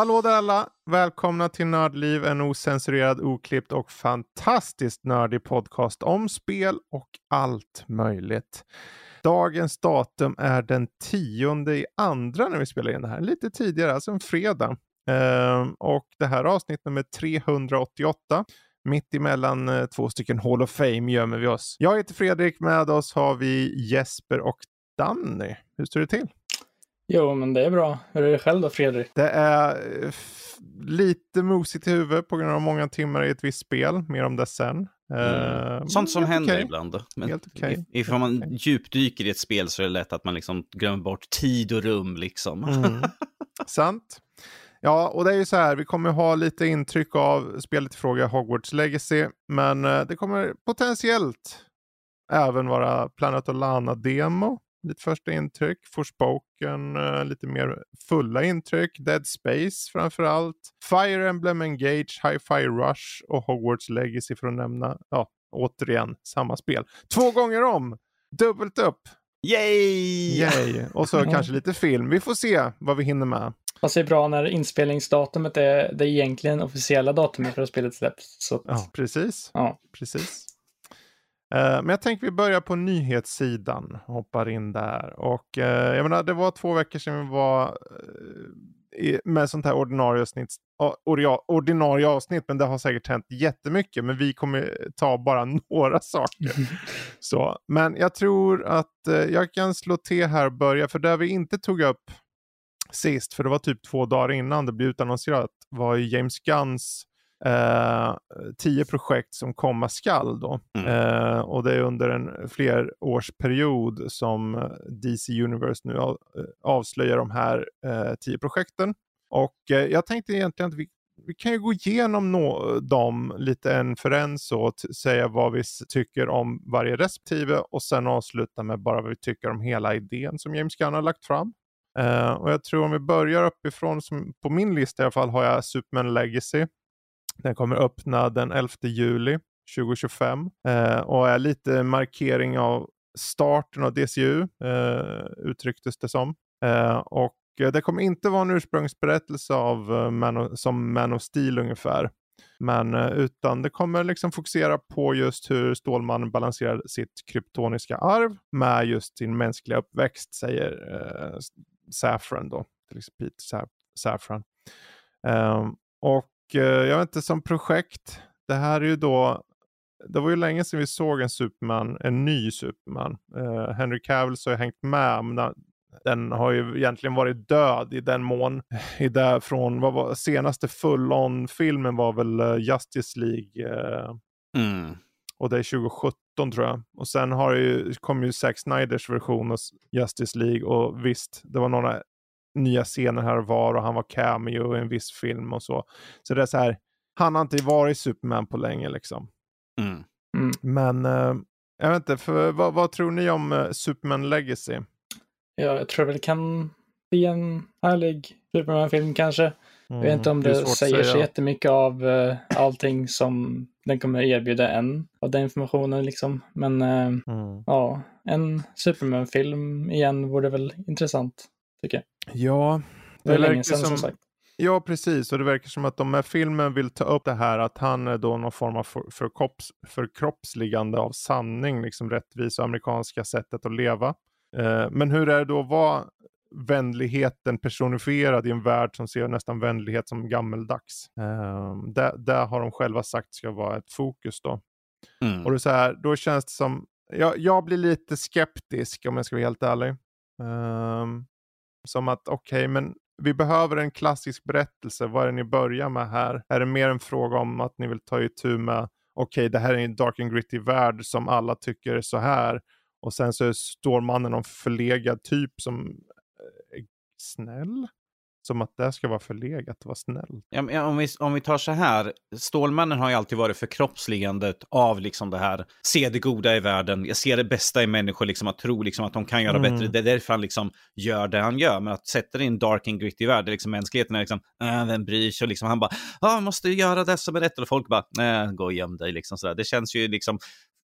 Hallå där alla! Välkomna till Nördliv, en osensurerad, oklippt och fantastiskt nördig podcast om spel och allt möjligt. Dagens datum är den tionde i andra när vi spelar in det här, lite tidigare, alltså en fredag. Ehm, och det här avsnitt nummer 388. Mitt emellan eh, två stycken Hall of Fame gömmer vi oss. Jag heter Fredrik, med oss har vi Jesper och Danny. Hur står det till? Jo, men det är bra. Hur är det själv då, Fredrik? Det är eh, lite mosigt i huvudet på grund av många timmar i ett visst spel. Mer om det sen. Mm. Uh, Sånt som händer okay. ibland. Men helt okay. Ifall man okay. djupdyker i ett spel så är det lätt att man liksom glömmer bort tid och rum. Liksom. Mm. Sant. Ja, och det är ju så här, vi kommer ha lite intryck av spelet i fråga Hogwarts Legacy, men uh, det kommer potentiellt även vara Planet of Lana-demo lite första intryck. Forspoken, uh, lite mer fulla intryck. Dead Space framför allt. Fire Emblem Engage, Hi-Fi Rush och Hogwarts Legacy för att nämna, ja, återigen samma spel. Två gånger om! Dubbelt upp! Yay! Yay! Och så kanske lite film. Vi får se vad vi hinner med. Fast det är bra när inspelningsdatumet är det egentligen officiella datumet för att spelet släpps. Så... Ja, precis. Ja. precis. Eh, men jag tänker vi börjar på nyhetssidan. Hoppar in där. Och uh, jag menar, det var två veckor sedan vi var uh, med sånt här ordinarie avsnitt, ordinarie avsnitt. Men det har säkert hänt jättemycket. Men vi kommer ta bara några saker. Så, men jag tror att jag kan slå till här och börja. För det vi inte tog upp sist, för det var typ två dagar innan det blev utannonserat, var ju James Gunns eh, tio projekt som komma skall då. Mm. Eh, och det är under en flerårsperiod som DC Universe nu av, eh, avslöjar de här eh, tio projekten. Och eh, jag tänkte egentligen att vi vi kan ju gå igenom no dem lite en för en så, säga vad vi tycker om varje respektive och sen avsluta med bara vad vi tycker om hela idén som James Gunn har lagt fram. Uh, och jag tror om vi börjar uppifrån, som på min lista i alla fall har jag Superman Legacy. Den kommer öppna den 11 juli 2025 eh, och är lite markering av starten av DCU eh, uttrycktes det som. Eh, och det kommer inte vara en ursprungsberättelse av eh, Man of, som Man of Steel ungefär. Men eh, utan det kommer liksom fokusera på just hur Stålmannen balanserar sitt kryptoniska arv med just sin mänskliga uppväxt, säger eh, Saffron då. Till exempel Peter Saffron. Um, och jag vet inte, som projekt. Det här är ju då, det var ju länge sedan vi såg en Superman, en ny Superman. Uh, Henry Cavill så har hängt med, men den har ju egentligen varit död i den mån. I där från, vad var senaste full-on filmen var väl uh, Justice League. Uh, mm. Och det är 2017 tror jag. Och sen har ju, kom ju Zack Snyders version av Justice League och visst, det var några nya scener här och var och han var cameo i en viss film och så. Så det är så här, han har inte varit Superman på länge liksom. Mm. Mm. Men äh, jag vet inte, för, vad, vad, tror ni om äh, Superman Legacy? Ja, jag tror väl det kan bli en härlig Superman-film kanske. Mm. Jag vet mm, inte om det, det säger så jättemycket av uh, allting som den kommer erbjuda än av den informationen liksom. Men uh, mm. ja, en Superman-film igen vore väl intressant tycker jag. Ja, det, är länge sedan som, som sagt. Ja, precis. Och det verkar som att de med filmen vill ta upp det här att han är då någon form av för, förkropps, förkroppsligande av sanning, liksom rättvisa amerikanska sättet att leva. Eh, men hur är det då att vara vänligheten personifierad i en värld som ser nästan vänlighet som gammeldags? Eh, där, där har de själva sagt ska vara ett fokus då. Mm. Och det så här, då känns det som, jag, jag blir lite skeptisk om jag ska vara helt ärlig. Um, som att okej, okay, men vi behöver en klassisk berättelse. Vad är det ni börjar med här? Är det mer en fråga om att ni vill ta itu med okej, okay, det här är en dark and gritty värld som alla tycker är så här. Och sen så står mannen någon förlegad typ som eh, är snäll som att det ska vara förlegat att vara snäll. Ja, om, vi, om vi tar så här, Stålmannen har ju alltid varit förkroppsligandet av liksom det här, se det goda i världen, jag ser det bästa i människor, liksom att tro liksom att de kan göra mm. bättre, det är därför han liksom gör det han gör, men att sätta det i en dark and gritty värld, det är liksom mänskligheten är liksom, äh, vem bryr sig, och liksom han bara, ah, måste göra det som är rätt, och folk bara, äh, gå och göm dig, liksom sådär. Det känns ju liksom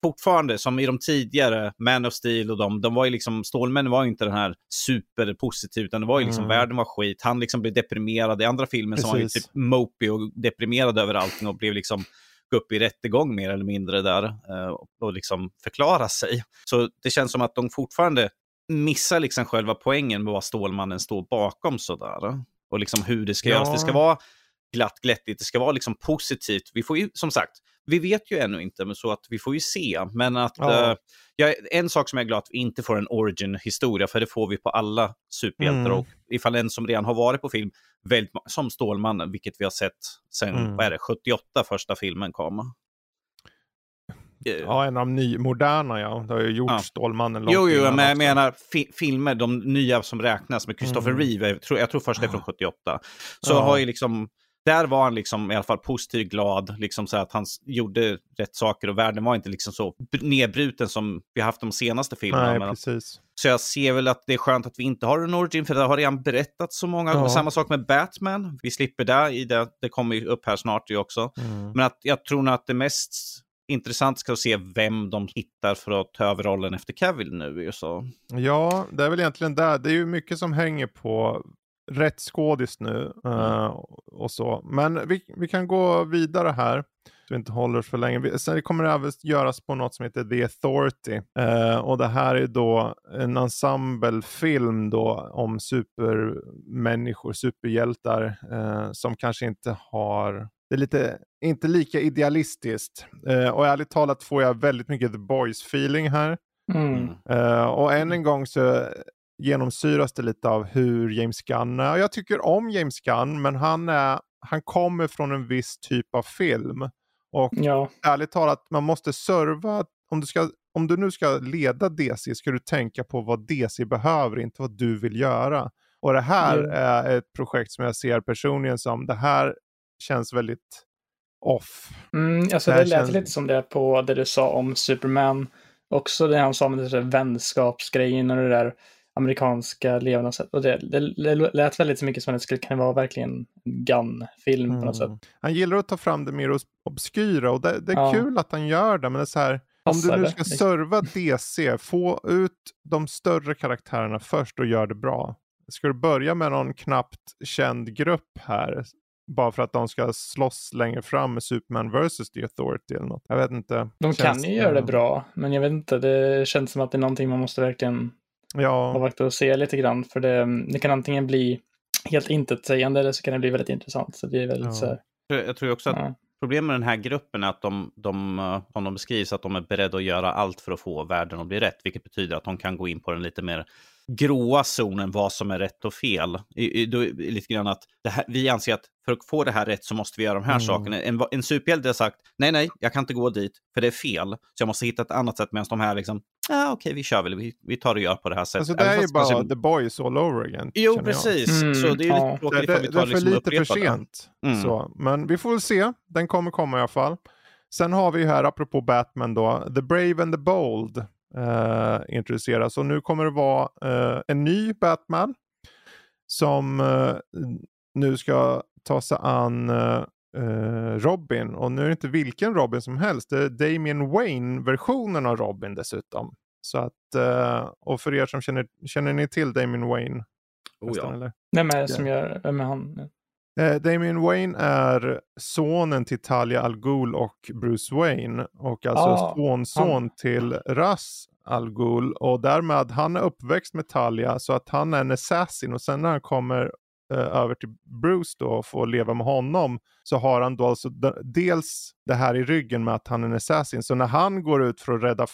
fortfarande som i de tidigare Man of Steel och de, de var ju liksom, Stålmännen var ju inte den här superpositiv, utan det var ju liksom, mm. världen var skit, han liksom blev deprimerad, i andra filmen så var han ju typ mopey och deprimerad över allting och blev liksom gå upp i rättegång mer eller mindre där eh, och liksom förklara sig. Så det känns som att de fortfarande missar liksom själva poängen med vad Stålmannen står bakom sådär. Och liksom hur det ska ja. göras. Det ska vara glatt, glättigt, det ska vara liksom positivt. Vi får ju, som sagt, vi vet ju ännu inte, men så att vi får ju se. Men att ja. uh, ja, en sak som jag är glad att vi inte får en origin-historia, för det får vi på alla superhjältar. Mm. Och ifall en som redan har varit på film, väldigt, som Stålmannen, vilket vi har sett sen, mm. vad är det, 78 första filmen kom. Ja, en av de nymoderna ja. Det har ju gjort ja. Stålmannen långt Jo, jo, men jag menar fi filmer, de nya som räknas med Christopher mm. Reeve, jag tror, jag tror först det är från 78. Så ja. har ju liksom där var han liksom i alla fall positiv, glad, liksom så att han gjorde rätt saker och världen var inte liksom så nedbruten som vi haft de senaste filmerna. Nej, precis. Så jag ser väl att det är skönt att vi inte har en origin, för det har redan berättat så många ja. Samma sak med Batman, vi slipper det, i det, det kommer ju upp här snart ju också. Mm. Men att jag tror nog att det mest intressant ska se vem de hittar för att ta över rollen efter Cavill nu. Så. Ja, det är väl egentligen där. Det är ju mycket som hänger på rätt skådis nu uh, och så. Men vi, vi kan gå vidare här. Så vi inte håller för länge. Sen det kommer det även göras på något som heter The Authority. Uh, och det här är då en ensemblefilm då om supermänniskor, superhjältar uh, som kanske inte har det är lite, inte lika idealistiskt. och ärligt talat får jag väldigt mycket The Boys feeling här. Mm. Uh, och än en gång så genomsyras det lite av hur James Gunn är. Jag tycker om James Gunn, men han, är, han kommer från en viss typ av film. Och ja. ärligt talat, man måste serva, om du, ska, om du nu ska leda DC ska du tänka på vad DC behöver, inte vad du vill göra. Och det här mm. är ett projekt som jag ser personligen som, det här känns väldigt off. Mm, alltså det, det lät känns... lite som det på det du sa om Superman. Också det han sa med vänskapsgrejen och det där amerikanska levnadssätt. Och det, det, det lät väldigt mycket som att det skulle kunna vara verkligen en Gun-film mm. på något mm. sätt. Han gillar att ta fram det mer obskyra och det, det är ja. kul att han gör det, men det är så här, om du nu ska serva DC, få ut de större karaktärerna först och gör det bra. Ska du börja med någon knappt känd grupp här bara för att de ska slåss längre fram med Superman vs. The Authority eller något. Jag vet inte. De kan ju göra det bra, men jag vet inte, det känns som att det är någonting man måste verkligen ja. avvakta och se lite grann. För det, det kan antingen bli helt intetsägande eller så kan det bli väldigt intressant. Så det är väldigt ja. så här, Jag tror också att ja. problemet med den här gruppen är att de, de, om de beskrivs, att de är beredda att göra allt för att få världen att bli rätt. Vilket betyder att de kan gå in på den lite mer gråa zonen vad som är rätt och fel. I, i, då, lite grann att här, vi anser att för att få det här rätt så måste vi göra de här mm. sakerna. En, en superhjälte har sagt nej, nej, jag kan inte gå dit för det är fel. Så jag måste hitta ett annat sätt medan de här liksom, ja okej, okay, vi kör väl, vi, vi tar och gör på det här sättet. Alltså det är ju bara kanske... the boys all over again. Jo, precis. Mm, så det är ju lite tråkigt det, det, vi tar det är för liksom lite för sent. Mm. Så, men vi får väl se, den kommer komma i alla fall. Sen har vi här, apropå Batman då, The Brave and the Bold eh, introduceras. Och nu kommer det vara eh, en ny Batman som eh, nu ska ta sig an eh, eh, Robin. Och nu är det inte vilken Robin som helst. Det är Damian Wayne-versionen av Robin dessutom. Så att, eh, och för er som känner, känner ni till Damian Wayne? Oh, ja. Vem är det som gör, vem är han? Eh, Damien Wayne är sonen till Talia Al Ghul och Bruce Wayne och alltså ah, sonson han... till Ras Al Ghul och därmed han är uppväxt med Talia så att han är en assassin och sen när han kommer eh, över till Bruce då och får leva med honom så har han då alltså dels det här i ryggen med att han är en assassin så när han går ut för att rädda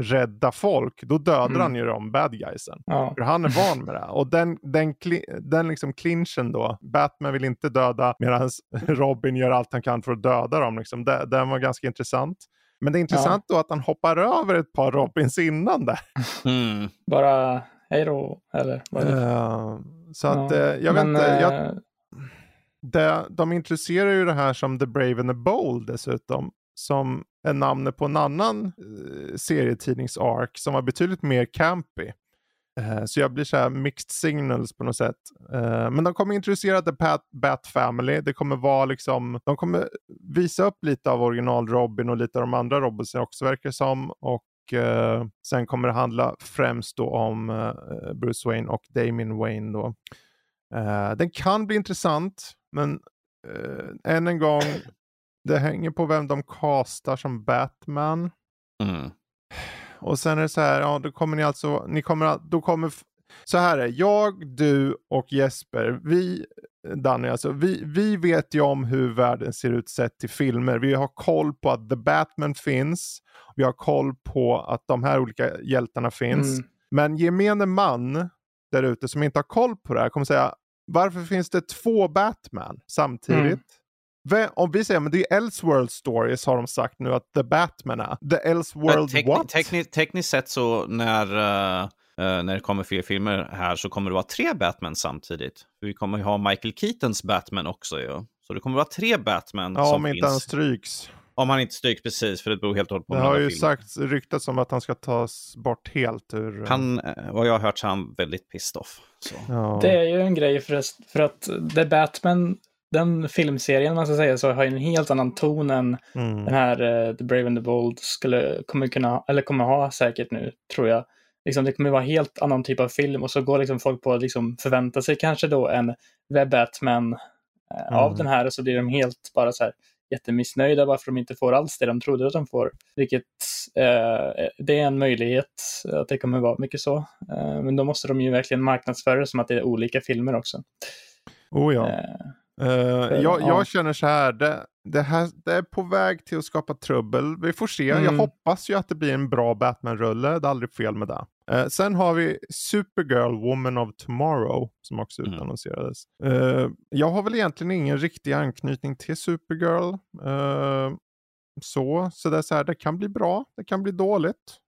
rädda folk, då dödar mm. han ju de bad guysen. Ja. För han är van med det. Och den, den, den liksom clinchen då, Batman vill inte döda medan Robin gör allt han kan för att döda dem. Liksom. Det, den var ganska intressant. Men det är intressant ja. då att han hoppar över ett par Robins innan där. Mm. Bara hej då. Eller uh, Så att ja, jag vet inte. Jag, det, de introducerar ju det här som The Brave and the Bold dessutom. Som är namnet på en annan eh, serietidningsark som var betydligt mer campy. Eh, så jag blir så här mixed signals på något sätt. Eh, men de kommer introducera The Bat, Bat Family. Det kommer vara liksom, de kommer visa upp lite av original Robin och lite av de andra Robinsen också verkar det som. Och eh, sen kommer det handla främst då om eh, Bruce Wayne och Damien Wayne då. Eh, den kan bli intressant. Men än en gång, det hänger på vem de castar som Batman. Mm. Och sen är det så här, ja då kommer ni alltså, ni kommer, då kommer, så här är jag, du och Jesper, vi, Danny, alltså, vi, vi vet ju om hur världen ser ut sett till filmer. Vi har koll på att The Batman finns. Vi har koll på att de här olika hjältarna finns. Mm. Men gemene man där ute som inte har koll på det här kommer säga varför finns det två Batman samtidigt? Mm. Om vi säger att det är Elseworld Stories har de sagt nu att The Batman är. The Elseworld tekni what? Tekni tekniskt sett så när, uh, uh, när det kommer fler filmer här så kommer det vara tre Batman samtidigt. Vi kommer ha Michael Keatons Batman också ju. Så det kommer vara tre Batman ja, som om inte han stryks. Om han inte stryks precis, för det beror helt och hållet på. Det har ju sagt, ryktats om att han ska tas bort helt ur... Eh, han, vad jag har hört så är han väldigt pissed off. Ja. Det är ju en grej för, för att The Batman, den filmserien man ska säga så, har ju en helt annan ton än mm. den här uh, The Brave and the Bold skulle, kommer kunna, eller kommer ha säkert nu, tror jag. Liksom, det kommer vara helt annan typ av film och så går liksom folk på att liksom förvänta sig kanske då en The Batman uh, mm. av den här och så blir de helt bara så här jättemissnöjda varför de inte får alls det de trodde att de får. Vilket eh, det är en möjlighet att det kommer vara mycket så. Eh, men då måste de ju verkligen marknadsföra det som att det är olika filmer också. Oh ja. Eh, Uh, jag, jag ja. känner så här, det, det här, det är på väg till att skapa trubbel. Vi får se. Mm. Jag hoppas ju att det blir en bra Batman-rulle. Det är aldrig fel med det. Uh, sen har vi Supergirl, Woman of Tomorrow, som också mm. utannonserades. Uh, jag har väl egentligen ingen riktig anknytning till Supergirl. så, så det är så här, det kan bli bra, det kan bli dåligt.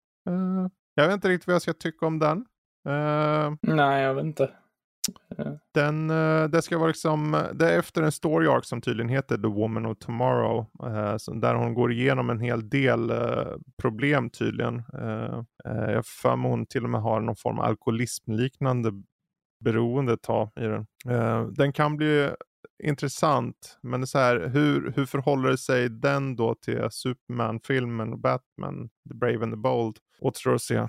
jag vet inte riktigt vad jag ska tycka om den. Nej, jag vet inte. Den, eh, det ska vara liksom, eh, det är efter en story arc som tydligen heter The Woman of Tomorrow. Eh, där hon går igenom en hel del problem tydligen. jag för mig hon till och med har någon form av alkoholismliknande beroende ett tag i den. den kan bli intressant, men det är så här, hur, hur förhåller sig den då till Superman-filmen, och Batman, The Brave and the Bold? Återstår att se.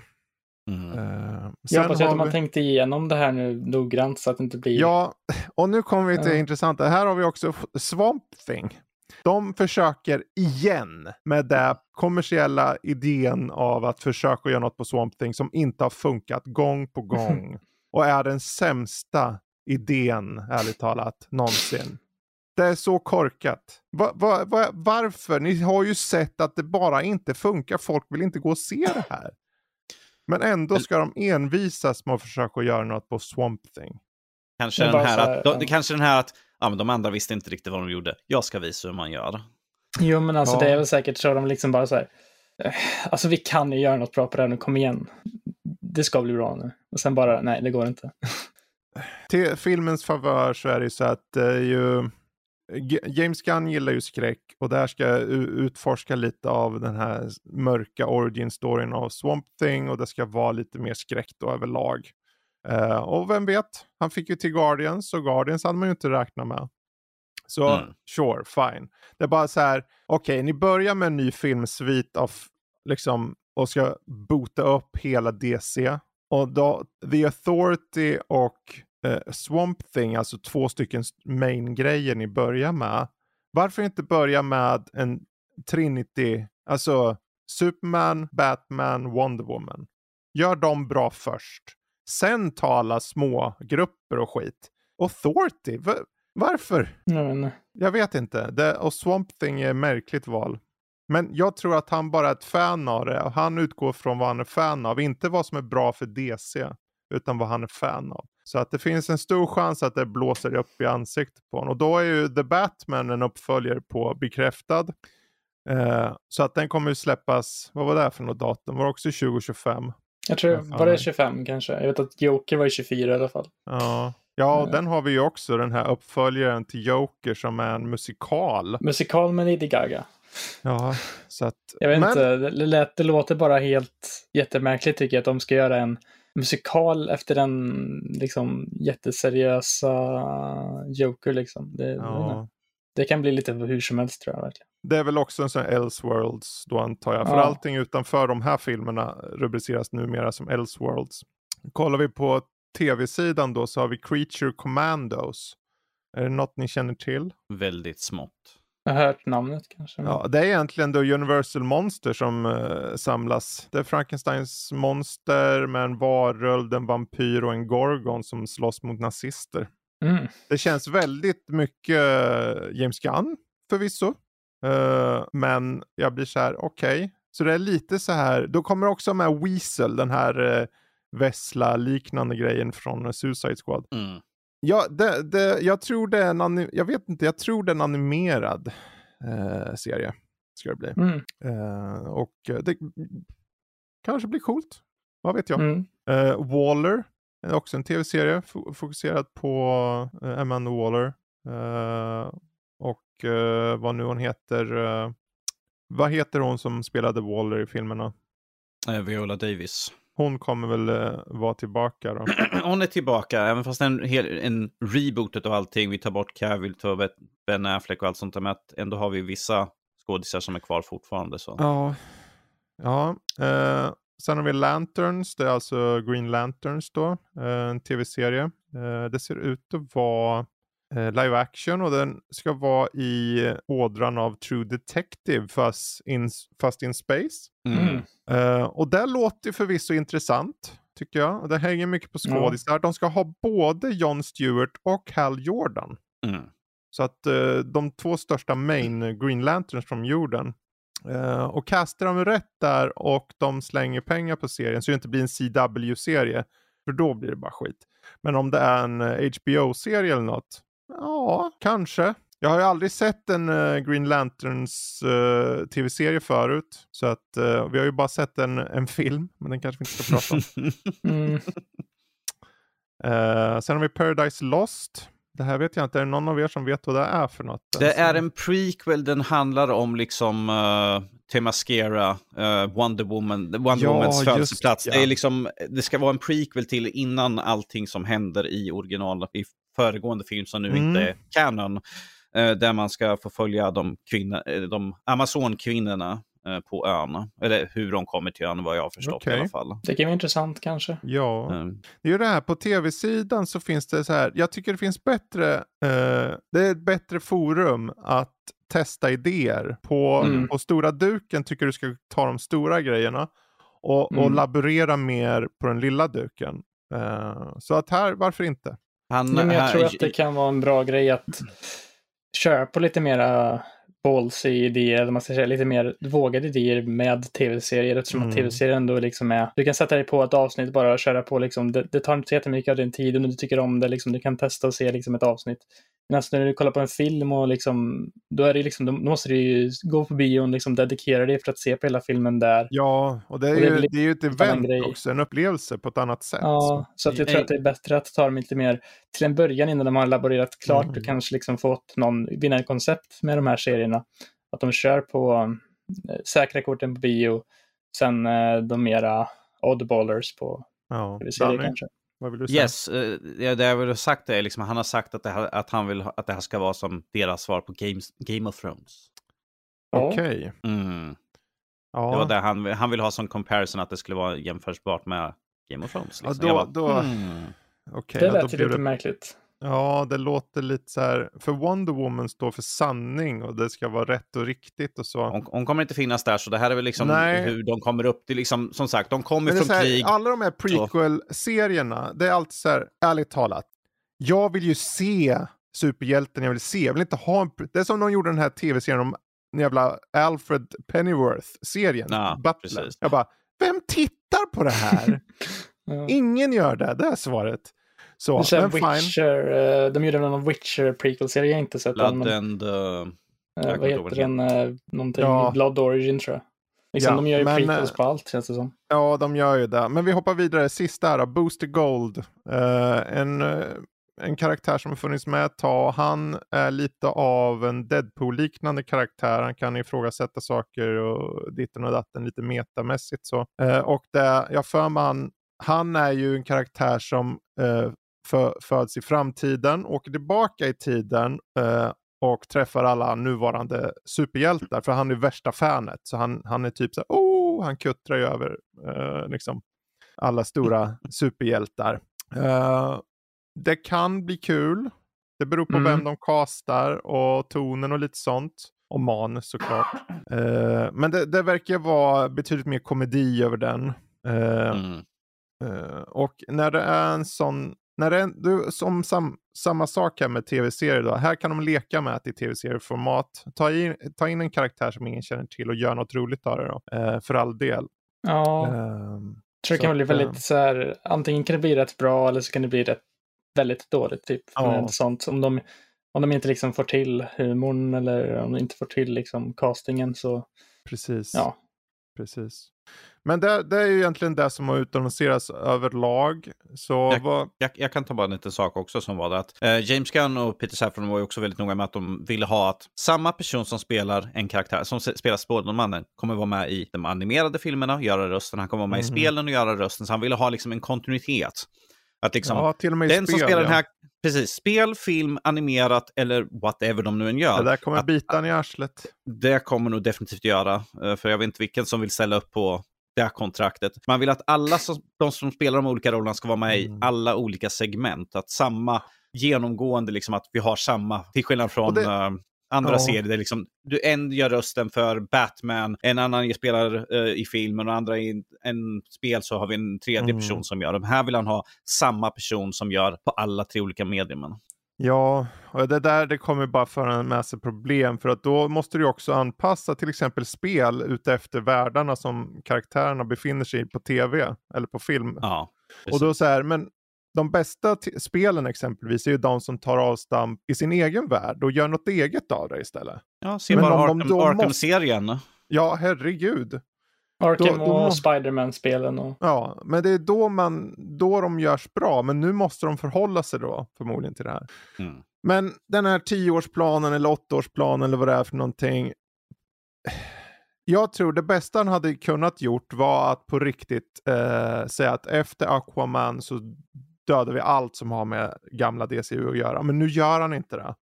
Mm. Uh, jag hoppas att vi... man tänkte igenom det här nu noggrant så att det inte blir... Ja, och nu kommer vi till det uh. intressanta. Här har vi också Swamp Thing. De försöker igen med den kommersiella idén av att försöka göra något på Swamp Thing som inte har funkat gång på gång. och är den sämsta idén, ärligt talat, någonsin. Det är så korkat. Va, va, va, varför? Ni har ju sett att det bara inte funkar. Folk vill inte gå och se det här. Men ändå ska de envisas med att försöka göra något på Swamp Thing. Kanske den här, här att, de, kanske den här att ja, men de andra visste inte riktigt vad de gjorde. Jag ska visa hur man gör. Jo, men alltså ja. det är väl säkert så de liksom bara så här. Eh, alltså vi kan ju göra något bra på det här nu, kom igen. Det ska bli bra nu. Och sen bara, nej det går inte. Till filmens favör så är det ju så att det är ju James Gunn gillar ju skräck och där ska jag utforska lite av den här mörka origin-storyn av Swamp Thing och det ska vara lite mer skräck då överlag. Uh, och vem vet, han fick ju till Guardians och Guardians hade man ju inte räknat med. Så mm. sure, fine. Det är bara så här, okej, okay, ni börjar med en ny filmsvit av liksom och ska boota upp hela DC. Och då, The Authority och eh, Swamp Thing, alltså två stycken main-grejer ni börjar med. Varför inte börja med en Trinity, alltså Superman, Batman, Wonder Woman. Gör dem bra först. Sen ta alla små grupper och skit. Authority, varför? Mm. Jag vet inte. Det, och Swamp Thing är ett märkligt val. Men jag tror att han bara är ett fan av det och han utgår från vad han är fan av. Inte vad som är bra för DC, utan vad han är fan av. Så att det finns en stor chans att det blåser upp i ansiktet på honom. Och då är ju The Batman en uppföljare på bekräftad. Eh, så att den kommer ju släppas, vad var det för något datum? Var det också 2025? Jag tror, var det 25 kanske? Jag vet att Joker var 24 i alla fall. Ja, ja och den har vi ju också, den här uppföljaren till Joker som är en musikal. Musikal med Lady Gaga. Ja, så att... Jag vet men... inte, det, lät, det låter bara helt jättemärkligt tycker jag att de ska göra en musikal efter den liksom jätteseriösa Joker liksom. Det, ja. det kan bli lite hur som helst tror jag verkligen. Det är väl också en sån här Elseworlds då antar jag. För ja. allting utanför de här filmerna rubriceras numera som Elseworlds. Kollar vi på tv-sidan då så har vi Creature Commandos. Är det något ni känner till? Väldigt smått. Jag har hört namnet kanske. Ja, det är egentligen då Universal Monster som uh, samlas. Det är Frankensteins monster med en varulv, en vampyr och en gorgon som slåss mot nazister. Mm. Det känns väldigt mycket uh, James Gunn förvisso. Uh, men jag blir så här, okej. Okay. Så det är lite så här, då kommer också med Weasel, den här uh, Vessla-liknande grejen från Suicide Squad. Mm. Ja, det, det, jag tror det är en, jag vet inte, jag tror det är en animerad uh, serie. Ska det bli. Mm. och det kanske blir coolt. Vad vet jag. Mm. Waller är också en tv-serie fokuserad på Amanda Waller och uh, vad nu hon heter. Vad heter hon som spelade Waller i filmerna? Viola Davis. Hon kommer väl uh, vara tillbaka då? hon är tillbaka, även fast en, en reboot av allting. Vi tar bort Cavill, tar Ben Affleck och allt sånt där. Men ändå har vi vissa skådisar som är kvar fortfarande. Så. Ja, ja. Uh, sen har vi Lanterns, det är alltså Green Lanterns då, en tv-serie. det ser ut att vara eh, live action och den ska vara i ådran av True Detective fast in, fast in space. Mm. Eh, och det låter förvisso intressant tycker jag. Och det hänger mycket på skådisar. Mm. De ska ha både John Stewart och Hal Jordan. Mm. Så att uh, de två största main Green Lanterns från jorden. Uh, och kastar de rätt där och de slänger pengar på serien så det inte blir en CW-serie. För då blir det bara skit. Men om det är en HBO-serie eller något. Ja, kanske. Jag har ju aldrig sett en uh, Green Lanterns uh, tv-serie förut. Så att uh, vi har ju bara sett en, en film, men den kanske vi inte ska prata om. mm. sen har vi Paradise Lost. Det här vet jag inte, är det någon av er som vet vad det är för något? Det är en prequel, den handlar om liksom uh, Temascara, uh, Wonder Woman, Wonder ja, Womans födelseplats. Ja. Det, är liksom, det ska vara en prequel till innan allting som händer i original, i föregående film som nu mm. inte är canon. Eh, där man ska få följa de, kvinna, eh, de Amazonkvinnorna eh, på ön. Eller hur de kommer till ön vad jag har förstått okay. i alla fall. Det kan vara intressant kanske. Ja, mm. det är ju det här på tv-sidan så finns det så här. Jag tycker det finns bättre, eh, det är ett bättre forum att testa idéer. På, mm. på stora duken tycker du ska ta de stora grejerna och, mm. och laborera mer på den lilla duken. Uh, så att här, varför inte? Han, men jag tror att det kan vara en bra grej att köra på lite mera ballsy idéer, eller man ska säga lite mer vågade idéer med tv-serier eftersom mm. tv-serier ändå liksom är, du kan sätta dig på ett avsnitt bara och köra på liksom, det, det tar inte så jättemycket av din tid och du tycker om det, liksom, du kan testa och se liksom ett avsnitt. Alltså när du kollar på en film och liksom, då, är det liksom, då måste du ju gå på bio och liksom dedikera dig för att se på hela filmen där. Ja, och det är, och ju, det är ju ett event också, en upplevelse på ett annat sätt. Ja, så att jag tror att det är bättre att ta dem lite mer till en början innan de har laborerat klart mm. och kanske liksom fått någon vinnarkoncept med de här serierna. Att de kör på äh, säkra korten på bio, sen äh, de mera oddballers på ja, tv-serier kanske. Vad vill du säga? Yes, uh, det jag vill ha sagt är liksom, han har sagt att det, här, att han vill att det här ska vara som deras svar på Games, Game of Thrones. Okej. Okay. Mm. Ja. Det var det han, han vill ha som comparison att det skulle vara jämförbart med Game of Thrones. Liksom. Ja, då, bara, då... Mm. Okay, det lät ja, lite det... märkligt. Ja, det låter lite så här. För Wonder Woman står för sanning och det ska vara rätt och riktigt och så. Hon, hon kommer inte finnas där, så det här är väl liksom Nej. hur de kommer upp till, liksom, som sagt, de kommer från här, krig. Alla de här prequel-serierna, det är alltid så här, ärligt talat. Jag vill ju se superhjälten jag vill se. Jag vill inte ha en... Det är som de gjorde den här tv-serien om jävla Alfred Pennyworth-serien. Ja, Butler. Precis. Jag bara, vem tittar på det här? ja. Ingen gör det, det är svaret. Så, men Witcher, uh, de gjorde någon Witcher prequel-serie jag inte sett Blood än. And, uh, uh, vad heter den? Uh, någonting ja. Blood Origin tror jag. Liksom, ja, de gör ju men, prequels på allt känns det som. Ja, de gör ju det. Men vi hoppar vidare. Sista här, Booster Gold. Uh, en, en karaktär som har funnits med ett tag. Han är lite av en Deadpool-liknande karaktär. Han kan ifrågasätta saker och ditten och datten lite metamässigt så. Uh, och det, jag för mig han, han är ju en karaktär som uh, för, föds i framtiden, åker tillbaka i tiden eh, och träffar alla nuvarande superhjältar. För han är värsta fanet. Så han, han är typ så här, oh, han kuttrar ju över eh, liksom alla stora superhjältar. Eh, det kan bli kul. Det beror på mm. vem de kastar och tonen och lite sånt. Och manus såklart. Eh, men det, det verkar vara betydligt mer komedi över den. Eh, mm. Uh, och när det är en sån när det, du, som sam, samma sak här med tv-serier då. Här kan de leka med att i tv-serieformat ta in, ta in en karaktär som ingen känner till och gör något roligt av det då. Eh, för all del. Ja. Eh, jag tror det kan bli väldigt ehm, så här, antingen kan det bli rätt bra eller så kan det bli rätt väldigt dåligt typ. Ja. Sånt. Om, de, om de inte liksom får till humorn eller om de inte får till liksom castingen så. Precis. Ja. Precis. Men det, det, är ju egentligen det som har utannonserats överlag. Så jag, vad... jag, jag, kan ta bara en liten sak också som var det att eh, James Gunn och Peter Safran var ju också väldigt noga med att de ville ha att samma person som spelar en karaktär, som spelar Spådelmannen, kommer vara med i de animerade filmerna, och göra rösten, han kommer vara med mm. i spelen och göra rösten, så han ville ha liksom en kontinuitet. Att liksom, ja, till och med den spel, som spelar ja. den här, precis, spel, film, animerat eller whatever de nu än gör. Det där kommer att, bita i arslet. Det kommer nog definitivt göra, eh, för jag vet inte vilken som vill ställa upp på det kontraktet. Man vill att alla som, de som spelar de olika rollerna ska vara med mm. i alla olika segment. Att samma genomgående, liksom att vi har samma, till skillnad från det... andra ja. serier där liksom, du, en gör rösten för Batman, en annan spelar uh, i filmen och andra i en spel så har vi en tredje mm. person som gör. De här vill han ha samma person som gör på alla tre olika medierna. Ja, och det där det kommer bara föra med sig problem för att då måste du också anpassa till exempel spel utefter världarna som karaktärerna befinner sig i på tv eller på film. Ja, och då så här, men de bästa spelen exempelvis är ju de som tar avstamp i sin egen värld och gör något eget av det istället. Ja, se bara Arkham-serien. Arkham ja, herregud. Arkham då, då och Spiderman-spelen. Och... Ja, men det är då, man, då de görs bra. Men nu måste de förhålla sig då förmodligen till det här. Mm. Men den här tioårsplanen eller åttaårsplanen eller vad det är för någonting. Jag tror det bästa han hade kunnat gjort var att på riktigt eh, säga att efter Aquaman så dödar vi allt som har med gamla DCU att göra. Men nu gör han inte det.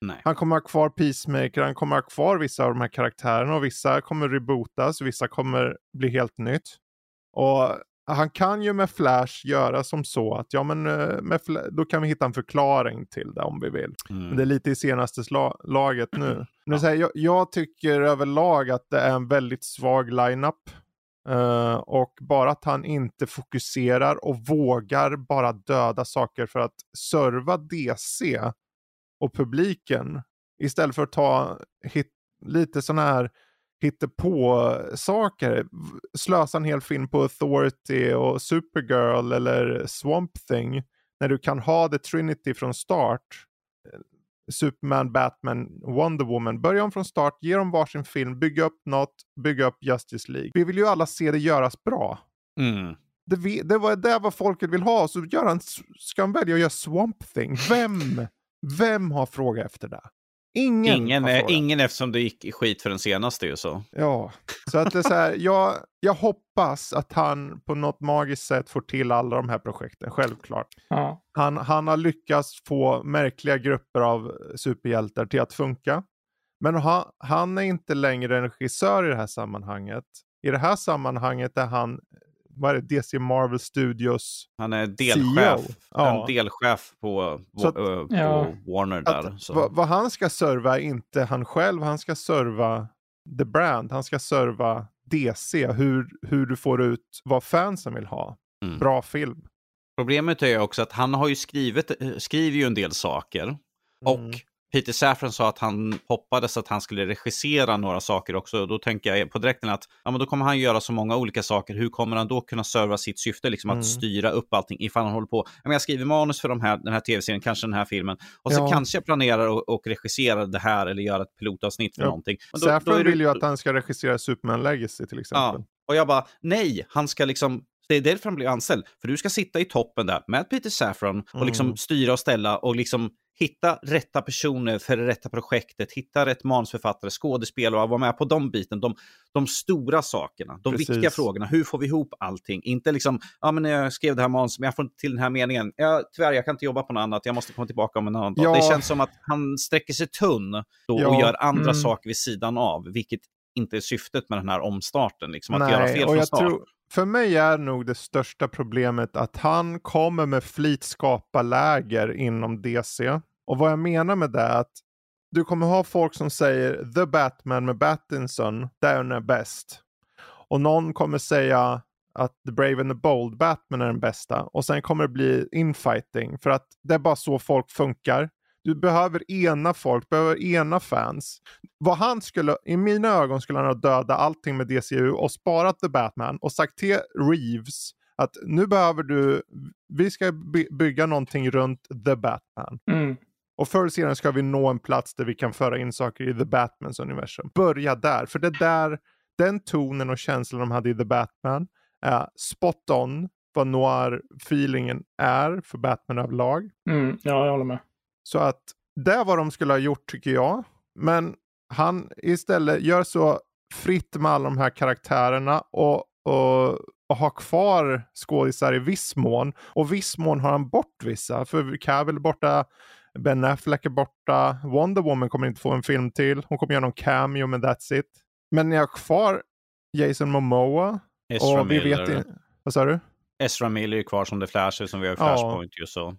Nej. Han kommer ha kvar Peacemaker, han kommer ha kvar vissa av de här karaktärerna och vissa kommer rebootas, vissa kommer bli helt nytt. Och han kan ju med Flash göra som så att ja men eh, med då kan vi hitta en förklaring till det om vi vill. Mm. Men det är lite i senaste laget nu. Men ja. jag, jag, tycker överlag att det är en väldigt svag lineup. Uh, och bara att han inte fokuserar och vågar bara döda saker för att serva DC och publiken. Istället för att ta hit, lite sådana här på saker. Slösa en hel film på Authority och Supergirl eller Swamp Thing. När du kan ha The Trinity från start. Superman, Batman, Wonder Woman. Börja om från start, ge dem varsin film, bygga upp något, bygga upp Justice League. Vi vill ju alla se det göras bra. Mm. Det, det var det vad folket vill ha, så gör han, ska han välja att göra Swamp Thing? Vem? Vem har frågat efter det? Ingen, ingen, är, ingen eftersom det gick skit för den senaste ju så. Ja, så att det är så här, jag, jag hoppas att han på något magiskt sätt får till alla de här projekten, självklart. Ja. Han, han har lyckats få märkliga grupper av superhjältar till att funka. Men han, han är inte längre en regissör i det här sammanhanget. I det här sammanhanget är han vad är det, DC Marvel Studios Han är delchef, ja. en delchef på, att, på ja. Warner där. Vad, vad han ska serva är inte han själv, han ska serva the brand, han ska serva DC, hur, hur du får ut vad fansen vill ha. Mm. Bra film. Problemet är också att han har ju skrivit, skriver ju en del saker. Mm. Peter Safran sa att han hoppades att han skulle regissera några saker också. Då tänker jag på direkten att ja, men då kommer han göra så många olika saker. Hur kommer han då kunna serva sitt syfte, liksom mm. att styra upp allting ifall han håller på. Ja, men jag skriver manus för de här, den här tv-serien, kanske den här filmen. Och så ja. kanske jag planerar och, och regisserar det här eller gör ett pilotavsnitt för ja. någonting. Men då, Safran då vill ju att han ska regissera Superman Legacy till exempel. Ja. Och jag bara, nej, han ska liksom det är därför han blir anställd. För du ska sitta i toppen där med Peter Saffron och liksom mm. styra och ställa och liksom hitta rätta personer för det rätta projektet, hitta rätt manusförfattare, skådespelare och vara med på de biten. De, de stora sakerna, de Precis. viktiga frågorna. Hur får vi ihop allting? Inte liksom, ja men jag skrev det här manus, men jag får inte till den här meningen. Ja, tyvärr, jag kan inte jobba på något annat. Jag måste komma tillbaka om en annan dag. Ja. Det känns som att han sträcker sig tunn då ja. och gör andra mm. saker vid sidan av, vilket inte är syftet med den här omstarten. Liksom, att Nej, göra fel från start. Tror, för mig är nog det största problemet att han kommer med flit skapa läger inom DC. Och vad jag menar med det är att du kommer ha folk som säger The Batman med Battinson, den är bäst. Och någon kommer säga att The Brave and the Bold Batman är den bästa. Och sen kommer det bli infighting för att det är bara så folk funkar. Du behöver ena folk, behöver ena fans. Vad han skulle, i mina ögon skulle han ha dödat allting med DCU och sparat The Batman och sagt till Reeves att nu behöver du, vi ska by bygga någonting runt The Batman. Mm. Och förr eller senare ska vi nå en plats där vi kan föra in saker i The Batmans universum. Börja där, för det där, den tonen och känslan de hade i The Batman är spot on vad noir-feelingen är för Batman överlag. Mm, ja, jag håller med. Så att det är vad de skulle ha gjort tycker jag. Men han istället gör så fritt med alla de här karaktärerna och, och, och har kvar skådisar i viss mån. Och viss mån har han bort vissa. För Cavill är borta, Ben Affleck är borta, Wonder Woman kommer inte få en film till. Hon kommer göra någon cameo men that's it. Men ni har kvar Jason Momoa. Ezra och vi Miller. vet Vad sa du? Ezra Miller är kvar som The Flash som vi har i Flashpoint ja. ju så.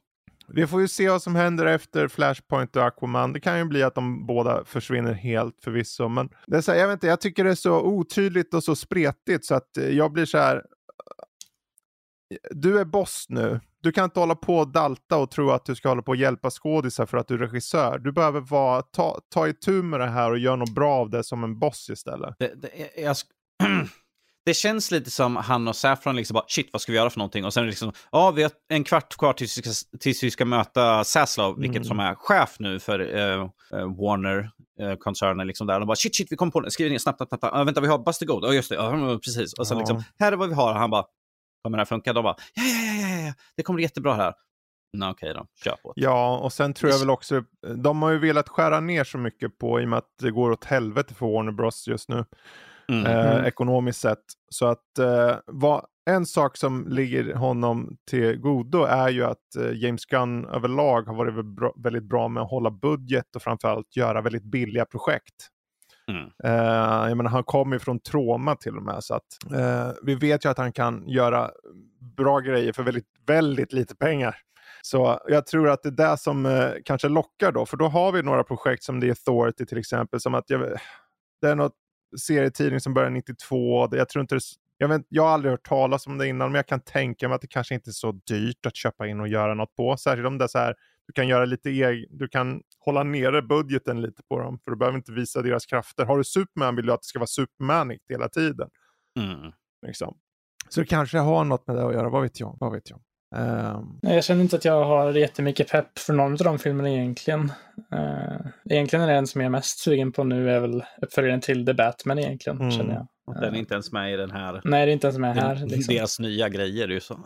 Vi får ju se vad som händer efter Flashpoint och Aquaman. Det kan ju bli att de båda försvinner helt förvisso. Men det är så här, jag, vet inte, jag tycker det är så otydligt och så spretigt så att eh, jag blir så här. Eh, du är boss nu. Du kan inte hålla på och dalta och tro att du ska hålla på och hjälpa skådisar för att du är regissör. Du behöver vara, ta, ta itu med det här och göra något bra av det som en boss istället. Det, det, jag, det känns lite som han och Saffron liksom bara, shit vad ska vi göra för någonting? Och sen liksom, ja vi har en kvart kvar tills vi ska, tills vi ska möta Saslov, mm. vilket som är chef nu för uh, uh, Warner-koncernen. Uh, liksom där. De bara, shit shit vi kom på det, skriv ner snabbt, snabbt, snabbt. Uh, vänta vi har Buster Gold, ja just det, uh, precis. Och sen ja. liksom, här är vad vi har, han bara, kommer det här funka? De bara, ja ja ja ja, ja. det kommer jättebra här. Nej, okej då, kör på. Ja, och sen tror jag väl också, de har ju velat skära ner så mycket på i och med att det går åt helvete för Warner Bros just nu. Mm. Eh, mm. ekonomiskt sett. Så att eh, vad, en sak som ligger honom till godo är ju att eh, James Gunn överlag har varit bra, väldigt bra med att hålla budget och framförallt göra väldigt billiga projekt. Mm. Uh, jag menar, han kommer ju från Troma till och med. Så att, uh, vi vet ju att han kan göra bra grejer för väldigt, väldigt lite pengar. Så jag tror att det är det som uh, kanske lockar då. För då har vi några projekt som The Authority till exempel. Som att jag, det är något serietidning som började 92. Jag tror inte det, jag, vet, jag har aldrig hört talas om det innan, men jag kan tänka mig att det kanske inte är så dyrt att köpa in och göra något på. Särskilt om det är så här, du kan göra lite egen, du kan hålla nere budgeten lite på dem, för du behöver inte visa deras krafter. Har du Superman vill du att det ska vara Supermanigt hela tiden. Mm. Liksom. Så det kanske har något med det att göra, vad vet jag? Vad vet jag? Um... Jag känner inte att jag har jättemycket pepp för någon av de filmerna egentligen. Uh, egentligen är det en som jag är mest sugen på nu är väl uppföljaren till The Batman egentligen, mm. känner jag. Den är inte ens med i den här. Nej, det är inte ens med här. Liksom. Deras nya grejer ju så.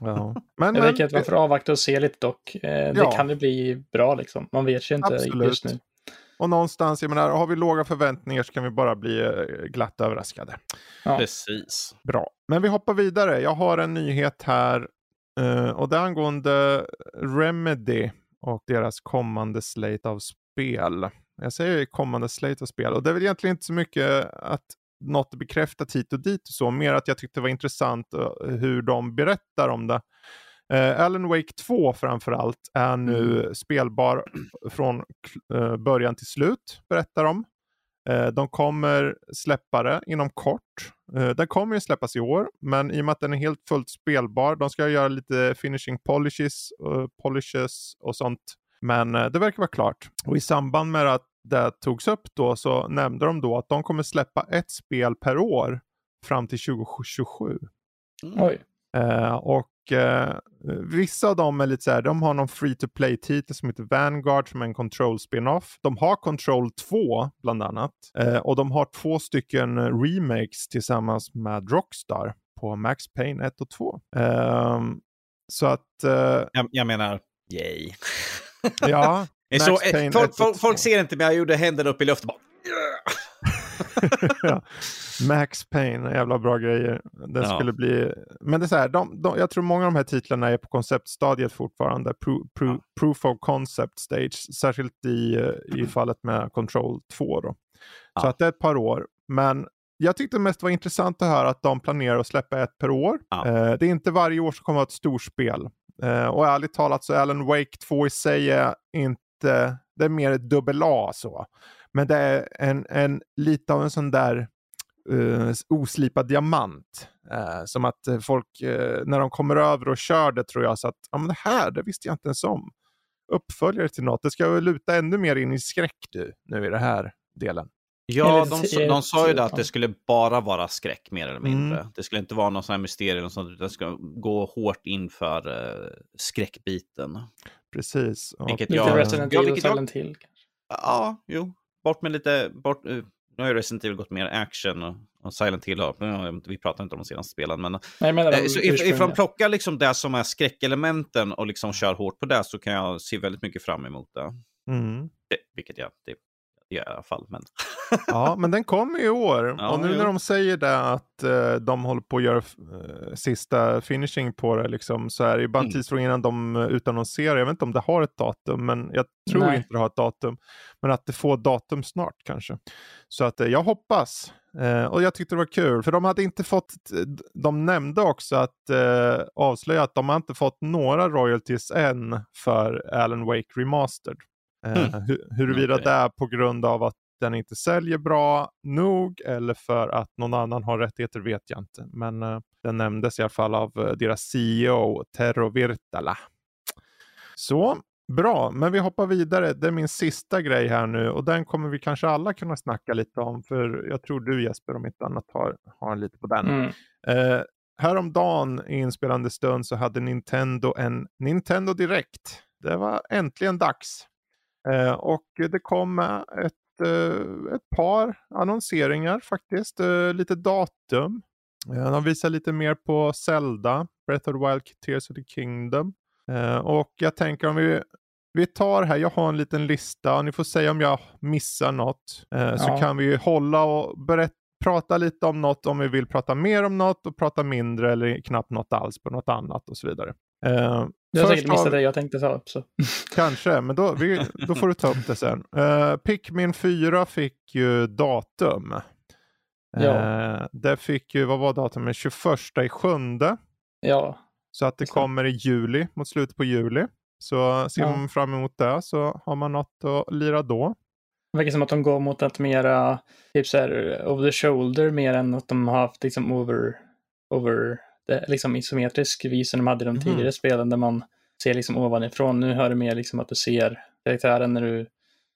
Ja. Men, jag tycker att man får avvakta och se lite dock. Eh, det ja. kan ju bli bra liksom. Man vet ju inte Absolut. just nu. Och någonstans, jag menar, har vi låga förväntningar så kan vi bara bli eh, glatt överraskade. Ja. Precis. Bra. Men vi hoppar vidare. Jag har en nyhet här Uh, och det angående Remedy och deras kommande slate av spel. Jag säger kommande slate av spel och det är väl egentligen inte så mycket att något bekräftat hit och dit och så, mer att jag tyckte det var intressant uh, hur de berättar om det. Uh, Alan Wake 2 framförallt är nu mm. spelbar från början till slut, berättar de. Eh, de kommer släppa det inom kort. Eh, den kommer ju släppas i år, men i och med att den är helt fullt spelbar, de ska göra lite finishing polishes, polishes och sånt Men eh, det verkar vara klart. Och i samband med att det togs upp då så nämnde de då att de kommer släppa ett spel per år fram till 2027. Mm. Oj. Eh, och eh, vissa av dem är lite så här, de har någon free to play titel som heter Vanguard som är en Control spin-off. De har Control 2 bland annat. Eh, och de har två stycken remakes tillsammans med Rockstar på Max Payne 1 och 2. Ehm, så att... Eh, jag, jag menar, yay. ja. så, folk, folk, folk, ser inte men jag gjorde händerna upp i luften bara. ja. Max Payne, jävla bra grejer. Den ja. skulle bli... Men det är så här, de, de, jag tror många av de här titlarna är på konceptstadiet fortfarande. Pro, pro, ja. Proof of concept stage, särskilt i, i fallet med Control 2. Då. Ja. Så att det är ett par år. Men jag tyckte mest var intressant att höra att de planerar att släppa ett per år. Eh, det är inte varje år som kommer att ha ett storspel. Eh, och ärligt talat så Alan Wake 2 i sig är inte, det är mer ett dubbel A så. Men det är en, en lite av en sån där uh, oslipad diamant. Uh, som att folk, uh, när de kommer över och kör det tror jag så att, ja men det här, det visste jag inte ens om. Uppföljare till något, det ska väl luta ännu mer in i skräck du, nu i den här delen. Ja, de, de sa ju det att det skulle bara vara skräck mer eller mindre. Mm. Det skulle inte vara någon sån här mysterium, sånt, utan det ska gå hårt inför uh, skräckbiten. Precis. Vilket lite jag, Resident Evil ja, Silent Hill. Ja, jo, bort med lite, bort, uh, nu har ju Resident Evil gått mer action och, och Silent Hill har, vi pratar inte om de senaste spelen. Men, Nej, men eh, så if, de plockar liksom det som är skräckelementen och liksom kör hårt på det så kan jag se väldigt mycket fram emot det. Mm. det vilket jag, det i alla fall. Men... ja, men den kommer i år. Ja, och nu jo. när de säger det att uh, de håller på att göra uh, sista finishing på det liksom, så är det ju bara en mm. tidsfråga innan de uh, utannonserar. Jag vet inte om det har ett datum, men jag tror Nej. inte det har ett datum. Men att det får datum snart kanske. Så att uh, jag hoppas. och jag tyckte det var kul, för de hade inte fått, de nämnde också att avslöja att de har inte fått några royalties än för Alan Wake Remastered. Mm. Eh, huruvida okay. det är på grund av att den inte säljer bra nog eller för att någon annan har rättigheter vet jag inte. Men uh, den nämndes i alla fall av uh, deras CEO Terro Virtala. Så bra, men vi hoppar vidare. Det är min sista grej här nu och den kommer vi kanske alla kunna snacka lite om för jag tror du Jesper om inte annat har, har lite på den. Mm. Uh, häromdagen i inspelande stund så hade Nintendo en Nintendo Direkt. Det var äntligen dags. Eh, och det kom ett, eh, ett par annonseringar faktiskt, eh, lite datum. De visar lite mer på Zelda, Breath of the Wild, Tears of the Kingdom. Och jag tänker om vi, vi tar här, jag har en liten lista, ni får säga om jag missar något. Ja. Så kan vi hålla och berätta prata lite om något om vi vill prata mer om något och prata mindre eller knappt något alls på något annat och så vidare. Du har säkert missat det jag tänkte ta upp. Så. Kanske, men då, vi, då får du ta upp det sen. Uh, Pikmin 4 fick ju datum. Ja. Uh, det fick ju, vad var datumet? 21 i sjunde. Ja. Så att det kommer i juli, mot slutet på juli. Så ser ja. man fram emot det så har man något att lira då. Det verkar som att de går mot ett mera, typ så här, over the shoulder mer än att de har haft liksom over, over liksom isometrisk vis som de hade i de mm. tidigare spelen där man ser liksom ovanifrån. Nu hör det mer liksom att du ser karaktären när du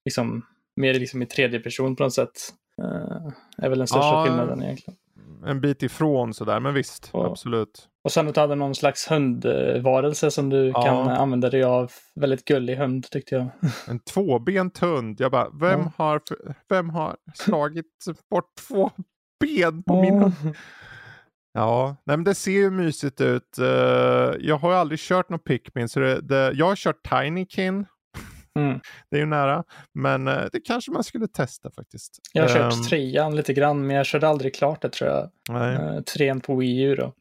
liksom mer liksom i tredje person på något sätt. Uh, är väl den största ja, skillnaden egentligen. En bit ifrån sådär, men visst, och, absolut. Och sen att du hade någon slags hundvarelse som du ja. kan använda dig av. Väldigt gullig hund tyckte jag. En tvåbent hund. Jag bara, vem, ja. har, vem har slagit bort två ben på min hund? Ja, nej men det ser ju mysigt ut. Uh, jag har ju aldrig kört någon Pikmin, så det, det, jag har kört Tinykin. Mm. det är ju nära, men uh, det kanske man skulle testa faktiskt. Jag har um, kört ehm. trean lite grann, men jag körde aldrig klart det tror jag. Uh, trean på Wii U då.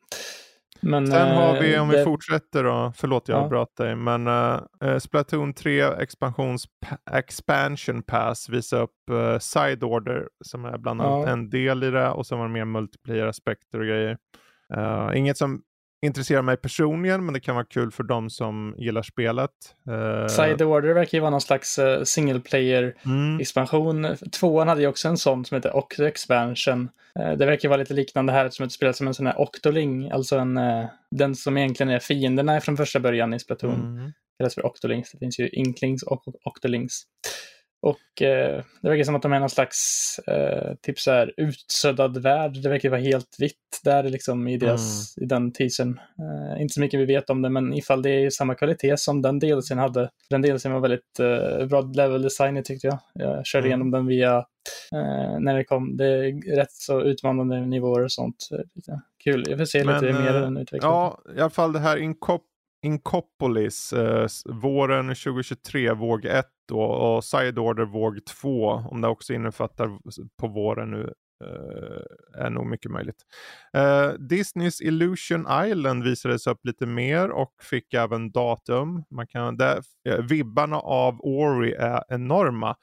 Men, Sen har vi, om det... vi fortsätter då, förlåt jag ja. bröt dig, men uh, Splatoon 3 expansions expansion pass visar upp uh, side order som är bland annat ja. en del i det och sen var det mer multiplayer-aspekter och grejer. Uh, inget som intresserar mig personligen, men det kan vara kul för de som gillar spelet. Uh, Side Order verkar ju vara någon slags uh, single player-expansion. Mm. Tvåan hade ju också en sån som heter Octo Expansion. Uh, det verkar vara lite liknande här som ett spel som en sån här Octoling, alltså en, den som egentligen är fienderna från första början i Splatoon. Mm. kallas för Octolings. Det finns ju Inklings och Octolings. Och eh, det verkar som att de är någon slags eh, typ så här utsuddad värld. Det verkar vara helt vitt där liksom i, deras, mm. i den teasern. Eh, inte så mycket vi vet om det, men ifall det är samma kvalitet som den DLCn hade. Den DLCn var väldigt eh, bra level design tyckte jag. Jag körde mm. igenom den via eh, när det kom. Det är rätt så utmanande nivåer och sånt. Lite kul. Jag får se men, lite mer av den utvecklingen. Ja, i alla fall det här Incop Inkopolis eh, våren 2023, våg 1 och, och Side Order våg 2, om det också innefattar på våren nu, eh, är nog mycket möjligt. Eh, Disneys Illusion Island visades upp lite mer och fick även datum. Man kan, där, eh, vibbarna av Ori är enorma.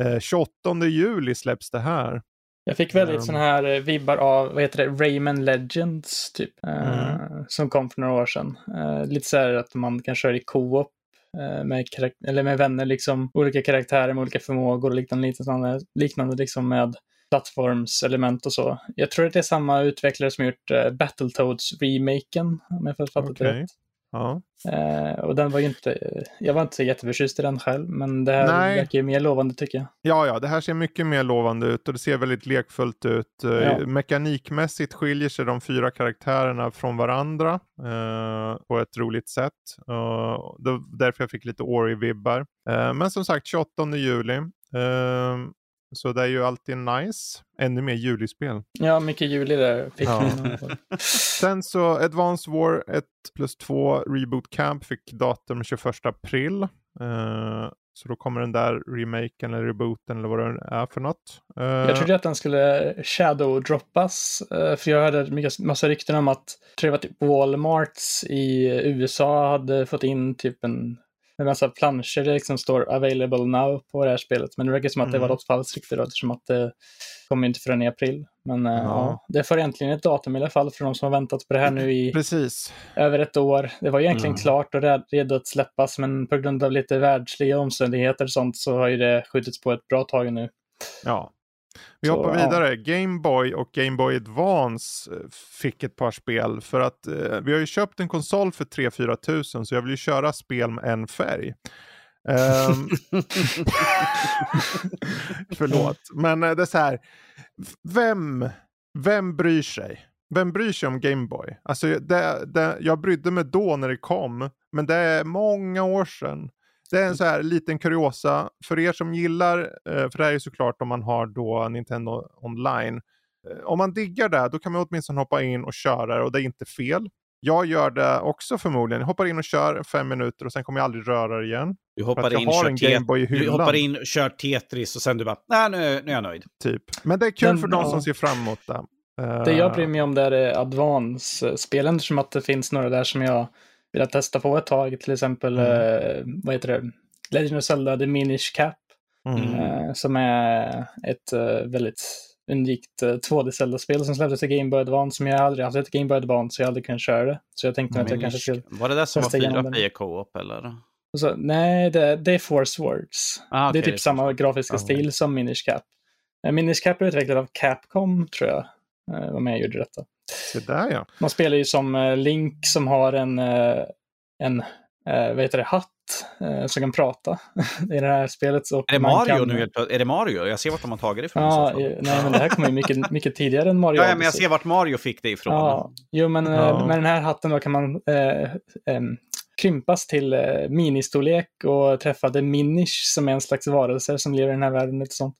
Eh, 28 juli släpps det här. Jag fick väldigt um, sådana här eh, vibbar av, vad heter det, Rayman Legends typ. Mm. Uh, som kom för några år sedan. Uh, lite så här att man kan köra i co-op uh, med, eller med vänner, liksom olika karaktärer med olika förmågor och liknande, liknande, liknande liksom med plattformselement och så. Jag tror att det är samma utvecklare som gjort Battletoads-remaken, om jag fattat okay. det rätt. Ja. Eh, och den var ju inte, jag var inte så jätteförtjust i den själv, men det här Nej. verkar ju mer lovande tycker jag. Ja, ja, det här ser mycket mer lovande ut och det ser väldigt lekfullt ut. Eh, ja. Mekanikmässigt skiljer sig de fyra karaktärerna från varandra eh, på ett roligt sätt. Uh, det därför jag fick lite Ori-vibbar. Uh, men som sagt, 28 juli. Uh, så det är ju alltid nice. Ännu mer julispel. Ja, mycket juli där. Fick ja. Sen så Advance War 1 plus 2 Reboot Camp fick datum 21 april. Uh, så då kommer den där remaken eller rebooten eller vad det är för något. Uh, jag trodde att den skulle shadow-droppas. Uh, för jag hörde mycket, massa rykten om att, tror jag var typ Walmarts i USA hade fått in typ en en massa planscher det liksom står available now på det här spelet. Men det verkar som att det var mm. något falskt rykte då, eftersom att det kommer inte förrän i april. Men ja. ja. det får egentligen ett datum i alla fall för de som har väntat på det här nu i Precis. över ett år. Det var egentligen mm. klart och redo att släppas, men på grund av lite världsliga omständigheter och sånt så har ju det skjutits på ett bra tag nu. Ja, vi så, hoppar vidare. Ja. Game Boy och Game Boy Advance eh, fick ett par spel. För att eh, vi har ju köpt en konsol för 3-4 tusen så jag vill ju köra spel med en färg. Um, förlåt, men eh, det är så här. Vem, vem bryr sig? Vem bryr sig om Gameboy? Alltså det, det, jag brydde mig då när det kom, men det är många år sedan. Det är en så här liten kuriosa för er som gillar, eh, för det här är såklart om man har då Nintendo online. Eh, om man diggar det, då kan man åtminstone hoppa in och köra det och det är inte fel. Jag gör det också förmodligen. Jag hoppar in och kör fem minuter och sen kommer jag aldrig röra det igen. Du hoppar, in, kör du hoppar in, kör Tetris och sen du bara, nej nu, nu är jag nöjd. Typ. Men det är kul Den, för de som ser fram emot det. Det jag bryr mig om där är Advance-spelen, eftersom att det finns några där som jag velat testa på ett tag. Till exempel, mm. eh, vad heter det? Legend of Zelda The Minish Cap. Mm. Eh, som är ett eh, väldigt unikt 2D eh, Zelda-spel som släpptes till Game Boy Advance som jag aldrig haft ett Game Boy Advance så jag aldrig kunnat köra det. Så jag tänkte Minish. att jag kanske skulle Var det det som var fyra player co-op eller? Så, nej, det, det är Force Words. Ah, okay, det är typ samma grafiska oh. stil som Minish Cap. Minish Cap är utvecklad av Capcom, tror jag. Var med och gjorde detta. Så där ja. Man spelar ju som eh, Link som har en, eh, en vad heter det, hatt som kan prata i det här spelet. är det Mario kan... nu? Är det Mario? Jag ser vart de har tagit det ifrån. Ja, nej, men det här kommer ju mycket, mycket tidigare än Mario. Ja, men jag ser vart Mario fick det ifrån. Ja, jo, men ja. med den här hatten då kan man eh, eh, krympas till eh, ministorlek och träffa The Minish som är en slags varelse som lever i den här världen. Lite sånt.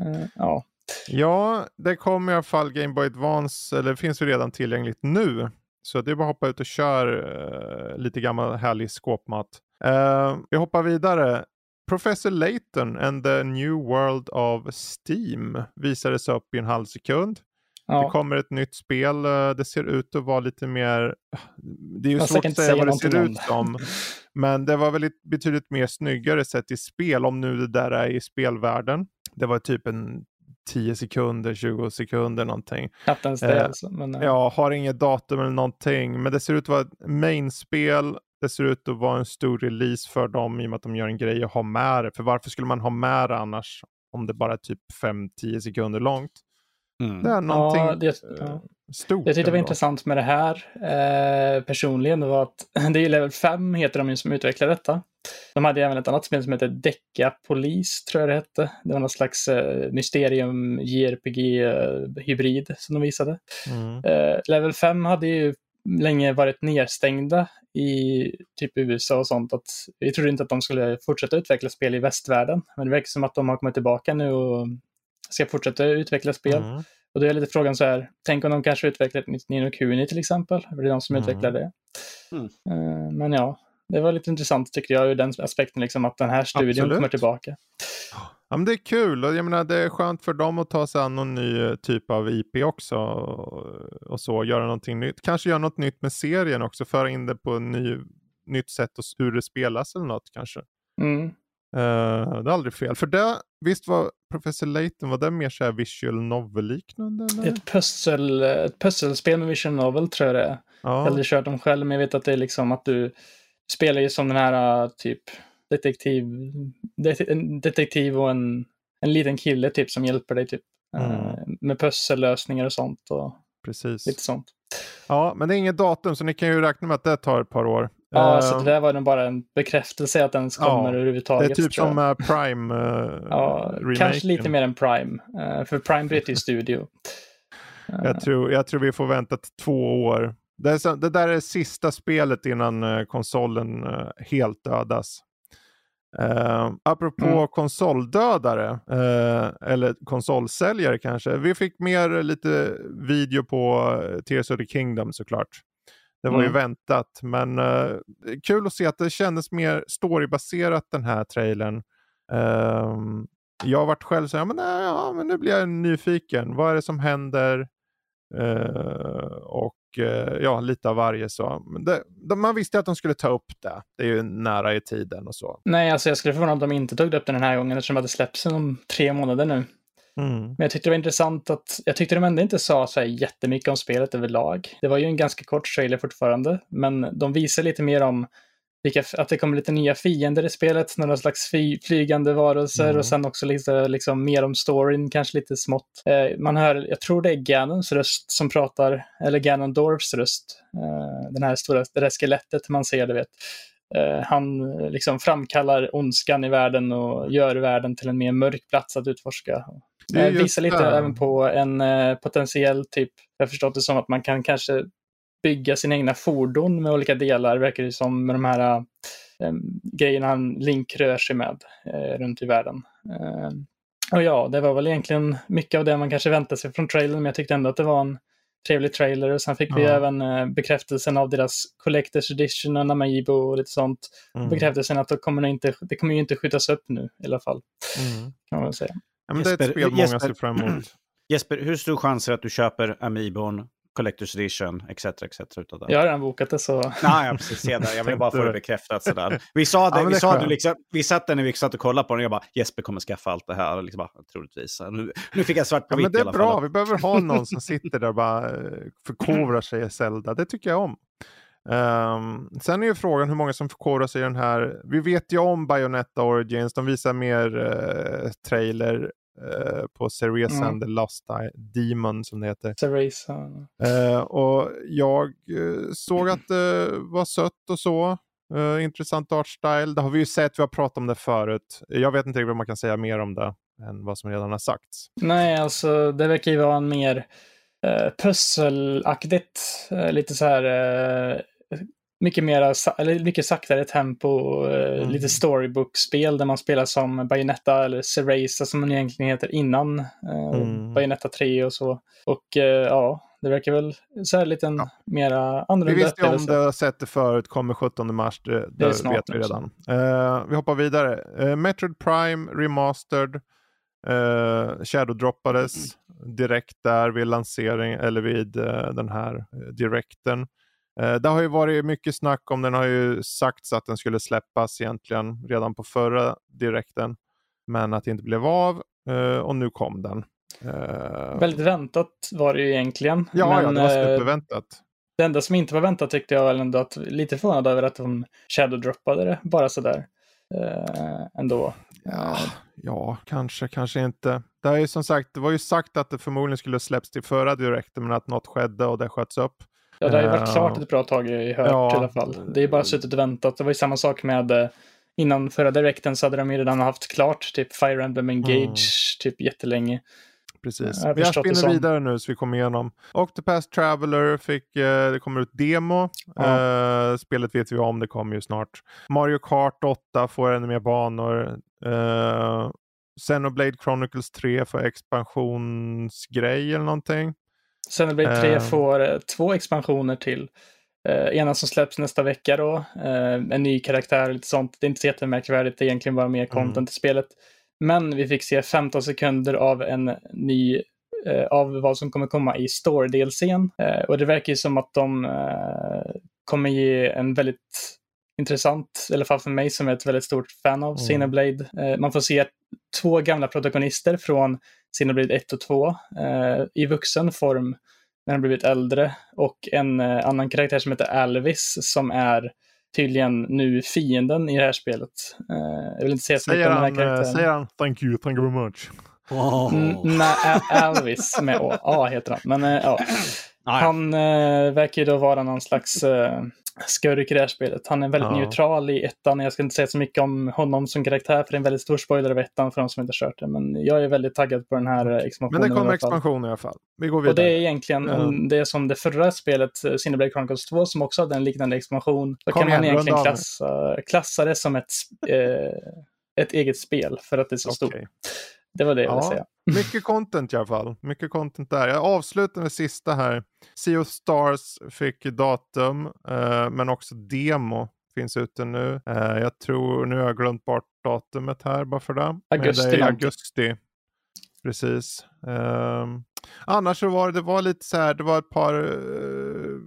Eh, ja. Ja, det kommer i alla fall Game Boy Advance, eller det finns ju redan tillgängligt nu. Så det är bara att hoppa ut och kör uh, lite gammal härlig skåpmat. Uh, vi hoppar vidare. Professor Layton and the New World of Steam visades upp i en halv sekund. Ja. Det kommer ett nytt spel. Eh, det ser ut att vara lite mer... Det är ju svårt att säga vad det ser ut som. Men det var väl betydligt mer snyggare sett i spel, om nu det där är i spelvärlden. Det var typ en 10 sekunder, 20 sekunder någonting. Knappt ens det eh, alltså. Men, eh. Ja, har inget datum eller någonting. Men det ser ut att vara ett mainspel. Det ser ut att vara en stor release för dem i och med att de gör en grej att ha med det. För varför skulle man ha med det annars om det bara är typ 5-10 sekunder långt? Mm. Det är någonting ja, det, ja. Stort. Jag tyckte det var intressant med det här eh, personligen var att det är Level 5 heter de som utvecklar detta. De hade även ett annat spel som heter Decca Polis, tror jag det hette. Det var någon slags eh, mysterium JRPG-hybrid eh, som de visade. Mm. Eh, Level 5 hade ju länge varit nedstängda i typ USA och sånt. Att vi trodde inte att de skulle fortsätta utveckla spel i västvärlden. Men det verkar som att de har kommit tillbaka nu och ska fortsätta utveckla spel. Mm. Och då är lite frågan så här, tänk om de kanske utvecklar ett nytt Nino Kuni till exempel. Det är de som mm. utvecklar det. Mm. Uh, men ja, det var lite intressant tycker jag ur den aspekten liksom att den här studion Absolut. kommer tillbaka. Ja, men det är kul och jag menar det är skönt för dem att ta sig an någon ny eh, typ av IP också och, så göra någonting nytt. Kanske göra något nytt med serien också, föra in det på ett ny, nytt sätt och hur det spelas eller något kanske. Mm. Uh, det är aldrig fel. För det, visst var Professor Layton, var det mer så här visual novel-liknande? Ett, pussel, ett pusselspel med visual novel tror jag det är. Ja. Jag har aldrig kört dem själv, men jag vet att det är liksom att du spelar ju som den här typ detektiv, en detektiv och en, en liten kille typ som hjälper dig typ mm. uh, med pussellösningar och sånt. Och Precis. Lite sånt. Ja, men det är inget datum så ni kan ju räkna med att det tar ett par år. Ja, uh, så det där var nog bara en bekräftelse att den kommer ja, överhuvudtaget. Det är typ som uh, Prime uh, Ja, kanske lite mer än Prime. Uh, för Prime bryter ju studio. jag, tror, jag tror vi får vänta två år. Det, är, det där är sista spelet innan konsolen helt dödas. Uh, apropå mm. konsoldödare, uh, eller konsolsäljare kanske. Vi fick mer lite video på Tears of the Kingdom såklart. Det var mm. ju väntat, men uh, kul att se att det kändes mer storybaserat den här trailern. Uh, jag har varit själv så här, men, ja, men nu blir jag nyfiken. Vad är det som händer? Uh, och ja, lite av varje så. Det, de, man visste att de skulle ta upp det. Det är ju nära i tiden och så. Nej, alltså jag skulle förvåna om de inte tog upp det den här gången eftersom det hade släppts om tre månader nu. Mm. Men jag tyckte det var intressant att, jag tyckte de ändå inte sa så här jättemycket om spelet överlag. Det var ju en ganska kort trailer fortfarande, men de visar lite mer om vilka, att det kommer lite nya fiender i spelet, några slags fly, flygande varelser mm. och sen också lite liksom, mer om storyn, kanske lite smått. Eh, man hör, jag tror det är Ganons röst som pratar, eller Ganondorfs röst, eh, den här stora, det där skelettet man ser, du vet. Eh, han liksom framkallar ondskan i världen och gör världen till en mer mörk plats att utforska. Det visar lite det. även på en eh, potentiell typ, jag har förstått det som att man kan kanske bygga sina egna fordon med olika delar, verkar det som, med de här äh, grejerna han Link rör sig med äh, runt i världen. Äh, och ja, det var väl egentligen mycket av det man kanske väntade sig från trailern, men jag tyckte ändå att det var en trevlig trailer. Och sen fick ja. vi även äh, bekräftelsen av deras Collectors Edition och Namaibo och lite sånt. Mm. Bekräftelsen att det kommer, inte, det kommer ju inte skjutas upp nu i alla fall. Mm. Kan man väl säga. Ja, men det är ett spel många ser fram emot. Jesper, hur stor chans är att du köper Amiibon Collector's Edition, etc. etc. Utav det. Jag har redan bokat det så... Nej, ja, precis. Där. Jag vill bara få det bekräftat sådär. Vi sa det, ja, vi, sa det liksom, vi satt där när vi satt och kollade på den och jag bara Jesper kommer skaffa allt det här. Liksom bara, troligtvis. Nu, nu fick jag svart på ja, vitt men Det är bra, vi behöver ha någon som sitter där och bara eh, förkovrar sig i Zelda. Det tycker jag om. Um, sen är ju frågan hur många som förkovrar sig i den här. Vi vet ju om Bayonetta Origins, de visar mer uh, trailer Eh, på Cereza mm. and the Lost Demon som det heter. Uh, och jag uh, såg att det var sött och så. Uh, intressant artstyle. Det har vi ju sett, vi har pratat om det förut. Jag vet inte riktigt vad man kan säga mer om det än vad som redan har sagts. Nej, alltså det verkar ju vara en mer uh, pusselaktigt, lite så här mycket, mera, eller mycket saktare tempo, eh, mm. lite storybook-spel där man spelar som Bayonetta eller Cereza som den egentligen heter innan eh, mm. Bayonetta 3 och så. Och eh, ja, det verkar väl så här lite ja. mera annorlunda Vi visste om det, har sett det förut, kommer 17 mars, det, det vet vi redan. Uh, vi hoppar vidare. Uh, Metroid Prime Remastered uh, Shadow-droppades direkt där vid lansering, eller vid uh, den här direkten. Eh, det har ju varit mycket snack om den har ju sagts att den skulle släppas egentligen redan på förra direkten. Men att det inte blev av eh, och nu kom den. Eh, Väldigt väntat var det ju egentligen. Ja, men, ja det var superväntat. Det enda som inte var väntat tyckte jag väl ändå att lite förvånad över att de shadow-droppade det bara sådär. Äh, ändå. Ja, ja, kanske, kanske inte. Det, är ju som sagt, det var ju sagt att det förmodligen skulle släpps till förra direkten men att något skedde och det sköts upp. Ja, det har ju varit uh, klart ett bra tag jag hört ja, i alla fall. Det är bara suttit och väntat. Det var ju samma sak med eh, innan förra direkten så hade de ju redan haft klart typ Fire Emblem Engage mm. typ jättelänge. Precis. Jag vi spinner vidare nu så vi kommer igenom. Octopath Traveler fick, eh, det kommer ut demo. Ja. Eh, spelet vet vi om, det kommer ju snart. Mario Kart 8 får ännu mer banor. Eh, Xenoblade Chronicles 3 får expansionsgrej eller någonting. Xenoblade 3 uh, får eh, två expansioner till. Uh, ena som släpps nästa vecka då. Uh, en ny karaktär och lite sånt. Det är inte så jättemärkvärdigt, det är egentligen bara mer content mm. i spelet. Men vi fick se 15 sekunder av en ny av vad som kommer komma i Store-delscen. och det verkar ju som att de kommer ge en väldigt intressant, i alla fall för mig som är ett väldigt stort fan av mm. Xenoblade. man får se två gamla protagonister från Xenoblade 1 och 2 eh, i vuxen form när han blivit äldre och en eh, annan karaktär som heter Alvis som är tydligen nu fienden i det här spelet. Eh, jag vill inte säga så mycket om den här karaktären. Säger han thank you, thank you very much? Oh. Nej, Alvis med A heter han. Men eh, ja. Han eh, verkar ju då vara någon slags eh, skurk i det här spelet. Han är väldigt ja. neutral i ettan. Jag ska inte säga så mycket om honom som karaktär, för det är en väldigt stor spoiler av ettan för de som inte kört det. Men jag är väldigt taggad på den här expansionen. Men det kommer expansion i alla fall. Vi går vidare. Och det är egentligen mm. det som det förra spelet, Cineblade Chronicles 2, som också hade en liknande expansion. Då Kom kan man egentligen klassa, klassa det som ett, eh, ett eget spel, för att det är så okay. stort. Det var det jag ville säga. Mycket content i alla fall. Mycket content där. Jag avslutar med sista här. Sea of Stars fick datum, eh, men också demo finns ute nu. Eh, jag tror, nu har jag glömt bort datumet här bara för det. Augusti. Det är augusti. Precis. Eh, annars så var det, det var lite så här, det var ett par eh,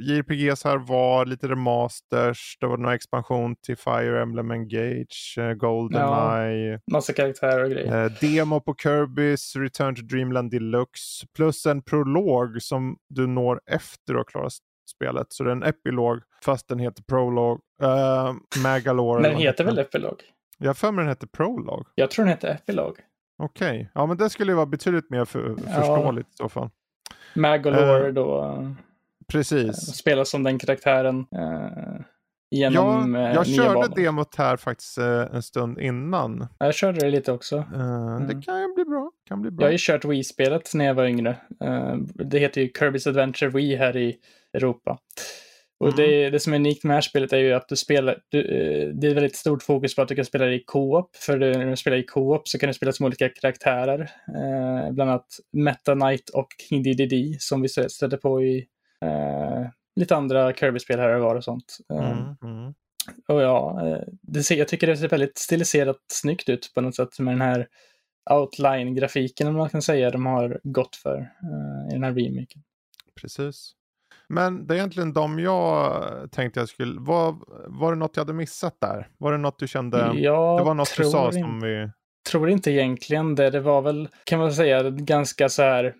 JRPGs här var, lite remasters, det var några expansion till Fire Emblem Engage, uh, Goldeneye. Ja, massa karaktärer och grejer. Uh, demo på Kirby's Return to Dreamland Deluxe. Plus en prolog som du når efter att ha klarat spelet. Så det är en epilog fast den heter prolog. Uh, Magalore. den heter väl epilog? Jag för mig den heter prolog. Jag tror den heter epilog. Okej, okay. ja men det skulle ju vara betydligt mer för, förståeligt ja. i så fall. Magalore då. Precis. Spela som den karaktären. Eh, genom ja, jag körde banor. demot här faktiskt eh, en stund innan. Jag körde det lite också. Mm. Det kan bli bra. Kan bli bra. Jag har ju kört Wii-spelet när jag var yngre. Det heter ju Kirby's Adventure Wii här i Europa. Och mm. det, det som är unikt med det här spelet är ju att du spelar, du, det är väldigt stort fokus på att du kan spela i co-op. För när du spelar i co-op så kan du spela som olika karaktärer. Eh, bland annat Meta Knight och King Dedede som vi stötte på i Eh, lite andra Kirby-spel här och var och sånt. Eh, mm, mm. Och ja, eh, det ser, jag tycker det ser väldigt stiliserat snyggt ut på något sätt med den här outline-grafiken om man kan säga de har gått för uh, i den här remaken. Precis. Men det är egentligen de jag tänkte jag skulle... Var, var det något jag hade missat där? Var det något du kände? Jag det var något du sa som vi... tror inte egentligen det. Det var väl, kan man säga, ganska så här Eh,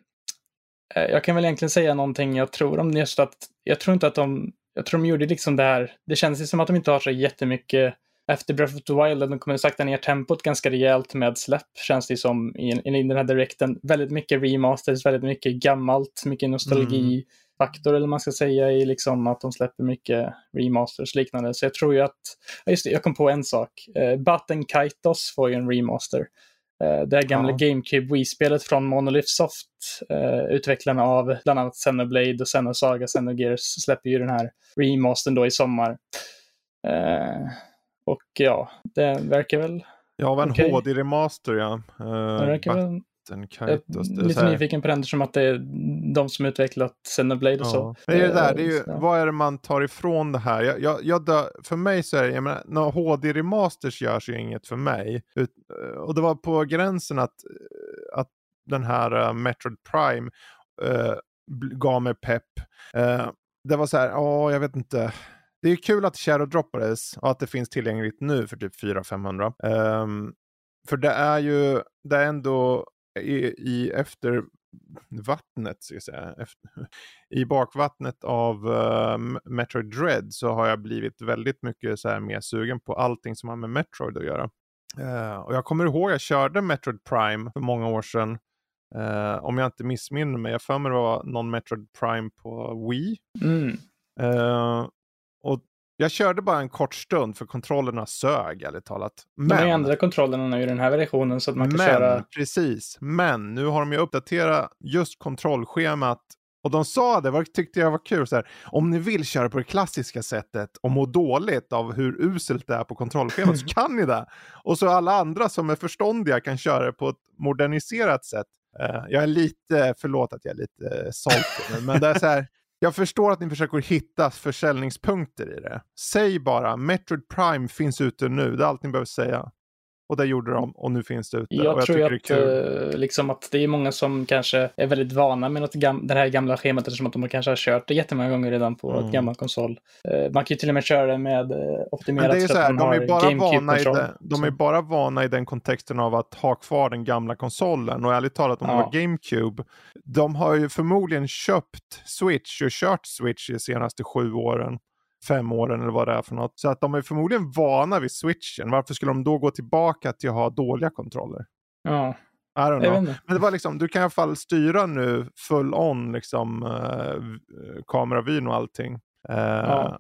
jag kan väl egentligen säga någonting jag tror om just att jag tror inte att de, jag tror de gjorde liksom det här, det känns ju som att de inte har så jättemycket efter Breath of the Wild, de kommer sakta ner tempot ganska rejält med släpp, känns det som i, i den här direkten. Väldigt mycket remasters, väldigt mycket gammalt, mycket nostalgifaktor mm. eller man ska säga i liksom att de släpper mycket remasters liknande. Så jag tror ju att, just det, jag kom på en sak. Uh, Button Kaitos får ju en remaster. Eh, det här gamla ja. GameCube Wii-spelet från Monolith Soft, uh, utvecklarna av bland annat Xenoblade och Xenosaga, Xenogears, släpper ju den här remastern då i sommar. Uh, och ja, det verkar väl... Ja, en okay. HD-remaster ja. Det verkar väl den Kaitos. Jag är lite nyfiken på den eftersom att det är de som utvecklat Xenoblade och ja. så. Det är det där, det är ju, vad är det man tar ifrån det här? Jag, jag, jag dö, för mig så är det, jag menar, när HD-remasters görs ju inget för mig. Ut, och det var på gränsen att, att den här uh, Metroid Prime uh, gav mig pepp. Uh, det var så här, ja, jag vet inte. Det är kul att Shadow droppades och att det finns tillgängligt nu för typ 400-500. Um, ehm, för det är ju, det är ändå i, i efter vattnet, ska jag säga, efter, i bakvattnet av uh, Metroid Dread så har jag blivit väldigt mycket så här mer sugen på allting som har med Metroid att göra. Uh, och jag kommer ihåg jag körde Metroid Prime för många år sedan. Uh, om jag inte missminner mig, jag för mig det var någon Metroid Prime på Wii. Mm. Uh, och jag körde bara en kort stund för kontrollerna sög ärligt talat. Men, de andra kontrollerna i den här versionen så att man kan men, köra... Precis, men nu har de ju uppdaterat just kontrollschemat och de sa det, vad tyckte jag var kul, så här, om ni vill köra på det klassiska sättet och må dåligt av hur uselt det är på kontrollschemat så kan ni det. Och så alla andra som är förståndiga kan köra det på ett moderniserat sätt. Uh, jag är lite, förlåt att jag är lite salty men det är så här, jag förstår att ni försöker hitta försäljningspunkter i det. Säg bara, Metroid Prime finns ute nu, det är allt ni behöver säga. Och det gjorde de och nu finns det ute. Jag, jag tror att, det liksom att det är många som kanske är väldigt vana med något gam det här gamla schemat eftersom att de kanske har kört det jättemånga gånger redan på mm. ett gammalt konsol. Uh, man kan ju till och med köra det med uh, optimerat det är så här, de är bara vana i det, De är bara vana i den kontexten av att ha kvar den gamla konsolen och ärligt talat om ja. det var GameCube. De har ju förmodligen köpt Switch och kört Switch de senaste sju åren fem åren eller vad det är för något. Så att de är förmodligen vana vid switchen. Varför skulle de då gå tillbaka till att ha dåliga kontroller? Ja. I don't know. Men det var liksom, du kan i alla fall styra nu full on liksom uh, kameravyn och allting. Uh, ja.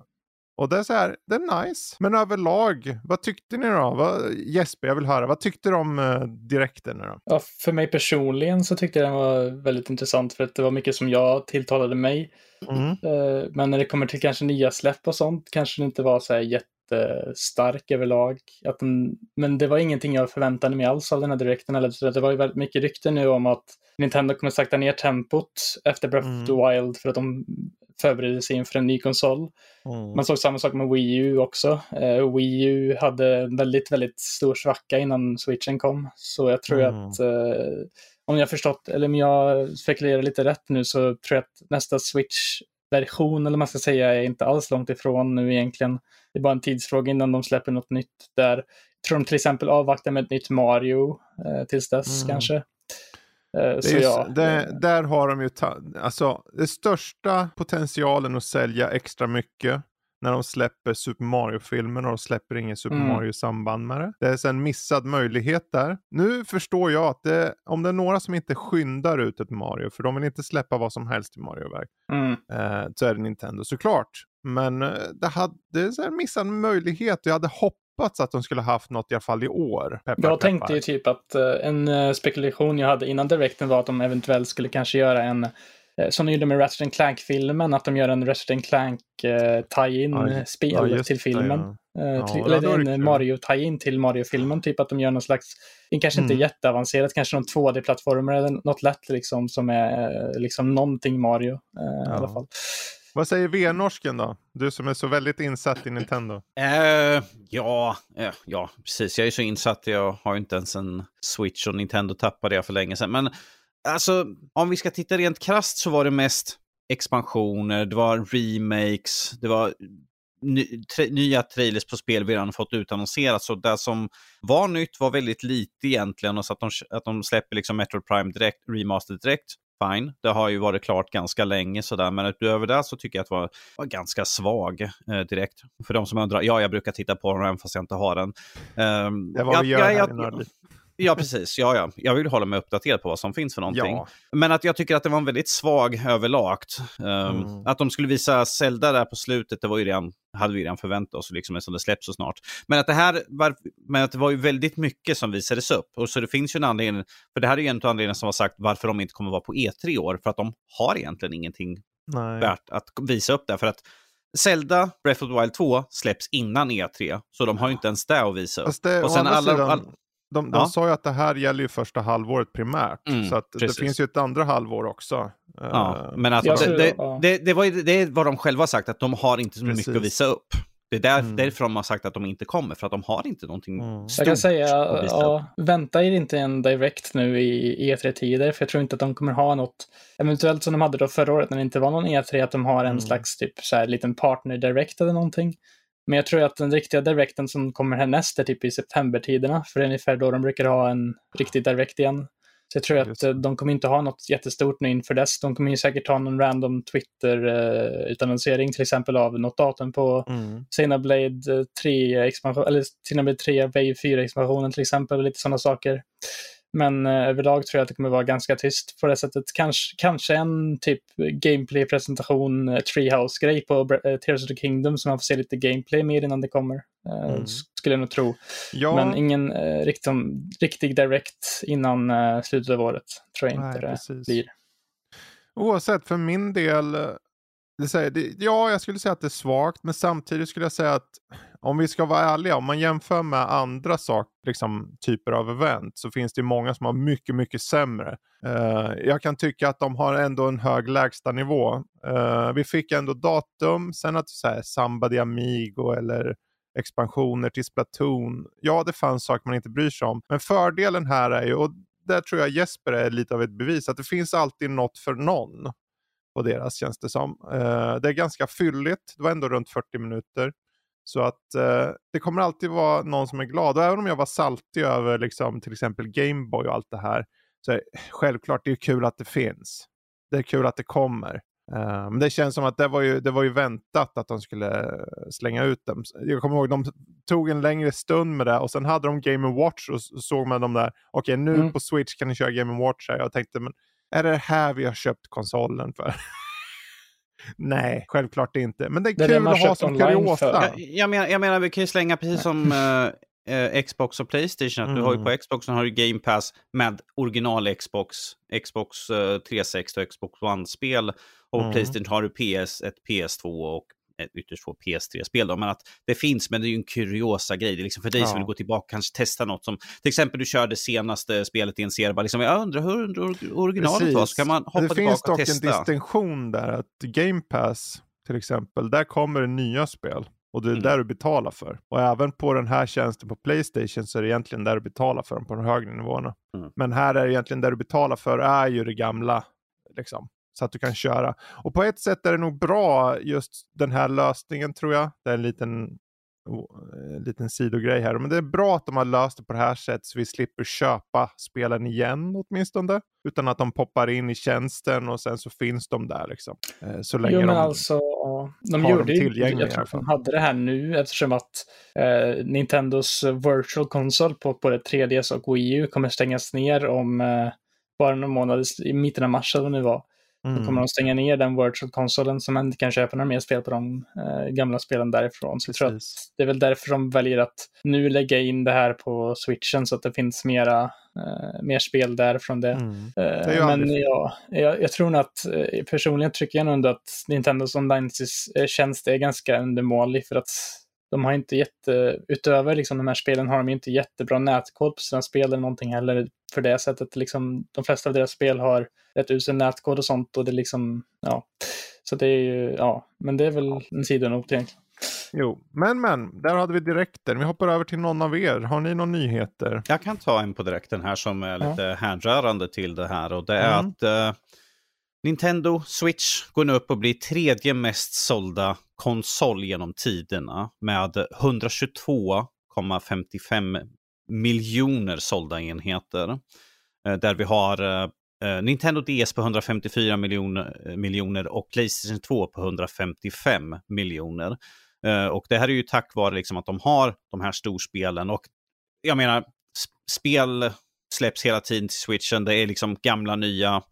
Och det är så här, det är nice. Men överlag, vad tyckte ni då? Vad, Jesper, jag vill höra. Vad tyckte du om uh, direkten nu då? Ja, för mig personligen så tyckte jag den var väldigt intressant för att det var mycket som jag tilltalade mig. Mm. Uh, men när det kommer till kanske nya släpp och sånt kanske det inte var så här jättestark överlag. Att den, men det var ingenting jag förväntade mig alls av den här direkten. Eller, det var ju väldigt mycket rykten nu om att Nintendo kommer sakta ner tempot efter Breath mm. of the mm. Wild för att de förbereder sig inför en ny konsol. Mm. Man såg samma sak med Wii U också. Uh, Wii U hade en väldigt, väldigt stor svacka innan switchen kom. Så jag tror mm. att uh, om jag förstått, eller om jag spekulerar lite rätt nu så tror jag att nästa Switch-version, eller man ska säga, är inte alls långt ifrån nu egentligen. Det är bara en tidsfråga innan de släpper något nytt där. Jag tror de till exempel avvaktar med ett nytt Mario eh, tills dess mm. kanske. Eh, så ja. det, där har de ju, ta, alltså det största potentialen att sälja extra mycket när de släpper Super Mario-filmen och de släpper ingen Super mm. Mario i samband med det. Det är en missad möjlighet där. Nu förstår jag att det, om det är några som inte skyndar ut ett Mario, för de vill inte släppa vad som helst i Mario-verk, mm. eh, så är det Nintendo såklart. Men eh, det, hade, det är en missad möjlighet jag hade hoppats att de skulle haft något i alla fall i år. Peppar, jag tänkte ju typ att uh, en uh, spekulation jag hade innan direkten var att de eventuellt skulle kanske göra en Eh, som de gjorde med Ratchet Clank-filmen, att de gör en Ratchet Clank tie-in-spel ja, till filmen. Ja. Uh, till, ja, eller en Mario tie-in till Mario-filmen, typ att de gör någon slags, kanske inte mm. jätteavancerat, kanske någon 2D-plattformar eller något lätt liksom som är liksom någonting Mario i alla fall. Vad säger V-norsken då? Du som är så väldigt insatt i Nintendo. Uh, ja, uh, ja, precis. Jag är så insatt. Jag har inte ens en Switch och Nintendo tappade jag för länge sedan. Men alltså, om vi ska titta rent krast så var det mest expansioner, det var remakes, det var ny, tra nya trailers på spel vi redan fått utannonserat. Så det som var nytt var väldigt lite egentligen. Och så att de, att de släpper liksom Metro Prime direkt, remaster direkt. Fine, det har ju varit klart ganska länge sådär, men utöver det så tycker jag att det var, var ganska svag eh, direkt. För de som undrar, ja, jag brukar titta på den även fast jag inte har den. Um, det jag, vi gör jag, här jag, Ja, precis. Ja, ja. Jag vill hålla mig uppdaterad på vad som finns för någonting. Ja. Men att jag tycker att det var en väldigt svag överlagt. Um, mm. Att de skulle visa Zelda där på slutet, det var ju redan, hade vi redan förväntat oss, liksom, eftersom det släpps så snart. Men att det här var, men att det var ju väldigt mycket som visades upp. Och så det finns ju en anledning, för det här är ju en av anledningarna som har sagt varför de inte kommer vara på E3 i år, för att de har egentligen ingenting Nej. värt att visa upp där. För att Zelda Breath of the Wild 2 släpps innan E3, så de har ju inte ens det att visa upp. Det, och sen alla, sidan, all, de, de ja. sa ju att det här gäller ju första halvåret primärt. Mm, så att det finns ju ett andra halvår också. Ja, uh, men alltså, det, det, det, det, var ju, det är vad de själva har sagt, att de har inte så precis. mycket att visa upp. Det är där, mm. därför de har sagt att de inte kommer, för att de har inte någonting mm. stort Jag kan säga, ja, vänta er inte en direkt nu i E3-tider, för jag tror inte att de kommer ha något, eventuellt som de hade då förra året när det inte var någon E3, att de har en mm. slags typ så här liten partner direct eller någonting. Men jag tror att den riktiga direkten som kommer härnäst är typ i septembertiderna, för det är ungefär då de brukar ha en riktig direkt igen. Så jag tror att eh, de kommer inte ha något jättestort nu inför dess. De kommer ju säkert ha någon random Twitter-utannonsering till exempel av något datum på mm. Xenoblade 3-expansion, eller Xenoblade 3 Wave 4-expansionen till exempel, lite sådana saker. Men eh, överlag tror jag att det kommer vara ganska tyst på det sättet. Kanske, kanske en typ gameplay-presentation, eh, Treehouse-grej på eh, Tears of the Kingdom som man får se lite gameplay med innan det kommer. Mm. Skulle jag nog tro. Ja. Men ingen eh, riktig, direct innan slutet av året. Tror jag inte Nej, det precis. blir. Oavsett, för min del det säger, det, ja, jag skulle säga att det är svagt, men samtidigt skulle jag säga att om vi ska vara ärliga, om man jämför med andra sak, liksom, typer av event så finns det många som har mycket, mycket sämre. Uh, jag kan tycka att de har ändå en hög lägstanivå. Uh, eh, vi fick ändå datum, sen att säga Samba de Amigo eller expansioner till Splatoon. Ja, det fanns saker man inte bryr sig om, men fördelen här är ju, och där tror jag Jesper är lite av ett bevis, att det finns alltid något för någon på deras känns det som. Uh, det är ganska fylligt, det var ändå runt 40 minuter. Så att uh, det kommer alltid vara någon som är glad. Och även om jag var saltig över liksom, till exempel Gameboy och allt det här. Så är, självklart det är kul att det finns. Det är kul att det kommer. Uh, men det känns som att det var, ju, det var ju väntat att de skulle slänga ut dem. Jag kommer ihåg de tog en längre stund med det och sen hade de Game Watch och såg man dem där. Okej, okay, nu mm. på Switch kan ni köra Game Watch här. Jag tänkte, men är det här vi har köpt konsolen för? Nej, självklart inte. Men det är det kul är att ha som kuriosa. Jag, jag, menar, jag menar, vi kan ju slänga precis som uh, Xbox och Playstation. Att mm. Du har ju på mm. Xboxen har du Game Pass med original Xbox, Xbox uh, 360 och Xbox One-spel. Och på mm. Playstation har du PS, ett PS2 och ytterst få PS3-spel. Men att det finns, men det är ju en kuriosa grej. Det är liksom för dig ja. som vill gå tillbaka och kanske testa något som, till exempel du körde senaste spelet i en serie, bara liksom, jag undrar hur originalet Precis. var, så kan man hoppa det tillbaka och testa. Det finns dock en distinktion där, att Game Pass till exempel, där kommer det nya spel. Och det är mm. där du betalar för. Och även på den här tjänsten på Playstation så är det egentligen där du betalar för den på de högre nivåerna. Mm. Men här är det egentligen där du betalar för är ju det gamla. Liksom så att du kan köra. Och på ett sätt är det nog bra just den här lösningen tror jag. Det är en liten, en liten sidogrej här. Men det är bra att de har löst det på det här sättet så vi slipper köpa spelen igen åtminstone. Utan att de poppar in i tjänsten och sen så finns de där liksom. Eh, så länge jo, men de alltså, de har gjorde dem ju, jag tror att de hade det här nu eftersom att eh, Nintendos virtual console på både 3DS och Wii U kommer stängas ner om eh, bara några månader, i mitten av mars eller vad det nu var. Mm. Då kommer de stänga ner den virtual konsolen så man inte kan köpa några mer spel på de eh, gamla spelen därifrån. Så jag tror att det är väl därför de väljer att nu lägga in det här på switchen så att det finns mera, eh, mer spel därifrån det. Mm. Eh, det men ja, jag, jag, tror nog att eh, personligen tycker jag nog ändå att Nintendos online-tjänst är ganska undermålig för att de har inte jätte, utöver liksom de här spelen har de inte jättebra nätkod på sina spel eller någonting heller för det sättet. Liksom, de flesta av deras spel har rätt usel nätkod och sånt och det liksom, ja. Så det är ju, ja, men det är väl en sidonot egentligen. Jo, men men, där hade vi direkten. Vi hoppar över till någon av er. Har ni några nyheter? Jag kan ta en på direkten här som är lite ja. hänrörande till det här och det är mm. att uh, Nintendo Switch går nu upp och blir tredje mest sålda konsol genom tiderna med 122,55 miljoner sålda enheter. Eh, där vi har eh, eh, Nintendo DS på 154 miljoner, miljoner och Playstation 2 på 155 miljoner. Och det här är ju tack vare liksom att de har de här storspelen och jag menar, spel släpps hela tiden till switchen. Det är liksom gamla, nya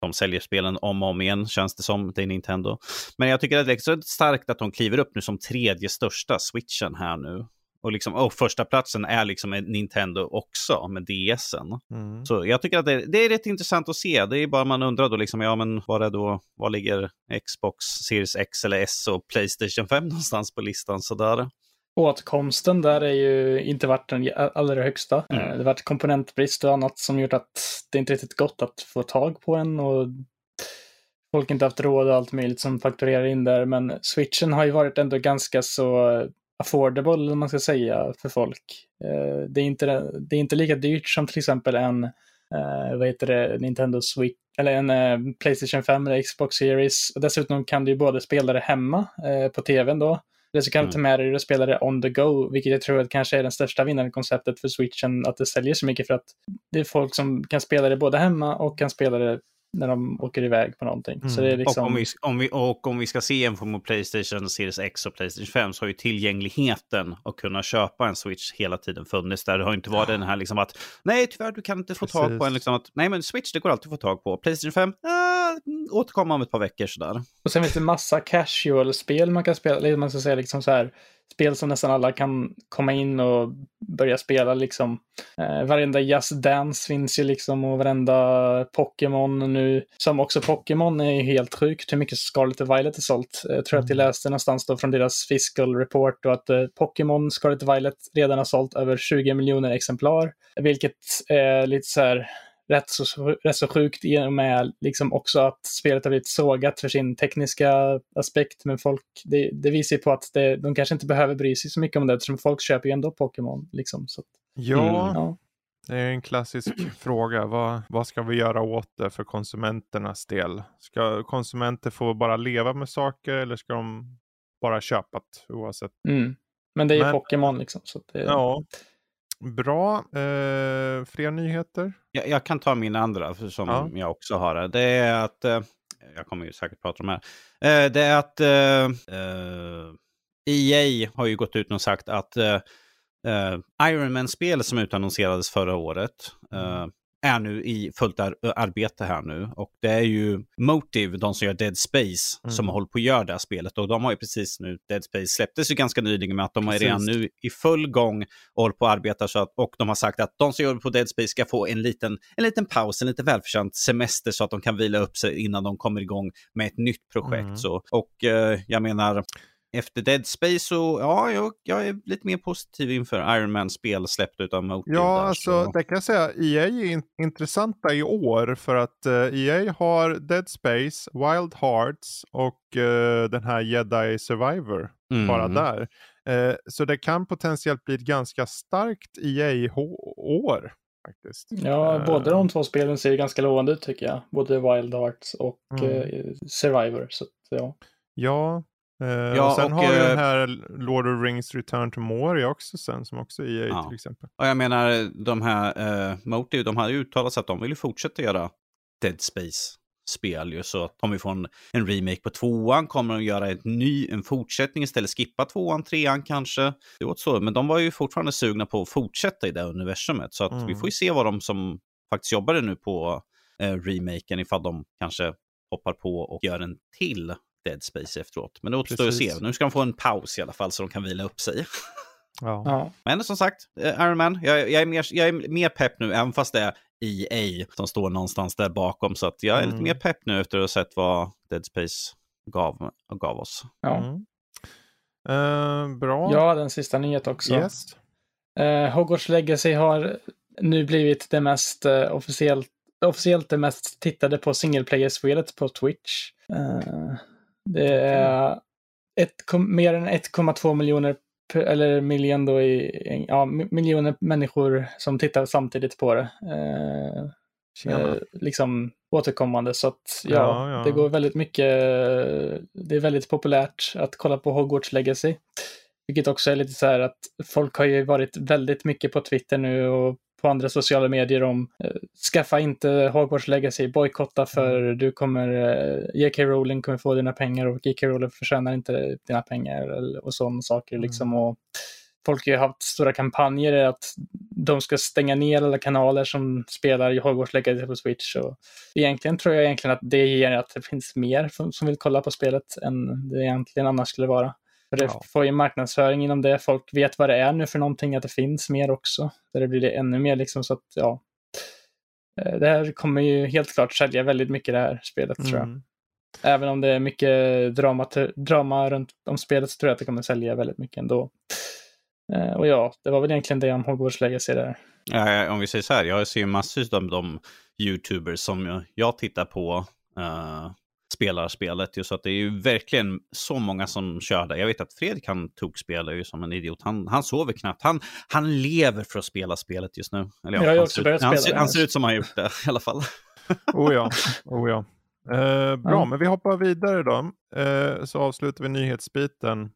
de säljer spelen om och om igen, känns det som. Det är Nintendo. Men jag tycker att det är så starkt att de kliver upp nu som tredje största switchen här nu. Och, liksom, och första platsen är liksom Nintendo också med DSen. Mm. Så jag tycker att det, det, är rätt intressant att se. Det är bara man undrar då liksom, ja men var är då, var ligger Xbox Series X eller S och Playstation 5 någonstans på listan sådär? Åtkomsten där är ju inte varit den allra högsta. Mm. Eh, det har varit komponentbrist och annat som gjort att det inte riktigt gått att få tag på en och folk inte haft råd och allt möjligt som fakturerar in där. Men switchen har ju varit ändå ganska så affordable, om man ska säga, för folk. Eh, det är inte, det är inte lika dyrt som till exempel en Uh, vad heter det, Nintendo Switch, eller en uh, Playstation 5 eller Xbox Series. Och dessutom kan du ju både spela det hemma uh, på tvn då, Eller så kan du ta med dig och spela det on the go, vilket jag tror att kanske är den största vinnande konceptet för switchen, att det säljer så mycket för att det är folk som kan spela det både hemma och kan spela det när de åker iväg på någonting. Mm. Så det är liksom... och, om vi, om vi, och om vi ska se en form av Playstation Series X och Playstation 5 så har ju tillgängligheten att kunna köpa en Switch hela tiden funnits där. Det har inte varit den här liksom att nej tyvärr du kan inte få Precis. tag på en liksom att nej men Switch det går alltid att få tag på. Playstation 5, äh, återkomma om ett par veckor sådär. Och sen finns det massa casual-spel man kan spela, eller man ska säga liksom så här spel som nästan alla kan komma in och börja spela liksom. Eh, varenda Just Dance finns ju liksom och varenda Pokémon nu, som också Pokémon är helt sjukt hur mycket Scarlet och Violet är sålt. Jag tror mm. att jag mm. läste någonstans då från deras fiscal report och att eh, Pokémon Scarlet och Violet redan har sålt över 20 miljoner exemplar, vilket är lite så här rätt så, rätt så sjukt i och med liksom också att spelet har blivit sågat för sin tekniska aspekt. Men folk, det, det visar ju på att det, de kanske inte behöver bry sig så mycket om det eftersom folk köper ju ändå Pokémon. Liksom, så. Ja, mm. ja, det är en klassisk fråga. Vad, vad ska vi göra åt det för konsumenternas del? Ska konsumenter få bara leva med saker eller ska de bara köpa det oavsett? Mm. Men det är ju Pokémon liksom. Så det... Ja, Bra. Eh, fler nyheter? Jag, jag, kan ta min andra som ja. jag också har. Det är att, eh, jag kommer ju säkert prata om det här. Eh, det är att EA eh, e har ju gått ut och sagt att uh, Iron Man-spel som utannonserades förra året, uh, är nu i fullt ar arbete här nu. Och det är ju Motive, de som gör Dead Space, mm. som har hållit på att göra det här spelet. Och de har ju precis nu, Dead Space släpptes ju ganska nyligen med att de precis. är redan nu i full gång och håller på att arbeta. Så att, och de har sagt att de som jobbar på Dead Space ska få en liten, en liten paus, en lite välförtjänt semester så att de kan vila upp sig innan de kommer igång med ett nytt projekt. Mm. Så, och eh, jag menar, efter Dead Space så, ja, jag, jag är lite mer positiv inför Iron Man-spel släppt utav Motive. Ja, där, alltså så. det kan jag säga, EA är in intressanta i år för att uh, eh, EA har Dead Space, Wild Hearts och uh, den här Jedi Survivor mm. bara där. Uh, så det kan potentiellt bli ett ganska starkt EA-år. Faktiskt. Ja, båda de två spelen ser ganska lovande ut tycker jag. Både Wild Hearts och mm. Survivor. Så, ja. Ja, Uh, ja, och sen och, har vi den eh, här Lord of Rings Return to Moria också sen, som också är EA ja. till exempel. Och jag menar, de här uh, Motive, de hade ju uttalat sig att de vill fortsätta göra Dead Space-spel ju, så att om vi får en, en, remake på tvåan kommer de göra ett ny, en fortsättning istället, skippa tvåan, trean kanske. Det var så, men de var ju fortfarande sugna på att fortsätta i det universumet, så att mm. vi får ju se vad de som faktiskt jobbade nu på uh, remaken, ifall de kanske hoppar på och gör en till Dead Space efteråt. Men det återstår att se. Nu ska de få en paus i alla fall så de kan vila upp sig. Ja. Men som sagt, eh, Iron Man, jag, jag, är mer, jag är mer pepp nu, även fast det är EA som står någonstans där bakom. Så att jag är mm. lite mer pepp nu efter att ha sett vad Dead Space gav, gav oss. Ja. Mm. Uh, bra. Ja, den sista nyhet också. Yes. Uh, Hogwarts Legacy har nu blivit det mest uh, officiellt, officiellt det mest tittade på single player-spelet på Twitch. Uh, det är ett, mer än 1,2 miljoner eller miljon då i, ja, miljoner människor som tittar samtidigt på det. Eh, eh, liksom återkommande så att ja, ja, ja, det går väldigt mycket, det är väldigt populärt att kolla på Hogwarts Legacy. Vilket också är lite så här att folk har ju varit väldigt mycket på Twitter nu och på andra sociala medier om eh, skaffa inte Hogwarts Legacy, bojkotta för mm. du kommer, eh, J.K. Rowling kommer få dina pengar och J.K. Rowling förtjänar inte dina pengar och sådana saker mm. liksom. Och folk har haft stora kampanjer att de ska stänga ner alla kanaler som spelar Hogwarts Legacy på Switch. Och egentligen tror jag egentligen att det ger att det finns mer som vill kolla på spelet än det egentligen annars skulle vara. För det ja. får ju marknadsföring inom det. Folk vet vad det är nu för någonting, att det finns mer också. Där det blir det ännu mer liksom så att, ja. Eh, det här kommer ju helt klart sälja väldigt mycket det här spelet mm. tror jag. Mm. Även om det är mycket drama, drama runt om spelet så tror jag att det kommer sälja väldigt mycket ändå. Eh, och ja, det var väl egentligen det om Hogwarts Legacy där. Ja, om vi säger så här, jag ser massor av de YouTubers som jag tittar på uh, spelar spelet. Ju, så att det är ju verkligen så många som kör det. Jag vet att Fredrik han tog spelar ju som en idiot. Han, han sover knappt. Han, han lever för att spela spelet just nu. Eller, ja, jag har också börjat spela. Han, ser, han ser ut som han har gjort det i alla fall. oh ja, oh ja. Eh, bra, ja. men vi hoppar vidare då. Eh, så avslutar vi nyhetsbiten.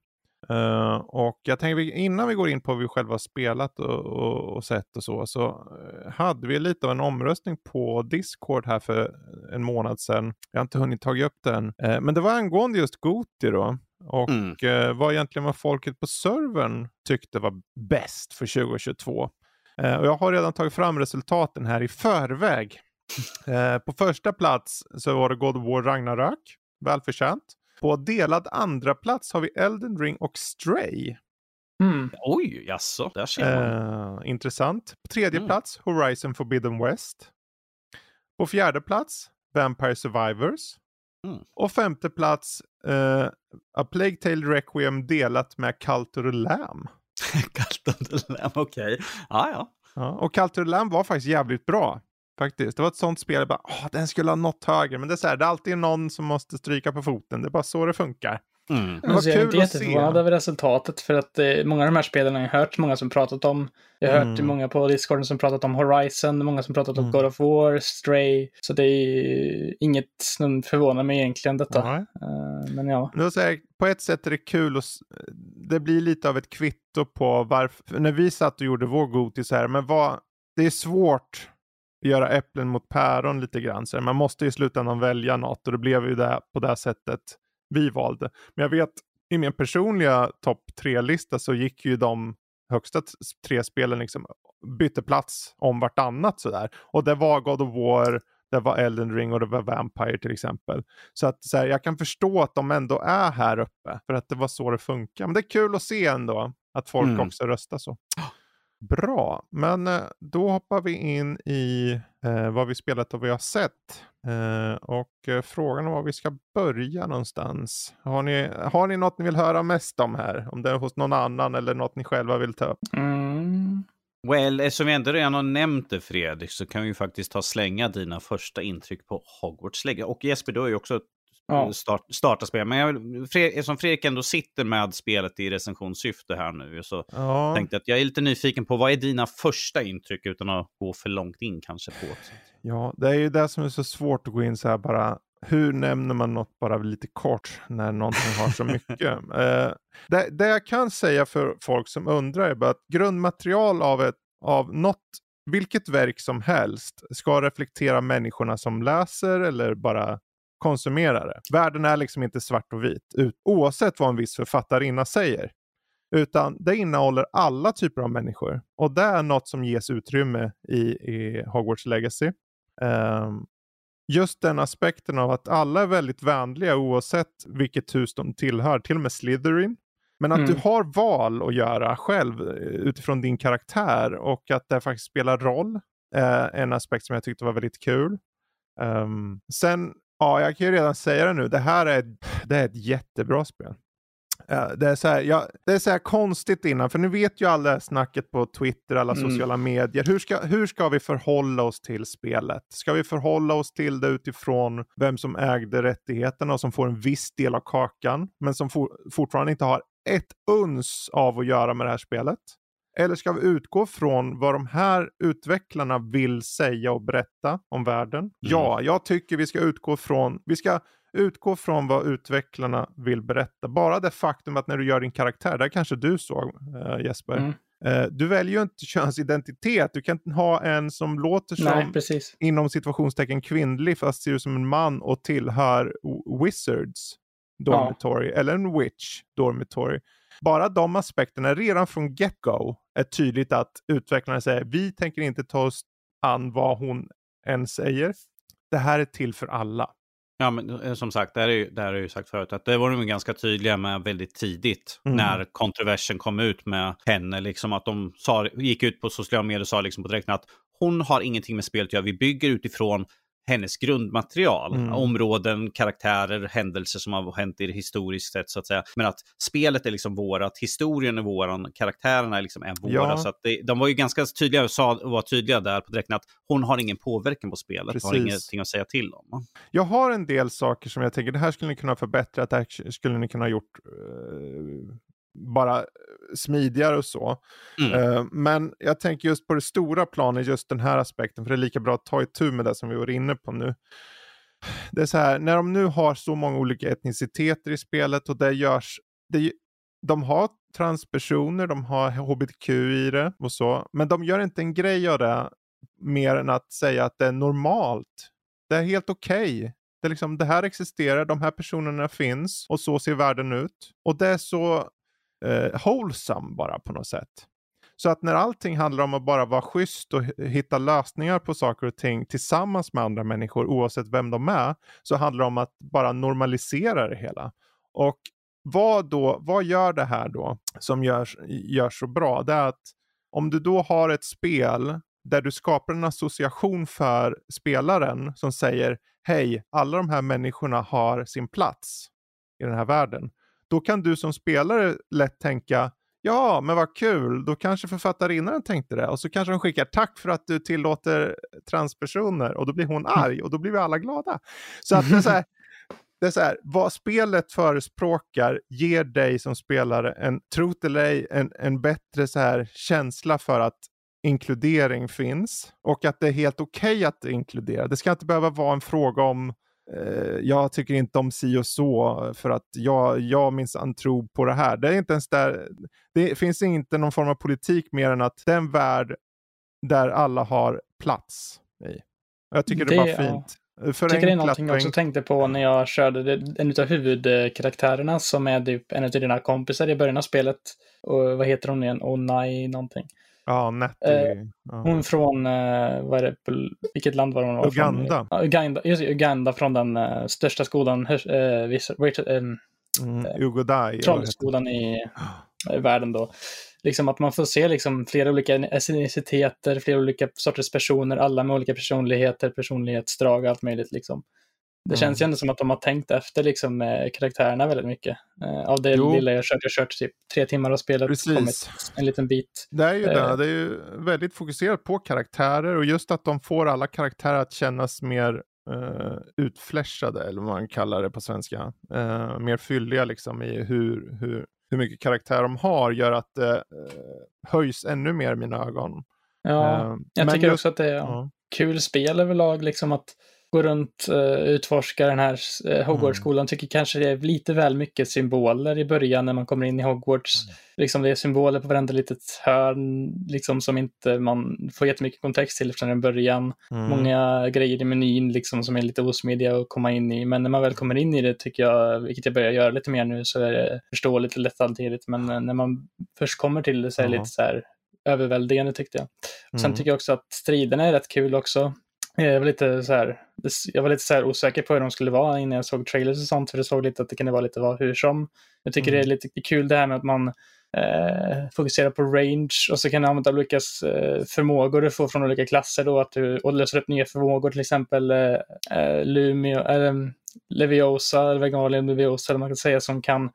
Uh, och jag tänker innan vi går in på vad vi själva spelat och, och, och sett och så, så uh, hade vi lite av en omröstning på Discord här för en månad sedan. Jag har inte hunnit ta upp den, uh, men det var angående just Goti då. Och mm. vad egentligen vad folket på servern tyckte var bäst för 2022. och jag har redan tagit fram resultaten här i förväg. på första plats så var det God of War Ragnarök, välförtjänt. På delad andra plats har vi Elden Ring och Stray. Mm. Oj, jaså, där ser man. Uh, intressant. På tredje mm. plats Horizon Forbidden West. På fjärde plats Vampire Survivors. Mm. Och femte plats uh, A Plague Tale Requiem delat med Culture Lamb. Culture Lamb, okej. Okay. Ah, ja, ja. Och Culture Lamb var faktiskt jävligt bra. Faktiskt. Det var ett sånt spel, jag bara, åh, den skulle ha nått högre. Men det är så här, det är alltid någon som måste stryka på foten. Det är bara så det funkar. Mm. Det var alltså, kul jag är inte jätteförvånad över resultatet för att eh, många av de här spelen har jag hört många som pratat om. Jag har mm. hört många på Discorden som pratat om Horizon, många som pratat om mm. God of War, Stray. Så det är inget som förvånar mig egentligen detta. Uh, men ja. Det här, på ett sätt är det kul och det blir lite av ett kvitto på varför, när vi satt och gjorde vår Goti så här, men vad, det är svårt göra äpplen mot päron lite grann. Så man måste i slutändan välja något och det blev ju det på det sättet vi valde. Men jag vet i min personliga topp tre-lista så gick ju de högsta tre spelen liksom bytte plats om vartannat sådär. Och det var God of War, det var Elden Ring och det var Vampire till exempel. Så att så här, jag kan förstå att de ändå är här uppe för att det var så det funkar. Men det är kul att se ändå att folk mm. också röstar så. Bra, men eh, då hoppar vi in i eh, vad vi spelat och vad vi har sett. Eh, och eh, frågan om var vi ska börja någonstans. Har ni, har ni något ni vill höra mest om här? Om det är hos någon annan eller något ni själva vill ta upp? Mm. Well, eftersom vi ändå redan har nämnt det Fredrik så kan vi ju faktiskt ta slänga dina första intryck på Hogwarts Legacy. Och Jesper, du har ju också ja. start, starta spel. Men jag, eftersom Fredrik ändå sitter med spelet i recensionssyfte här nu så ja. tänkte jag att jag är lite nyfiken på vad är dina första intryck utan att gå för långt in kanske på det. Ja, det är ju det som är så svårt att gå in så här bara. Hur nämner man något bara lite kort när någonting har så mycket? eh, det, det jag kan säga för folk som undrar är bara att grundmaterial av, ett, av något vilket verk som helst ska reflektera människorna som läser eller bara konsumerare. Världen är liksom inte svart och vit, oavsett vad en viss författarinna säger. Utan det innehåller alla typer av människor. Och det är något som ges utrymme i, i Hogwarts Legacy. Um, just den aspekten av att alla är väldigt vänliga oavsett vilket hus de tillhör, till och med Slytherin. Men att mm. du har val att göra själv eh, utifrån din karaktär och att det faktiskt spelar roll. Eh, en aspekt som jag tyckte var väldigt kul. Um, sen Ja, jag kan ju redan säga det nu. Det här är, det är ett jättebra spel. det, är så här, ja, det är så här konstigt innan, för ni vet ju alla snacket på Twitter, alla mm. sociala medier. Hur ska, hur ska vi förhålla oss till spelet? Ska vi förhålla oss till det utifrån vem som ägde rättigheterna och som får en viss del av kakan, men som for, fortfarande inte har ett uns av att göra med det här spelet? Eller ska vi utgå från vad de här utvecklarna vill säga och berätta om världen? Mm. Ja, jag tycker vi ska utgå från, vi ska utgå från vad utvecklarna vill berätta. Bara det faktum att när du gör din karaktär, där kanske du såg uh, Jesper, mm. Uh, du väljer ju inte könsidentitet. Du kan inte ha en som låter som Nej, inom situationstecken kvinnlig fast ser ut som en man och tillhör Wizards Dormitory ja. eller en Witch Dormitory. Bara de aspekterna redan från get-go är tydligt att utvecklarna säger vi tänker inte ta oss an vad hon än säger. Det här är till för alla. Ja, men eh, som sagt, det här är ju, det här är ju sagt förut, att det var de ganska tydliga med väldigt tidigt mm. när kontroversen kom ut med henne, liksom att de sa, gick ut på sociala medier och sa liksom på direkten att hon har ingenting med spelet att göra, vi bygger utifrån hennes grundmaterial. Mm. Områden, karaktärer, händelser som har hänt i det historiskt sett så att säga. Men att spelet är liksom vårat, historien är våran, karaktärerna är liksom är våra. Ja. Så att det, de var ju ganska tydliga, sa, var tydliga där på direkten att hon har ingen påverkan på spelet, Precis. har ingenting att säga till om. Jag har en del saker som jag tänker, det här skulle ni kunna förbättra, det här skulle ni kunna gjort uh, bara smidigare och så. Mm. Uh, men jag tänker just på det stora planet, just den här aspekten, för det är lika bra att ta itu med det som vi var inne på nu. Det är så här, när de nu har så många olika etniciteter i spelet och det görs, det, de har transpersoner, de har hbtq i det och så. Men de gör inte en grej av det mer än att säga att det är normalt. Det är helt okej. Okay. Det, liksom, det här existerar, de här personerna finns och så ser världen ut. Och det är så eh, wholesome bara på något sätt. Så att när allting handlar om att bara vara schysst och hitta lösningar på saker och ting tillsammans med andra människor oavsett vem de är så handlar det om att bara normalisera det hela. Och vad, då, vad gör det här då som gör, gör så bra? Det är att om du då har ett spel där du skapar en association för spelaren som säger hej, alla de här människorna har sin plats i den här världen. Då kan du som spelare lätt tänka Ja, men vad kul. Då kanske författarinnan tänkte det. Och så kanske hon skickar tack för att du tillåter transpersoner. Och då blir hon mm. arg och då blir vi alla glada. Så att det är så här, det är så här, vad spelet förespråkar ger dig som spelare en, tro eller ej, en, en bättre så här känsla för att inkludering finns och att det är helt okej okay att inkludera. Det ska inte behöva vara en fråga om jag tycker inte om si och så för att jag, jag minsann tror på det här. Det är inte ens där, det finns inte någon form av politik mer än att den värld där alla har plats i. Jag tycker det, det var fint. Jag tycker det är någonting jag också tänkte på när jag körde en av huvudkaraktärerna som är typ en av dina kompisar i början av spelet. Och vad heter hon igen? Onai någonting. Ja, Nettie. Eh, hon från, eh, vad är det, vilket land var hon var Uganda. Från? Uganda. Just Uganda från den uh, största skolan, uh, Richard, um, mm, Ugodai. Trollskolan i världen då. Liksom att man får se liksom flera olika etniciteter, flera olika sorters personer, alla med olika personligheter, personlighetsdrag och allt möjligt. Liksom. Det känns ju ändå som att de har tänkt efter liksom, karaktärerna väldigt mycket. Uh, av det jo. lilla jag kört, jag har kört typ tre timmar av spelet, Precis. kommit en liten bit. Det är ju det, det är ju väldigt fokuserat på karaktärer och just att de får alla karaktärer att kännas mer uh, utfläschade, eller vad man kallar det på svenska. Uh, mer fylliga liksom i hur, hur, hur mycket karaktär de har gör att det uh, höjs ännu mer i mina ögon. Ja, jag tycker just, också att det är ja. kul spel överlag, liksom att gå runt och uh, utforska den här uh, Hogwarts-skolan. Mm. Tycker kanske det är lite väl mycket symboler i början när man kommer in i Hogwarts. Mm. Liksom det är symboler på varenda litet hörn liksom som inte man får jättemycket kontext till från början. Mm. Många grejer i menyn liksom som är lite osmidiga att komma in i. Men när man väl kommer in i det tycker jag, vilket jag börjar göra lite mer nu, så är det förståeligt och lätthanterligt. Men uh, när man först kommer till det så är det lite så här överväldigande tyckte jag. Mm. Sen tycker jag också att striderna är rätt kul också. Jag var lite så här, jag var lite så osäker på hur de skulle vara innan jag såg trailers och sånt, för det såg lite att det kunde vara lite vad, hur som. Jag tycker mm. det är lite kul det här med att man eh, fokuserar på range och så kan du använda olika eh, förmågor du får från olika klasser då, att du och löser upp nya förmågor, till exempel eh, eh Lumio, eh, Leviosa, eller Veganalium Leviosa, eller man kan säga, som kan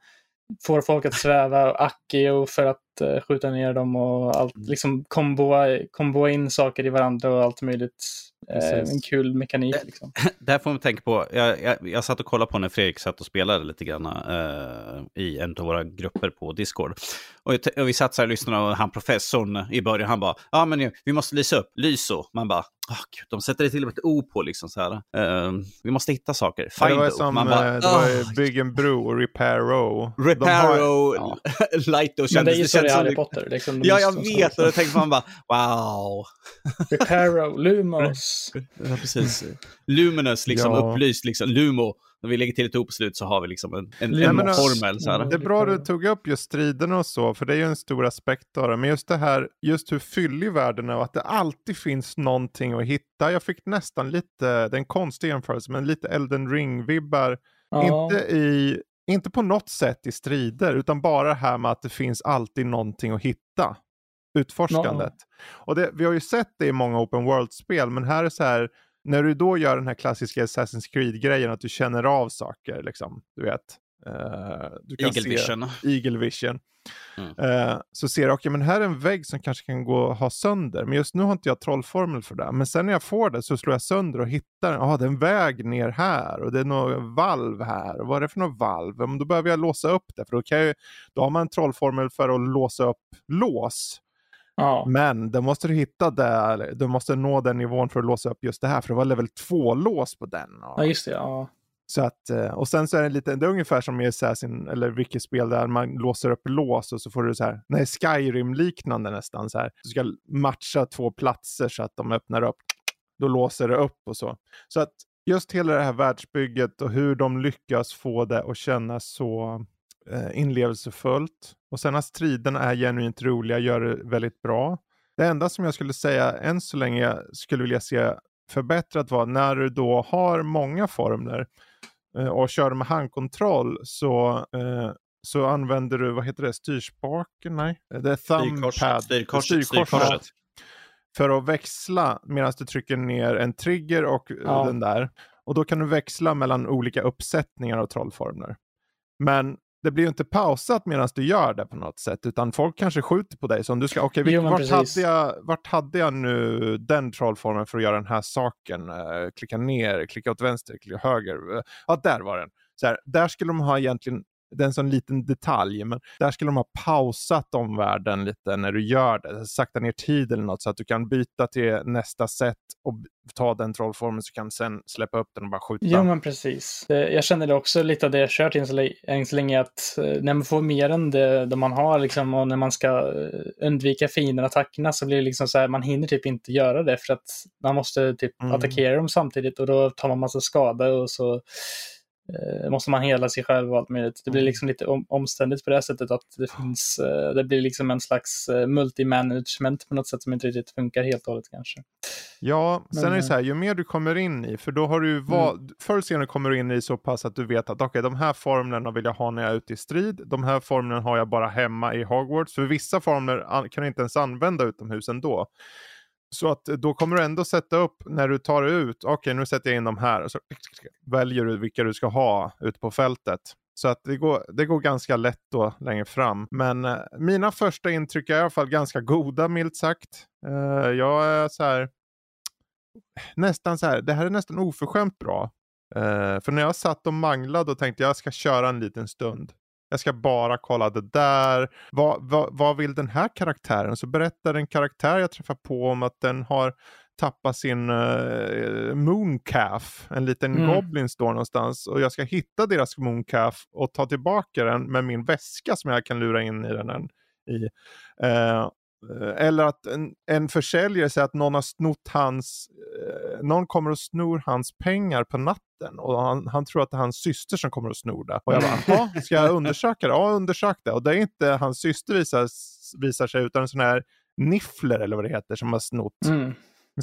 får folk att sväva, Akio för att uh, skjuta ner dem och allt, mm. liksom komboa, komboa in saker i varandra och allt möjligt. Uh, en kul mekanik. Liksom. Där får man tänka på, jag, jag, jag satt och kollade på när Fredrik satt och spelade lite grann uh, i en av våra grupper på Discord. Och, och vi satt så här och lyssnade och han professorn i början, han bara, ja ah, men vi måste lysa upp, lyso. Man bara, oh, Gud, de sätter det till och med ett O på liksom så här. Uh, vi måste hitta saker. Find det var som, Man bara, det var oh. Bygg en bro och Reparo. Reparo, ja. Lighto kändes. Men det är ju så i Harry Potter. Liksom, ja, jag vet. Och då tänker man bara, wow. Reparo, Lumos. ja, precis. Luminous, liksom ja. upplyst, liksom. Lumo när vi lägger till ett O på slut så har vi liksom en, en, en formel. Så här. Det är bra du tog upp just striderna och så, för det är ju en stor aspekt av det. Men just det här, just hur fyllig världen är och att det alltid finns någonting att hitta. Jag fick nästan lite, det är en konstig jämförelse, men lite Elden Ring-vibbar. Ja. Inte, i, inte på något sätt i strider, utan bara det här med att det finns alltid någonting att hitta. Utforskandet. Ja. Och det, vi har ju sett det i många open world-spel, men här är så här, när du då gör den här klassiska Assassin's Creed-grejen, att du känner av saker, liksom, du vet. Uh, du kan Eagle se Vision. Eagle Vision. Mm. Uh, så ser du, okej okay, men här är en vägg som kanske kan gå och ha sönder. Men just nu har inte jag trollformel för det. Men sen när jag får det så slår jag sönder och hittar, ja ah, det är en väg ner här och det är något valv här. Och vad är det för något valv? Men då behöver jag låsa upp det. För då, kan jag, då har man en trollformel för att låsa upp lås. Ja. Men då måste du hitta där, du måste nå den nivån för att låsa upp just det här. För det var level 2-lås på den. Ja, just det. Ja. Så att, eh, och sen så är det lite, det är ungefär som i Assassin eller vilket spel där man låser upp lås och så får du så här, nej Skyrim-liknande nästan så här. Du ska matcha två platser så att de öppnar upp. Då låser det upp och så. Så att just hela det här världsbygget och hur de lyckas få det att kännas så eh, inlevelsefullt. Och sen att striderna är genuint roliga gör det väldigt bra. Det enda som jag skulle säga än så länge jag skulle vilja se förbättrat var när du då har många formler och kör med handkontroll så, eh, så använder du, vad heter det, styrspaken? Nej, det är thumbpad. Styrkorset. styrkorset. För att växla medan du trycker ner en trigger och ja. den där. Och då kan du växla mellan olika uppsättningar av trollformler. Men det blir ju inte pausat medan du gör det på något sätt, utan folk kanske skjuter på dig. Så om du ska, okej, okay, vart, hade jag, vart hade jag nu den trollformen för att göra den här saken? Uh, klicka ner, klicka åt vänster, klicka höger. Uh, ja, där var den. Så här, där skulle de ha egentligen det är en sån liten detalj, men där skulle de ha pausat omvärlden lite när du gör det. Sakta ner tid eller något så att du kan byta till nästa sätt och ta den trollformen så kan sen släppa upp den och bara skjuta. Ja, men precis. Jag känner det också lite av det jag kört än så länge att eh, när man får mer än det, det man har liksom, och när man ska eh, undvika fiendenattackerna så blir det liksom så här, man hinner typ inte göra det för att man måste typ mm. attackera dem samtidigt och då tar man massa skada och så måste man hela sig själv och allt möjligt. Det blir mm. liksom lite om, omständigt på det sättet att det finns, eh, det blir liksom en slags eh, multi-management på något sätt som inte riktigt funkar helt och hållet kanske. Ja, sen Men, är det så här, ju mer du kommer in i, för då har du val, mm. förr eller senare kommer du in i så pass att du vet att okej, okay, de här formlerna vill jag ha när jag är ute i strid, de här formlerna har jag bara hemma i Hogwarts, för vissa formler kan du inte ens använda utomhus ändå. Så att eh, då kommer du ändå sätta upp när du tar ut, okej okay, nu sätter jag in de här och så väljer du vilka du ska ha ute på fältet. Så att det går, det går ganska lätt då längre fram. Men eh, mina första intryck är i alla fall ganska goda milt sagt. Eh, jag är så här, nästan så här, det här är nästan oförskämt bra. Eh, för när jag satt och manglade och tänkte jag ska köra en liten stund. Jag ska bara kolla det där. Vad, vad, vad vill den här karaktären? Så berättar en karaktär jag träffar på om att den har tappat sin uh, mooncalf. En liten mm. goblin står någonstans. Och jag ska hitta deras mooncalf och ta tillbaka den med min väska som jag kan lura in i den. I. Uh, eller att en, en försäljare säger att någon har snott hans, eh, någon kommer och snor hans pengar på natten och han, han tror att det är hans syster som kommer att sno det. Och jag bara, ska jag undersöka det? Ja, undersök det. Och det är inte hans syster visar, visar sig utan en sån här niffler eller vad det heter som har snott. Mm.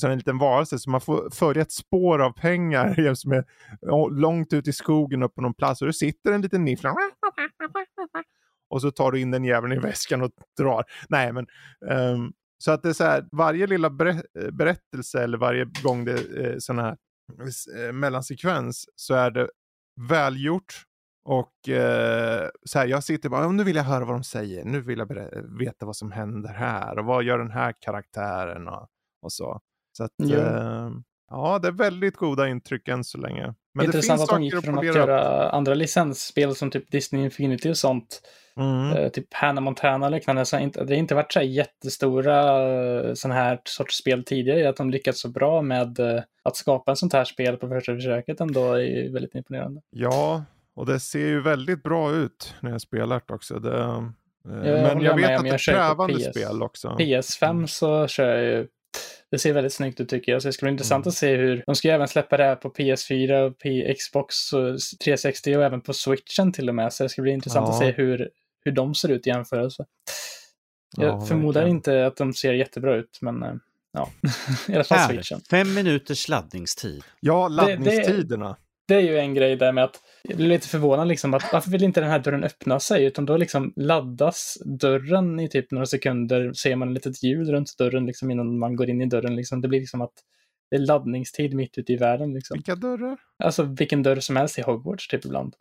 En här liten varelse så man får följa ett spår av pengar som är långt ut i skogen upp på någon plats och det sitter en liten niffler och så tar du in den jäveln i väskan och drar. Nej, men um, så att det är så här, varje lilla berättelse eller varje gång det är sådana här Eh, mellansekvens så är det välgjort och eh, så här, jag sitter bara, nu vill jag höra vad de säger, nu vill jag veta vad som händer här och vad gör den här karaktären och, och så. Så att, ja. Eh, ja, det är väldigt goda intryck än så länge. Men Intressant att de gick från att göra andra licensspel som typ Disney Infinity och sånt. Mm. Uh, typ Hannah Montana och liknande. Så inte, det har inte varit så här jättestora uh, sån här sorts spel tidigare. Att de lyckats så bra med uh, att skapa en sånt här spel på första försöket ändå är väldigt imponerande. Ja, och det ser ju väldigt bra ut när jag spelat också. Det, jag men jag vet med, att det är krävande spel också. PS5 mm. så kör jag ju det ser väldigt snyggt ut tycker jag. Så det ska bli intressant mm. att se hur de ska även släppa det här på PS4, och P Xbox och 360 och även på Switchen till och med. Så det ska bli intressant ja. att se hur, hur de ser ut i jämförelse. Jag ja, förmodar verkligen. inte att de ser jättebra ut, men eh, ja, i alla fall Switchen. Fem minuters laddningstid. Ja, laddningstiderna. Det, det, det är ju en grej där med att jag blir lite förvånad liksom att varför vill inte den här dörren öppna sig utan då liksom laddas dörren i typ några sekunder ser man ett litet ljud runt dörren liksom innan man går in i dörren liksom. Det blir liksom att det är laddningstid mitt ute i världen liksom. Vilka dörrar? Alltså vilken dörr som helst i Hogwarts typ ibland.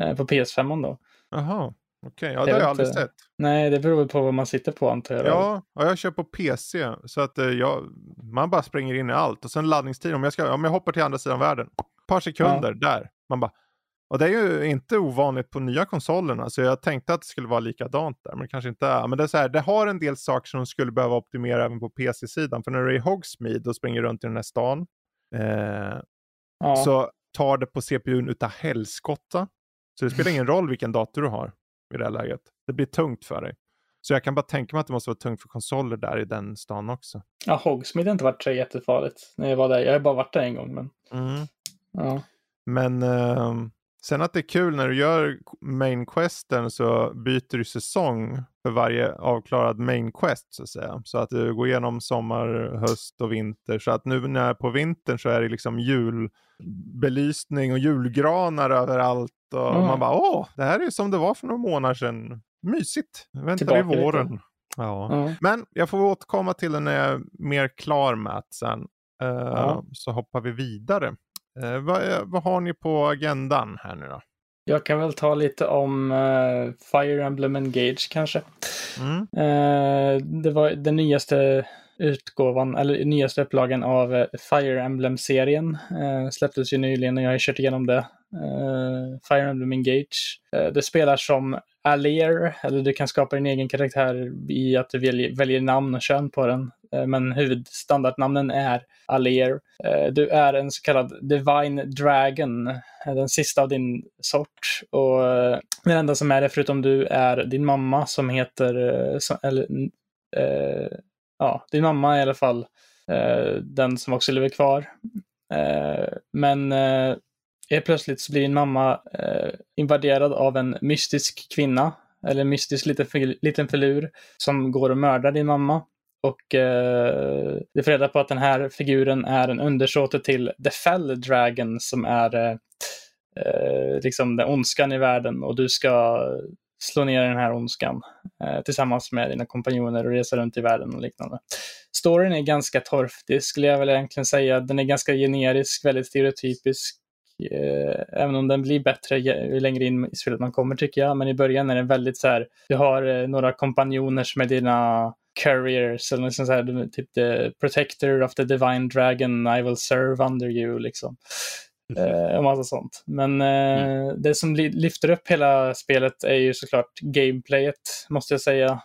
Eh, på PS5 då. Jaha. Okej, okay, ja det har jag aldrig sett. Nej, det beror på vad man sitter på antar jag. Ja, ja jag kör på PC. Så att eh, jag, man bara springer in i allt. Och sen laddningstid, om jag, ska, om jag hoppar till andra sidan världen, par sekunder ja. där. Man bara, och det är ju inte ovanligt på nya konsolerna, så jag tänkte att det skulle vara likadant där, men kanske inte är. Men det är så här, det har en del saker som skulle behöva optimera även på PC-sidan, för när du är i Hogsmeade och springer runt i den här stan, eh, ja. så tar det på CPUn utav helskotta. Så det spelar ingen roll vilken dator du har i det här läget. Det blir tungt för dig. Så jag kan bara tänka mig att det måste vara tungt för konsoler där i den stan också. Ja, Hogsmeade har inte varit så jättefarligt när jag var där. Jag har bara varit där en gång. Men, mm. Ja. men uh, sen att det är kul när du gör main questen så byter du säsong för varje avklarad main quest så att säga. Så att du går igenom sommar, höst och vinter. Så att nu när på vintern så är det liksom julbelysning och julgranar överallt. Och mm. man bara åh, det här är som det var för några månader sedan. Mysigt. Väntar i våren. Ja. Mm. Men jag får återkomma till det när jag är mer klar med det sen. Uh, ja. Så hoppar vi vidare. Uh, vad, vad har ni på agendan här nu då? Jag kan väl ta lite om uh, Fire Emblem Engage kanske. Mm. Uh, det var den nyaste utgåvan, eller nyaste upplagan av uh, Fire Emblem-serien. släpptes ju nyligen och jag har kört igenom det. Fire Emblem Engage. det spelar som Allier, eller du kan skapa din egen karaktär i att du väljer, väljer namn och kön på den. Eh, men huvudstandardnamnen är Allier. Eh, du är en så kallad Divine Dragon, eh, den sista av din sort. Och den enda som är det förutom du är din mamma som heter, eller, ja, din mamma i alla fall, den som också lever kvar. Men Helt plötsligt så blir din mamma eh, invaderad av en mystisk kvinna, eller en mystisk liten, liten filur, som går och mördar din mamma. Och eh, du får reda på att den här figuren är en undersåte till The Fell Dragon som är eh, eh, liksom den ondskan i världen och du ska slå ner den här ondskan eh, tillsammans med dina kompanjoner och resa runt i världen och liknande. Storyn är ganska torftig skulle jag väl egentligen säga. Den är ganska generisk, väldigt stereotypisk Eh, även om den blir bättre ju längre in i spelet man kommer tycker jag. Men i början är den väldigt så här, du har eh, några kompanjoner som är dina couriers eller liksom så här, typ the protector of the divine dragon I will serve under you liksom. Eh, och massa sånt. Men eh, mm. det som lyfter upp hela spelet är ju såklart gameplayet, måste jag säga.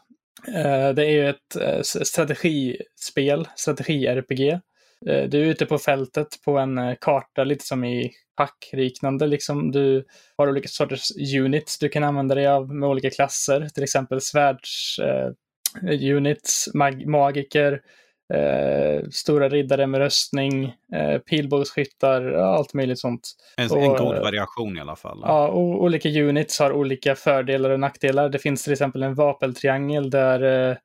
Eh, det är ju ett eh, strategispel, strategi-RPG. Du är ute på fältet på en karta, lite som i packliknande. Liksom. Du har olika sorters units du kan använda dig av med olika klasser, till exempel svärdsunits, eh, mag magiker, eh, stora riddare med röstning, eh, pilbågsskyttar, allt möjligt sånt. En, och, en god variation i alla fall. Ja, och olika units har olika fördelar och nackdelar. Det finns till exempel en vapentriangel där eh, Eh, eh,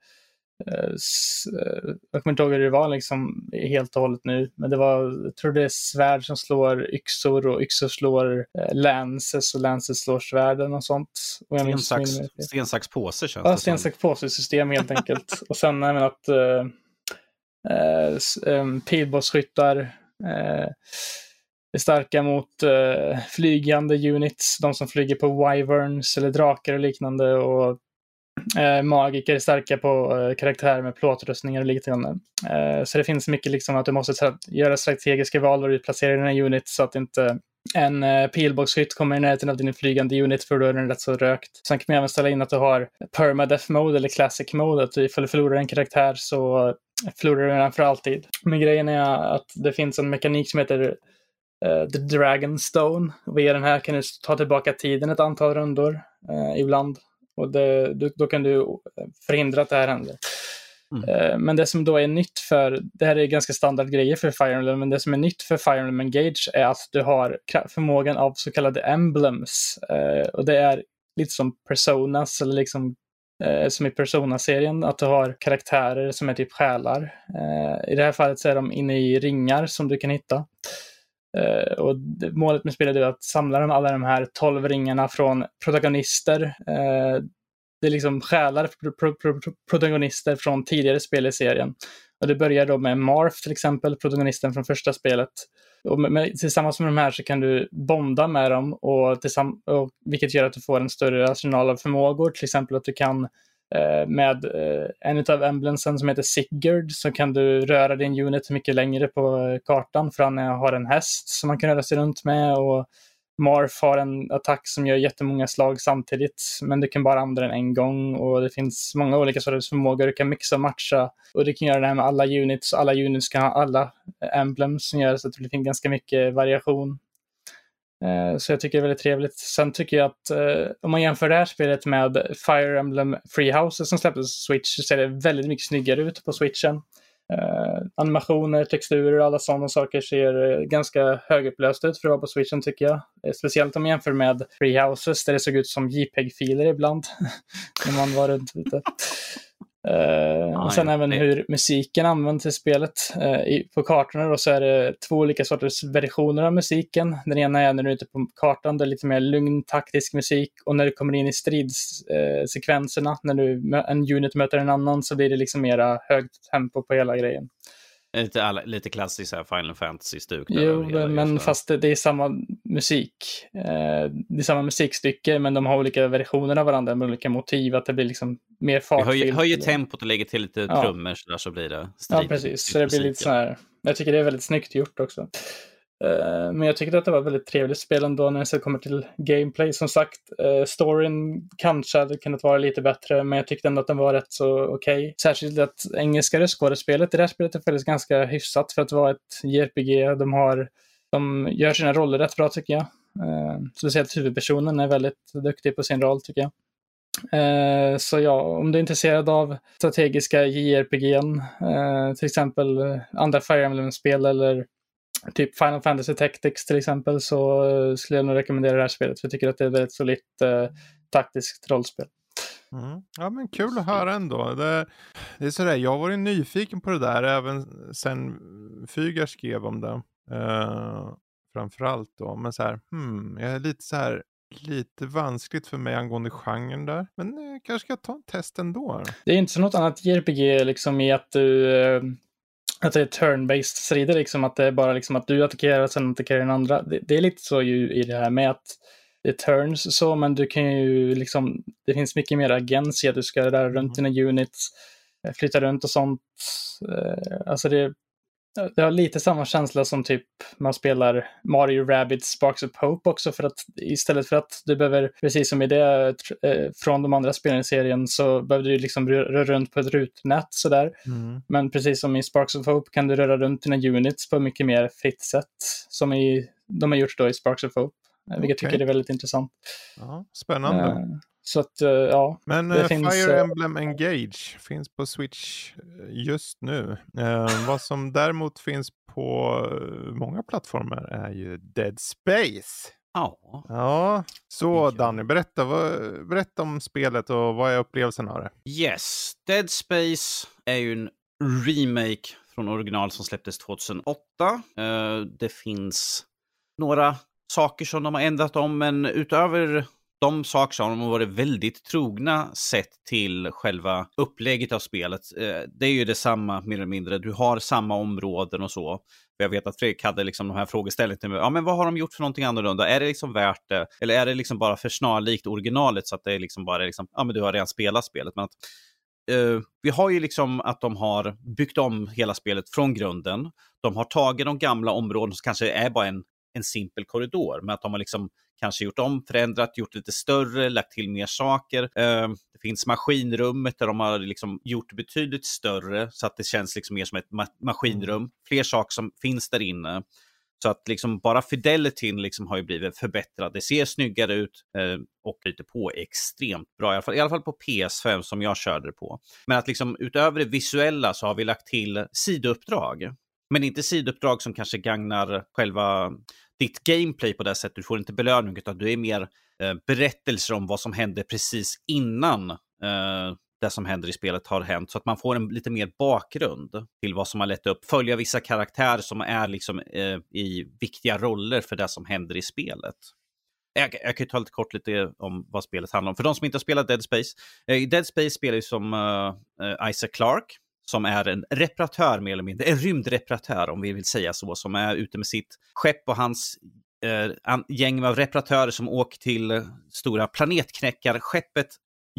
jag kommer inte ihåg hur det var liksom helt och hållet nu, men det var, jag tror det är svärd som slår yxor och yxor slår eh, lances och lances slår svärden och sånt. Och sten, sax, sten, sax, påse känns ja, det sten, sax, påse system helt enkelt. och sen även att eh, eh, pilbågsskyttar eh, är starka mot eh, flygande units, de som flyger på wyverns eller drakar och liknande. Och Eh, magiker är starka på eh, karaktärer med plåtrustningar och liknande. Eh, så det finns mycket liksom att du måste göra strategiska val var du placerar dina units så att inte en eh, pilbågsskytt kommer i närheten av din flygande unit för då är den rätt så rökt. Sen kan man även ställa in att du har permadeath mode eller classic mode, att ifall du förlorar en karaktär så förlorar du den för alltid. Men grejen är att det finns en mekanik som heter uh, The Dragon Stone. Via den här kan du ta tillbaka tiden ett antal rundor uh, ibland. Och det, då kan du förhindra att det här händer. Mm. Eh, men det som då är nytt för, det här är ganska standard grejer för Fire Emblem, men det som är nytt för Fire Emblem Engage är att du har förmågan av så kallade emblems. Eh, och det är lite som personas, eller liksom eh, som i Persona-serien, att du har karaktärer som är typ själar. I det här fallet så är de inne i ringar som du kan hitta. Uh, och det, målet med spelet är att samla de, alla de här tolv ringarna från protagonister. Uh, det är liksom själar pro, pro, pro, protagonister från tidigare spel i serien. Och det börjar då med Marth till exempel, protagonisten från första spelet. Och med, med, tillsammans med de här så kan du bonda med dem, och, och, vilket gör att du får en större arsenal av förmågor. Till exempel att du kan Eh, med eh, en av emblemsen som heter Sigurd så kan du röra din unit mycket längre på eh, kartan för han har en häst som man kan röra sig runt med och Marf har en attack som gör jättemånga slag samtidigt men du kan bara använda den en gång och det finns många olika sorters förmågor du kan mixa och matcha och du kan göra det här med alla units alla units kan ha alla emblems som gör så att det blir ganska mycket variation. Eh, så jag tycker det är väldigt trevligt. Sen tycker jag att eh, om man jämför det här spelet med Fire Emblem Free Houses som släpptes på Switch så ser det väldigt mycket snyggare ut på Switchen. Uh, animationer, texturer och alla sådana saker ser eh, ganska högupplöst ut för att vara på switchen tycker jag. Speciellt om man jämför med Free Houses där det såg ut som JPEG-filer ibland när man var runt ute. Uh, och sen även hur musiken används i spelet. Uh, i, på kartorna då så är det två olika sorters versioner av musiken. Den ena är när du är ute på kartan, det är lite mer lugn taktisk musik. Och när du kommer in i stridssekvenserna, uh, när du, en unit möter en annan, så blir det liksom mera högt tempo på hela grejen. Lite, lite klassisk Final Fantasy-stuk. Jo, men fast det, det, är samma musik. Eh, det är samma musikstycke, men de har olika versioner av varandra med olika motiv. Att det blir liksom mer fartfyllt. Höjer, höjer tempot och lägger till lite ja. trummor så, där så blir det strid, Ja, precis. Så det blir lite så här. Jag tycker det är väldigt snyggt gjort också. Eh, men jag tycker att det var ett väldigt trevligt spel ändå när det kommer till gameplay. Som sagt, eh, storyn kanske hade kunnat vara lite bättre, men jag tyckte ändå att den var rätt så okej. Okay. Särskilt att engelska röstskådespelet i det här spelet är faktiskt ganska hyfsat för att vara ett JRPG. De, har, de gör sina roller rätt bra tycker jag. Eh, speciellt huvudpersonen är väldigt duktig på sin roll tycker jag. Så ja, om du är intresserad av strategiska JRPG, till exempel andra Fire Emblem-spel eller typ Final Fantasy Tactics till exempel så uh, skulle jag nog rekommendera det här spelet. För jag tycker att det är ett väldigt solitt uh, taktiskt rollspel. Mm. Ja men kul att höra ändå. Det, det är sådär, jag har varit nyfiken på det där även sen Fygar skrev om det. Uh, framförallt då. Men så här, hmm, jag är lite så här lite vanskligt för mig angående genren där. Men eh, kanske ska jag ta en test ändå. Det är inte så något annat JRPG liksom i att du eh, att det är turn-based strider, liksom att det är bara liksom att du attackerar och sen attackerar den andra. Det, det, är lite så ju i det här med att det är turns så, men du kan ju liksom, det finns mycket mer agens i att du ska röra runt dina units, flytta runt och sånt. Eh, alltså det, det har lite samma känsla som typ man spelar Mario Rabbit Sparks of Hope också för att istället för att du behöver, precis som i det eh, från de andra spelen i serien, så behöver du liksom röra runt på ett rutnät sådär. Mm. Men precis som i Sparks of Hope kan du röra runt dina units på mycket mer fritt sätt som i, de har gjort då i Sparks of Hope. Okay. Vilket jag tycker är väldigt intressant. Ja, spännande. Uh, så att, uh, ja. Men uh, finns, Fire Emblem Engage finns på Switch just nu. vad som däremot finns på många plattformar är ju Dead Space. Ja. Ja, så Danny, berätta, vad, berätta om spelet och vad är upplevelsen av det? Yes, Dead Space är ju en remake från original som släpptes 2008. det finns några saker som de har ändrat om, men utöver de saker som de har varit väldigt trogna sett till själva upplägget av spelet. Eh, det är ju detsamma mer eller mindre. Du har samma områden och så. Jag vet att Fredrik hade liksom de här frågeställningarna. Ja, men vad har de gjort för någonting annorlunda? Är det liksom värt det? Eller är det liksom bara för snarlikt originalet så att det är liksom bara liksom, ja men du har redan spelat spelet. Men att, uh, vi har ju liksom att de har byggt om hela spelet från grunden. De har tagit de gamla områdena som kanske är bara en en simpel korridor. Men att de har liksom kanske gjort om, förändrat, gjort lite större, lagt till mer saker. Eh, det finns maskinrummet där de har liksom gjort betydligt större så att det känns liksom mer som ett ma maskinrum. Fler saker som finns där inne. Så att liksom bara fidelityn liksom har ju blivit förbättrad. Det ser snyggare ut eh, och lite på extremt bra, i alla, fall, i alla fall på PS5 som jag körde på. Men att liksom utöver det visuella så har vi lagt till sidouppdrag. Men inte sidouppdrag som kanske gagnar själva ditt gameplay på det sättet. Du får inte belöning utan du är mer eh, berättelser om vad som hände precis innan eh, det som händer i spelet har hänt. Så att man får en lite mer bakgrund till vad som har lett upp. Följa vissa karaktärer som är liksom eh, i viktiga roller för det som händer i spelet. Jag, jag kan ta lite kort lite om vad spelet handlar om. För de som inte har spelat Dead Space. Eh, Dead Space spelar ju som eh, eh, Isaac Clarke som är en reparatör mer eller mindre, en rymdreparatör om vi vill säga så, som är ute med sitt skepp och hans eh, gäng av reparatörer som åker till stora planetknäckarskeppet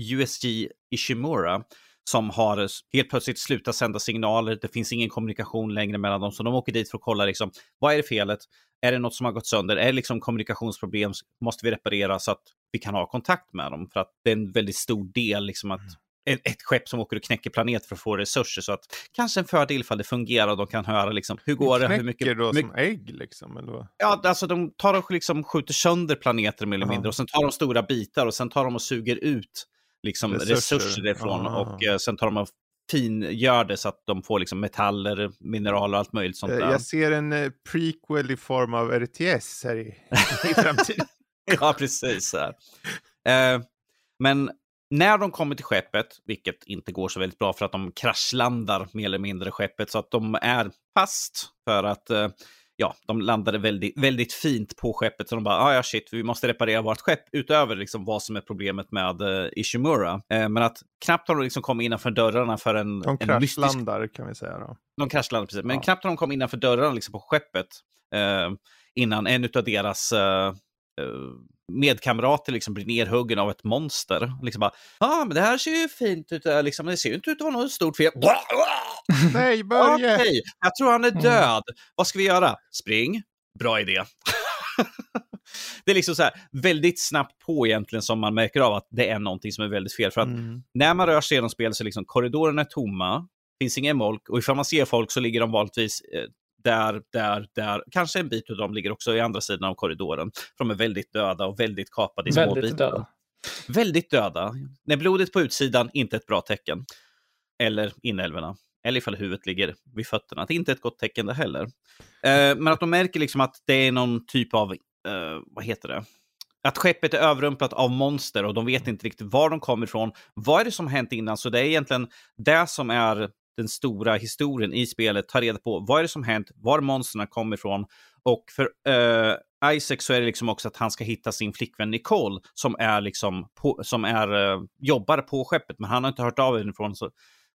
USG Ishimura som har helt plötsligt slutat sända signaler. Det finns ingen kommunikation längre mellan dem, så de åker dit för att kolla liksom, vad är det felet? Är det något som har gått sönder? Är det liksom kommunikationsproblem? Måste vi reparera så att vi kan ha kontakt med dem? För att det är en väldigt stor del liksom att mm ett skepp som åker och knäcker planet för att få resurser. Så att kanske en fördel ifall det fungerar och de kan höra liksom, hur går det? Hur mycket, då mycket... som ägg liksom? Eller? Ja, alltså de tar och liksom skjuter sönder planeter mer eller mindre och sen tar de stora bitar och sen tar de och suger ut liksom, resurser, resurser ifrån Aha. och eh, sen tar de och fingör det så att de får liksom metaller, mineraler och allt möjligt sånt eh, där. Jag ser en eh, prequel i form av RTS här i, i framtiden. ja, precis. Eh, men när de kommer till skeppet, vilket inte går så väldigt bra för att de kraschlandar mer eller mindre skeppet så att de är fast för att eh, ja, de landade väldigt, väldigt fint på skeppet. Så de bara, ah, ja shit, vi måste reparera vårt skepp utöver liksom vad som är problemet med uh, Ishimura. Uh, men att knappt har de liksom kommit innanför dörrarna för en... De kraschlandar mystisk... kan vi säga då. De kraschlandar precis, men ja. knappt har de kommit innanför dörrarna liksom på skeppet innan en av deras medkamrater liksom blir nerhuggen av ett monster. Liksom bara, ja ah, men det här ser ju fint ut, liksom, det ser ju inte ut att vara något stort fel. Nej, Börje! Okay, jag tror han är mm. död. Mm. Vad ska vi göra? Spring. Bra idé. det är liksom så här väldigt snabbt på egentligen som man märker av att det är någonting som är väldigt fel. För att mm. när man rör sig genom spel så liksom korridorerna är tomma, finns ingen folk och ifall man ser folk så ligger de vanligtvis eh, där, där, där. Kanske en bit av dem ligger också i andra sidan av korridoren. För de är väldigt döda och väldigt kapade i små väldigt bitar. Döda. Väldigt döda. När blodet på utsidan, inte ett bra tecken. Eller inälvorna. Eller ifall huvudet ligger vid fötterna. Det är inte ett gott tecken det heller. Eh, men att de märker liksom att det är någon typ av, eh, vad heter det? Att skeppet är överrumplat av monster och de vet inte riktigt var de kommer ifrån. Vad är det som har hänt innan? Så det är egentligen det som är den stora historien i spelet, ta reda på vad är det som hänt, var monstren kommer ifrån. Och för uh, Isaac så är det liksom också att han ska hitta sin flickvän Nicole som är liksom på, som är uh, jobbar på skeppet, men han har inte hört av henne från, så,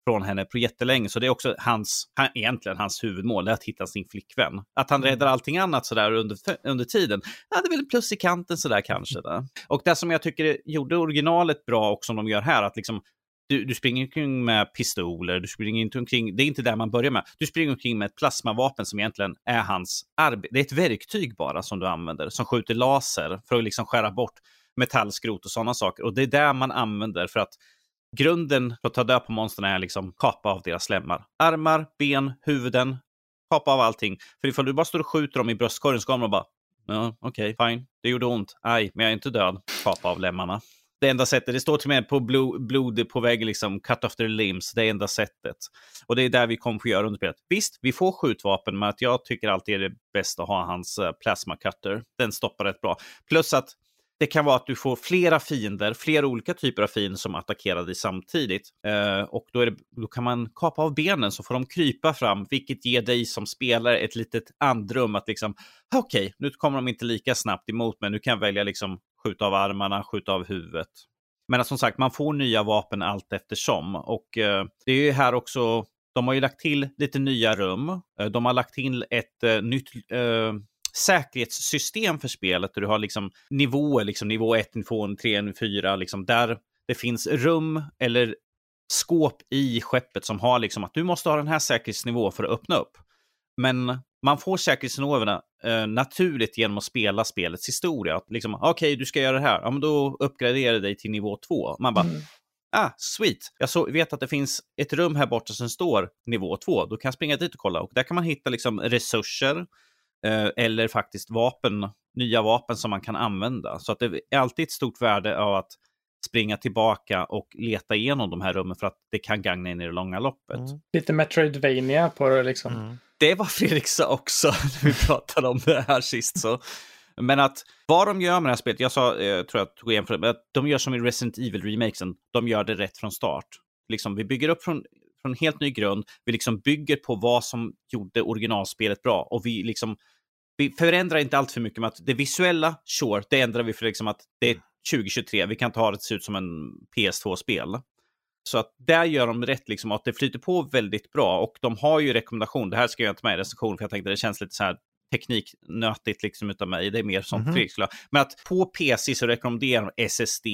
från henne på jättelänge. Så det är också hans, han, egentligen hans huvudmål, är att hitta sin flickvän. Att han räddar allting annat sådär under, under tiden, ja, det är väl en plus i kanten sådär kanske. Där. Och det som jag tycker gjorde originalet bra och som de gör här, att liksom du, du springer omkring med pistoler, du springer inte omkring, det är inte där man börjar med. Du springer omkring med ett plasmavapen som egentligen är hans arbete. Det är ett verktyg bara som du använder, som skjuter laser för att liksom skära bort metallskrot och sådana saker. Och det är där man använder för att grunden för att ta död på monstren är liksom kapa av deras lemmar. Armar, ben, huvuden, kapa av allting. För ifall du bara står och skjuter dem i bröstkorgen så kommer de bara, ja okej, okay, fine, det gjorde ont, aj, men jag är inte död, kapa av lemmarna det enda sättet. Det står till och med på blod, blod på väggen, liksom cut off their limbs. Det är enda sättet. Och det är där vi kommer få göra under spelet. Visst, vi får skjutvapen, men att jag tycker alltid är det bäst att ha hans eh, plasma cutter. Den stoppar rätt bra. Plus att det kan vara att du får flera fiender, flera olika typer av fiender som attackerar dig samtidigt. Eh, och då, det, då, kan man kapa av benen så får de krypa fram, vilket ger dig som spelare ett litet andrum att liksom, okej, okay, nu kommer de inte lika snabbt emot mig, nu kan jag välja liksom skjuta av armarna, skjuta av huvudet. Men som sagt, man får nya vapen allt eftersom. Och eh, det är ju här också, de har ju lagt till lite nya rum. Eh, de har lagt till ett eh, nytt eh, säkerhetssystem för spelet. Där du har liksom nivåer, liksom nivå 1, nivå 3, nivå 4, liksom där det finns rum eller skåp i skeppet som har liksom att du måste ha den här säkerhetsnivån för att öppna upp. Men man får säkerhetsnivåerna eh, naturligt genom att spela spelets historia. Liksom, Okej, okay, du ska göra det här. Ja, men då uppgraderar det dig till nivå 2. Man bara, mm. ah, sweet. Jag så, vet att det finns ett rum här borta som står nivå 2. Då kan jag springa dit och kolla. Och där kan man hitta liksom, resurser eller faktiskt vapen, nya vapen som man kan använda. Så att det är alltid ett stort värde av att springa tillbaka och leta igenom de här rummen för att det kan gagna in i det långa loppet. Mm. Lite Metroidvania på det liksom. Mm det var Fredrik sa också när vi pratade om det här sist. Så. Men att vad de gör med det här spelet, jag sa, jag tror jag tog igen för det, att de gör som i Resident Evil-remakesen, de gör det rätt från start. Liksom, vi bygger upp från, från helt ny grund, vi liksom bygger på vad som gjorde originalspelet bra och vi liksom vi förändrar inte allt för mycket med att det visuella, sure, det ändrar vi för liksom att det är 2023, vi kan inte ha det se ut som en PS2-spel. Så att där gör de rätt, liksom, att det flyter på väldigt bra. Och de har ju rekommendation, det här ska jag inte med i recension, för jag tänkte det känns lite så här tekniknötigt liksom utav mig. Det är mer som mm -hmm. Men att på PC så rekommenderar de SSD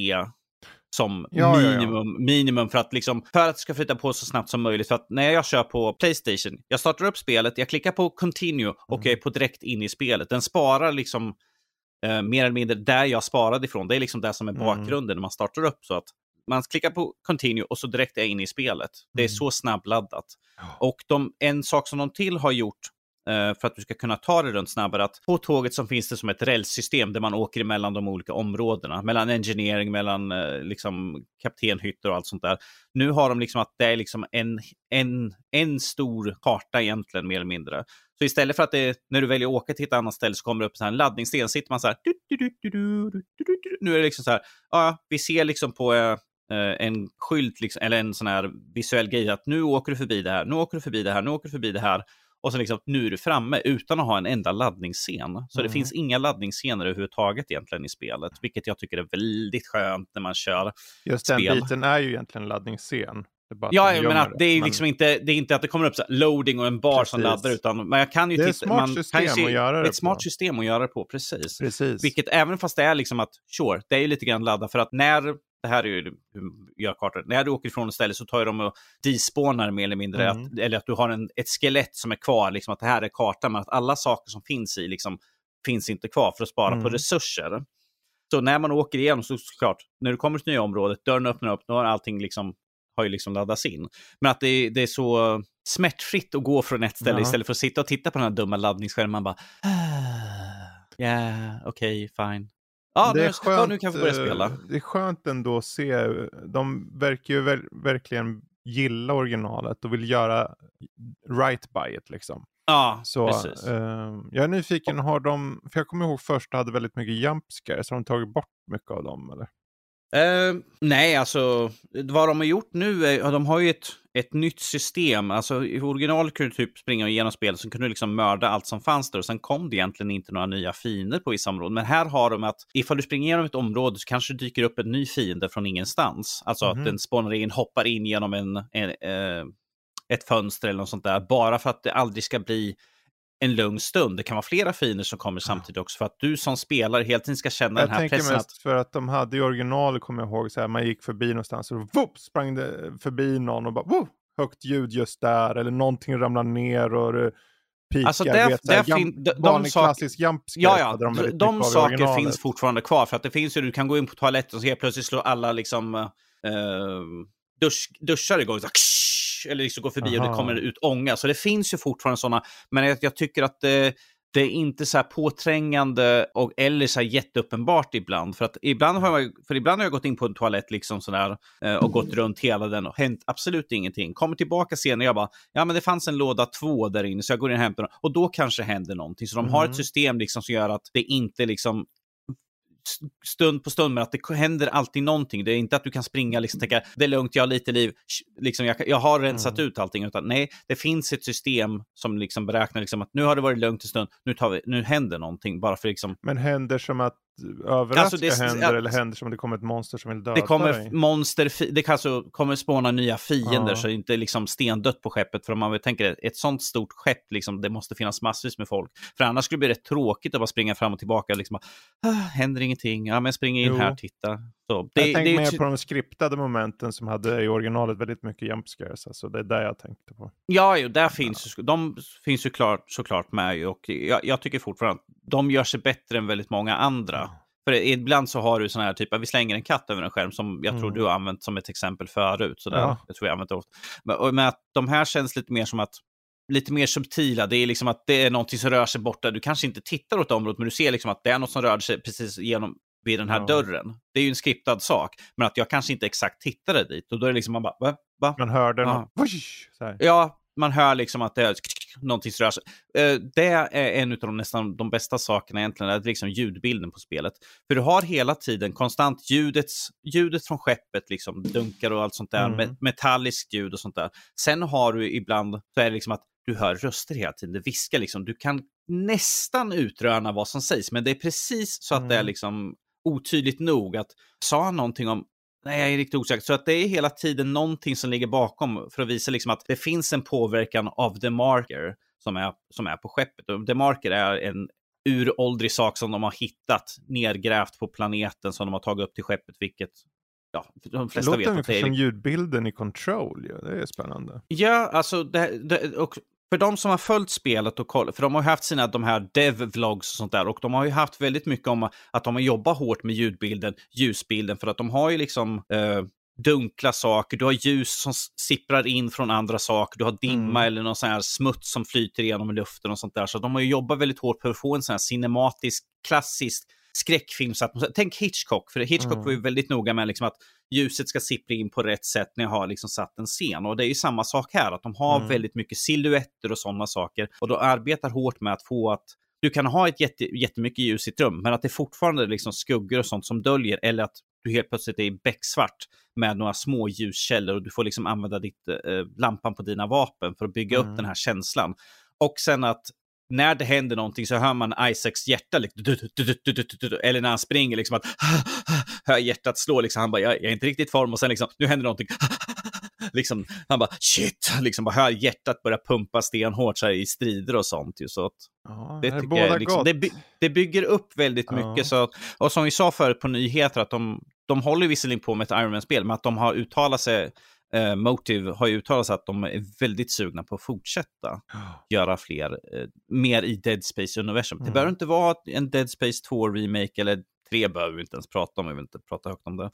som ja, minimum, ja, ja. minimum för att, liksom, för att det ska flytta på så snabbt som möjligt. För att när jag kör på Playstation, jag startar upp spelet, jag klickar på continue och mm. jag är på direkt in i spelet. Den sparar liksom eh, mer eller mindre där jag sparade ifrån. Det är liksom det som är mm. bakgrunden mm. när man startar upp. Så att man klickar på continue och så direkt är jag inne i spelet. Det är mm. så snabbladdat. Och de, en sak som de till har gjort Eh, för att du ska kunna ta dig runt snabbare. Att på tåget som finns det som ett rälssystem där man åker emellan de olika områdena. Mellan engineering, mellan eh, liksom kaptenhytter och allt sånt där. Nu har de liksom att det är liksom en, en, en stor karta egentligen mer eller mindre. Så istället för att det, när du väljer att åka till ett annat ställe så kommer det upp en laddningssten. Sitter man så här. Nu är det liksom så här. Ja, vi ser liksom på en skylt, liksom, eller en sån här visuell grej att nu åker du förbi det här, nu åker du förbi det här, nu åker du förbi det här. Och så liksom, nu är du framme utan att ha en enda laddningsscen. Så mm. det finns inga laddningsscener överhuvudtaget egentligen i spelet, vilket jag tycker är väldigt skönt när man kör Just spel. den biten är ju egentligen en laddningsscen. Ja, jag menar, det är men... liksom inte, det är inte att det kommer upp så loading och en bar precis. som laddar, utan men jag kan ju Det är ett smart man system se, att göra det ett smart system att göra det på, precis. precis. Vilket även fast det är liksom att, sure, det är ju lite grann ladda för att när det här är ju hur gör kartor. När du åker ifrån ett ställe så tar de och despawnar mer eller mindre. Mm. Att, eller att du har en, ett skelett som är kvar, liksom att det här är kartan, men att alla saker som finns i liksom, finns inte kvar för att spara mm. på resurser. Så när man åker igenom så såklart, när du kommer till nya området, dörren öppnar upp, då har allting liksom, har ju liksom laddats in. Men att det, det är så smärtfritt att gå från ett ställe ja. istället för att sitta och titta på den här dumma laddningsskärmen. Man bara, ja, yeah, okej, okay, fine. Ja, det nu, är skönt, ja, nu kan vi börja spela. Eh, det är skönt ändå att se. De verkar ju ver verkligen gilla originalet och vill göra right by it liksom. Ja, så, precis. Uh, jag är nyfiken, har de, för jag kommer ihåg först hade väldigt mycket jump scares, har de tagit bort mycket av dem eller? Uh, nej, alltså vad de har gjort nu är, de har ju ett, ett nytt system. Alltså i originalet kunde du typ springa igenom spelet, så kunde du liksom mörda allt som fanns där och sen kom det egentligen inte några nya fiender på vissa områden. Men här har de att ifall du springer igenom ett område så kanske det dyker upp en ny fiende från ingenstans. Alltså mm -hmm. att mhm. den spånar in, hoppar in genom en, en uh, ett fönster eller något sånt där, bara för att det aldrig ska bli en lugn stund. Det kan vara flera fiender som kommer samtidigt också för att du som spelare hela tiden ska känna jag den här pressen. Jag tänker mest för att de hade i original, kommer jag ihåg, så här, man gick förbi någonstans och whoop, sprang det förbi någon och bara whoop, högt ljud just där eller någonting ramlar ner och det pikar. Alltså det, vet, det här, fin, de, de klassisk jump Ja, ja, de, de, de saker finns fortfarande kvar för att det finns ju, du kan gå in på toaletten och så helt plötsligt slår alla liksom uh, dusch, duschar igång. Så, eller liksom går förbi Aha. och det kommer ut ånga. Så det finns ju fortfarande sådana. Men jag, jag tycker att det, det är inte så här påträngande och, eller så här jätteuppenbart ibland. För, att ibland har jag, för ibland har jag gått in på en toalett liksom sådär, eh, och gått runt hela den och hänt absolut ingenting. Kommer tillbaka sen och jag bara, ja men det fanns en låda två där inne så jag går in och hämtar den. Och då kanske händer någonting. Så de har ett mm. system liksom som gör att det inte liksom stund på stund, men att det händer alltid någonting. Det är inte att du kan springa liksom tänka det är lugnt, jag har lite liv, liksom, jag, jag har rensat mm. ut allting, utan nej, det finns ett system som liksom beräknar liksom att nu har det varit lugnt en stund, nu, tar vi, nu händer någonting. Bara för liksom... Men händer som att överraska alltså det, händer ja, eller händer som det kommer ett monster som vill döda Det kommer dig? monster, det alltså, kommer spåna nya fiender ja. så det är inte liksom stendött på skeppet. För om man tänker ett sånt stort skepp, liksom, det måste finnas massvis med folk. För annars skulle det bli rätt tråkigt att bara springa fram och tillbaka. Liksom, ah, händer ingenting, ja men spring in jo. här, titta. Så, det, jag tänkte mer på de skriptade momenten som hade i originalet väldigt mycket jump scares. Alltså, det är där jag tänkte på. Ja, jo, där finns, de finns ju klart, såklart med. Och jag, jag tycker fortfarande de gör sig bättre än väldigt många andra. För ibland så har du sådana här typ, vi slänger en katt över en skärm som jag tror mm. du har använt som ett exempel förut. Så ja. Jag tror jag använt det ofta. Men, men att de här känns lite mer som att lite mer subtila. Det är liksom att det är någonting som rör sig borta. Du kanske inte tittar åt området, men du ser liksom att det är något som rör sig precis genom vid den här ja. dörren. Det är ju en skriptad sak, men att jag kanske inte exakt tittade dit. Och då är det liksom man bara, va? va? Man hörde ja. något. Ja, man hör liksom att det är någonting som rör sig. Eh, det är en av de nästan de bästa sakerna egentligen, är liksom ljudbilden på spelet. För du har hela tiden konstant ljudets, ljudet från skeppet, liksom dunkar och allt sånt där, mm. metalliskt ljud och sånt där. Sen har du ibland, så är det liksom att du hör röster hela tiden, det viskar liksom. Du kan nästan utröna vad som sägs, men det är precis så att mm. det är mm. liksom otydligt nog att sa han någonting om Nej, jag är riktigt osäker. Så att det är hela tiden någonting som ligger bakom för att visa liksom att det finns en påverkan av The Marker som är, som är på skeppet. Och The Marker är en uråldrig sak som de har hittat nedgrävt på planeten som de har tagit upp till skeppet, vilket ja, de flesta det vet. Det låter som ljudbilden i Control, ja. det är spännande. Ja, alltså, det, det, och för de som har följt spelet och kollat, för de har ju haft sina de här dev-vlogs och sånt där och de har ju haft väldigt mycket om att de har jobbat hårt med ljudbilden, ljusbilden, för att de har ju liksom eh, dunkla saker, du har ljus som sipprar in från andra saker, du har dimma Mm. eller någon sån här smuts som flyter igenom luften och sånt där. Så de har ju jobbat väldigt hårt för att få en sån här cinematisk, klassisk skräckfilmsatmosfär. Tänk Hitchcock, för Hitchcock Mm. var ju väldigt noga med liksom att ljuset ska sippra in på rätt sätt när jag har liksom satt en scen. Och det är ju samma sak här, att de har Mm. väldigt mycket silhuetter och sådana saker. Och de arbetar hårt med att få att du kan ha ett jätte, jättemycket ljus i ett rum, men att det fortfarande är liksom skuggor och sånt som döljer, eller att du helt plötsligt är becksvart med några små ljuskällor och du får liksom använda ditt, eh, lampan på dina vapen för att bygga Mm. upp den här känslan. Och sen att när det händer någonting så hör man Isaacs hjärta, eller när han springer, liksom att hör hjärtat slå, liksom, han bara, jag, är inte riktigt i form och sen liksom, nu händer någonting. Liksom, han bara shit, liksom bara hör hjärtat börja pumpa stenhårt så här, i strider och sånt. Ju, så att, Ja, det, tycker båda jag, liksom, det, by, det bygger upp väldigt Ja. mycket. Så, att- och som vi sa förut på nyheter, att de, de håller visserligen på med ett Iron Man-spel, men att de har uttalat sig, eh, Motive har ju uttalat sig att de är väldigt sugna på att fortsätta göra fler, eh, mer i Dead Space-universum. Det Mm. behöver inte vara en Dead Space 2-remake, eller 3 behöver vi inte ens prata om, vi vill inte prata högt om det.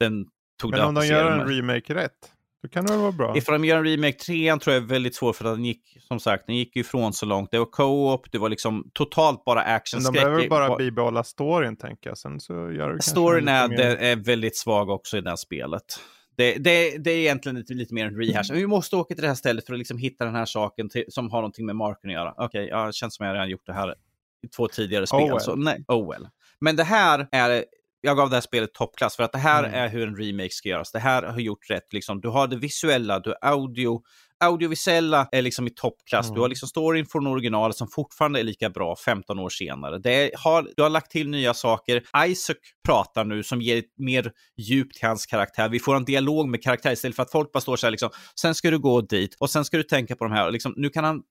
Den tog Men det om de gör en remake rätt, då kan det vara bra. Ifall de gör en remake, trean tror jag är väldigt svår för att den gick, som sagt, den gick ifrån så långt. Det var co-op, det var liksom totalt bara action Men de behöver bara bibehålla storyn tänker jag. Sen så gör det Storyn är, det är väldigt svag också i det här spelet. Det, det, det är egentligen lite, lite mer en rehash. Vi måste åka till det här stället för att liksom hitta den här saken till, som har någonting med marken att göra. Okej, ja, det känns som jag redan gjort det här i två tidigare spel. Oh well. Så nej, oh well. Men det här är, jag gav det här spelet toppklass för att det här Mm. är hur en remake ska göras. Det här har gjort rätt. Liksom. Du har det visuella, du har audio, audiovisuella är liksom i toppklass. Mm. Du har liksom storyn från originalet som fortfarande är lika bra 15 år senare. Det har, du har lagt till nya saker. Isaac pratar nu som ger ett mer djup till hans karaktär. Vi får en dialog med karaktär istället för att folk bara står så här liksom, sen ska du gå dit och sen ska du tänka på de här. Liksom, nu kan han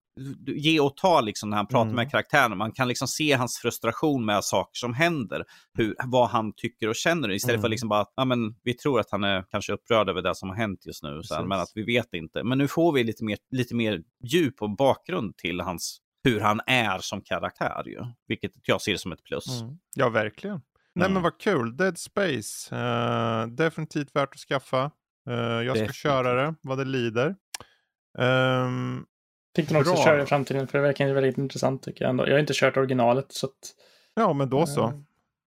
ge och ta liksom när han pratar Mm. med karaktären. Man kan liksom se hans frustration med saker som händer. Hur, vad han tycker och känner. Istället för Mm. liksom bara, ja men vi tror att han är kanske upprörd över det som har hänt just nu. Så här, men att vi vet inte. Men nu får vi lite mer, lite mer djup och bakgrund till hans, hur han är som karaktär ju. Vilket jag ser som ett plus. Mm. Ja, verkligen. Nej Mm. men vad kul. Dead Space. eh, definitivt värt att skaffa. Eh, jag ska Definitivt. köra det vad det lider. Ehm, Fick den också Bra. köra i framtiden för det verkar väldigt intressant tycker jag ändå. Jag har inte kört originalet så att... ja, men då så. eh,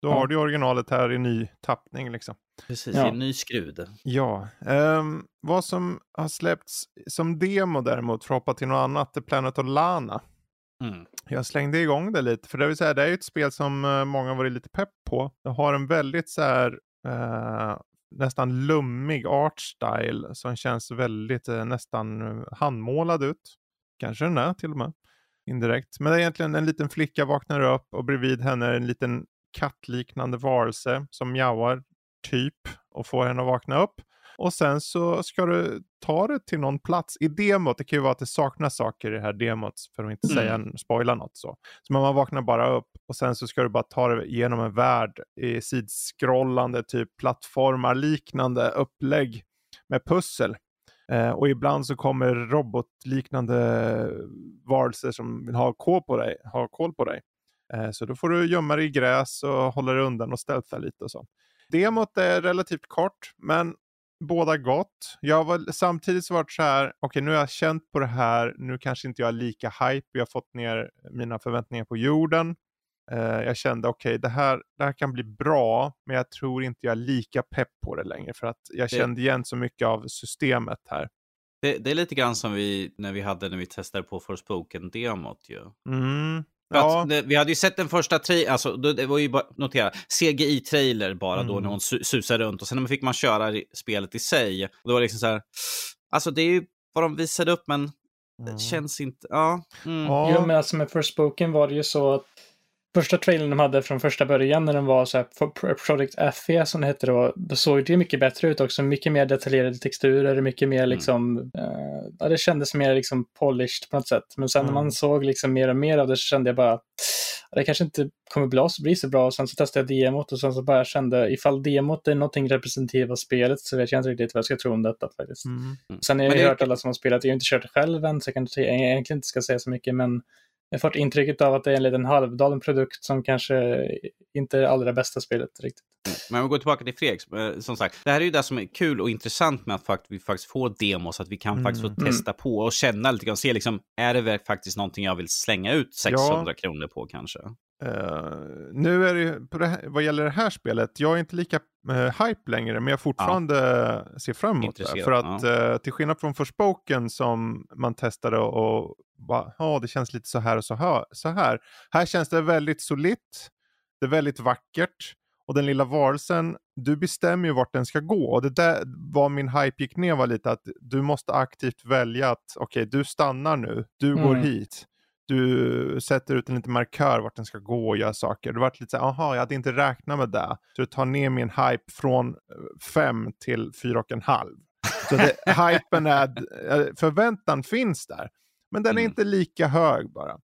Då ja. har du originalet här i ny tappning liksom. Precis, Ja. i en ny skrud. Ja, ehm, vad som har släppts som demo däremot för att hoppa till något annat är Planet of Lana. Mm. Jag slängde igång det lite, för det vill säga det är ju ett spel som eh, många varit lite pepp på. Det har en väldigt så här eh, nästan lummig art style som känns väldigt eh, nästan handmålad ut. Kanske den är till och med indirekt. Men det är egentligen en liten flicka vaknar upp och bredvid henne är en liten kattliknande varelse som mjauar typ och får henne att vakna upp. Och sen så ska du ta det till någon plats i demot. Det kan ju vara att det saknas saker i det här demot för att inte säga, spoila något så. Så man vaknar bara upp och sen så ska du bara ta det genom en värld i sidskrollande typ plattformar liknande upplägg med pussel. Eh, och ibland så kommer robotliknande varelser som vill ha koll på dig. Ha koll på dig. Eh, så då får du gömma dig i gräs och hålla dig undan och stealtha lite och så. Demot är relativt kort, men båda gott. Jag var samtidigt så varit så här, okej nu har jag känt på det här, nu kanske inte jag är lika hype, jag har fått ner mina förväntningar på jorden. Eh, jag kände okej, det, här, det här kan bli bra, men jag tror inte jag är lika pepp på det längre, för att jag Det- kände igen så mycket av systemet här. Det, det är lite grann som vi, när vi hade när vi testade på Forspoken-demot ju. Mm. Ja, att det, vi hade ju sett den första trailern, alltså det var ju bara, notera, CGI-trailer bara då Mm. när hon su susar runt och sen fick man köra spelet i sig. Och då var det liksom så här, alltså det är ju vad de visade upp men det Mm. känns inte, ja. Mm. ja. Jo, men alltså med Forspoken var det ju så att första trailern de hade från första början när den var så här Pro- Project FE som det hette då, då såg det mycket bättre ut också. Mycket mer detaljerade texturer, mycket mer liksom, eh, ja det kändes mer liksom polished på något sätt. Men sen när Mm. man såg liksom mer och mer av det så kände jag bara, det kanske inte kommer bli, bli så bra. Och sen så testade jag demot och sen så bara kände, ifall demot är någonting representativt av spelet så vet jag inte riktigt vad jag ska tro om detta faktiskt. Mm. Sen har jag Men det hört alla som har spelat, jag har inte kört det själv än så jag jag egentligen inte ska säga så mycket men jag fått intrycket av att det är en liten halvdalen produkt som kanske inte är det allra bästa spelet riktigt. Men om vi går tillbaka till Fredrik, eh, som sagt, det här är ju det som är kul och intressant med att vi faktiskt får demos, att vi kan mm. faktiskt få mm. testa på och känna lite grann, se liksom, är det faktiskt någonting jag vill slänga ut 600 ja. kronor på kanske? Uh, nu är det, det här, vad gäller det här spelet, jag är inte lika uh, hype längre, men jag fortfarande ja. ser fram emot det. För att ja. uh, till skillnad från Forspoken som man testade och ja, det känns lite så här och så här, så här. Här känns det väldigt solitt, det är väldigt vackert. Och den lilla varelsen, du bestämmer ju vart den ska gå. Och det där var min hype gick ner var lite att du måste aktivt välja att okej, okay, du stannar nu, du mm. går hit du sätter ut en liten markör vart den ska gå och göra saker. Det var lite så här, aha, jag hade inte räknat med det. Så du tar ner min hype från fem till fyra och en halv. Så det, hypen är, eh, förväntan finns där. Men den är mm. inte lika hög bara.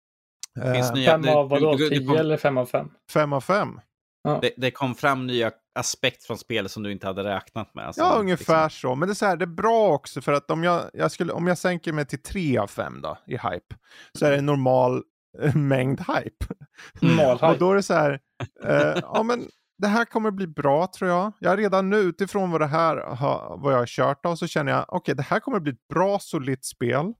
Finns uh, nya, fem av vadå? Tio eller fem av fem? Fem av fem. Ja. Det, det, kom fram nya aspekter från spelet som du inte hade räknat med. ja, ungefär liksom... så. Men det är, så här, det är bra också för att om jag, jag, skulle, om jag sänker mig till 3 av 5 då, i hype så är det normal äh, mängd hype. Normal hype. Och då är det så här, äh, ja men det här kommer bli bra tror jag. Jag har redan nu utifrån vad det här har, vad jag har kört av så känner jag okej okay, det här kommer bli ett bra solitt spel.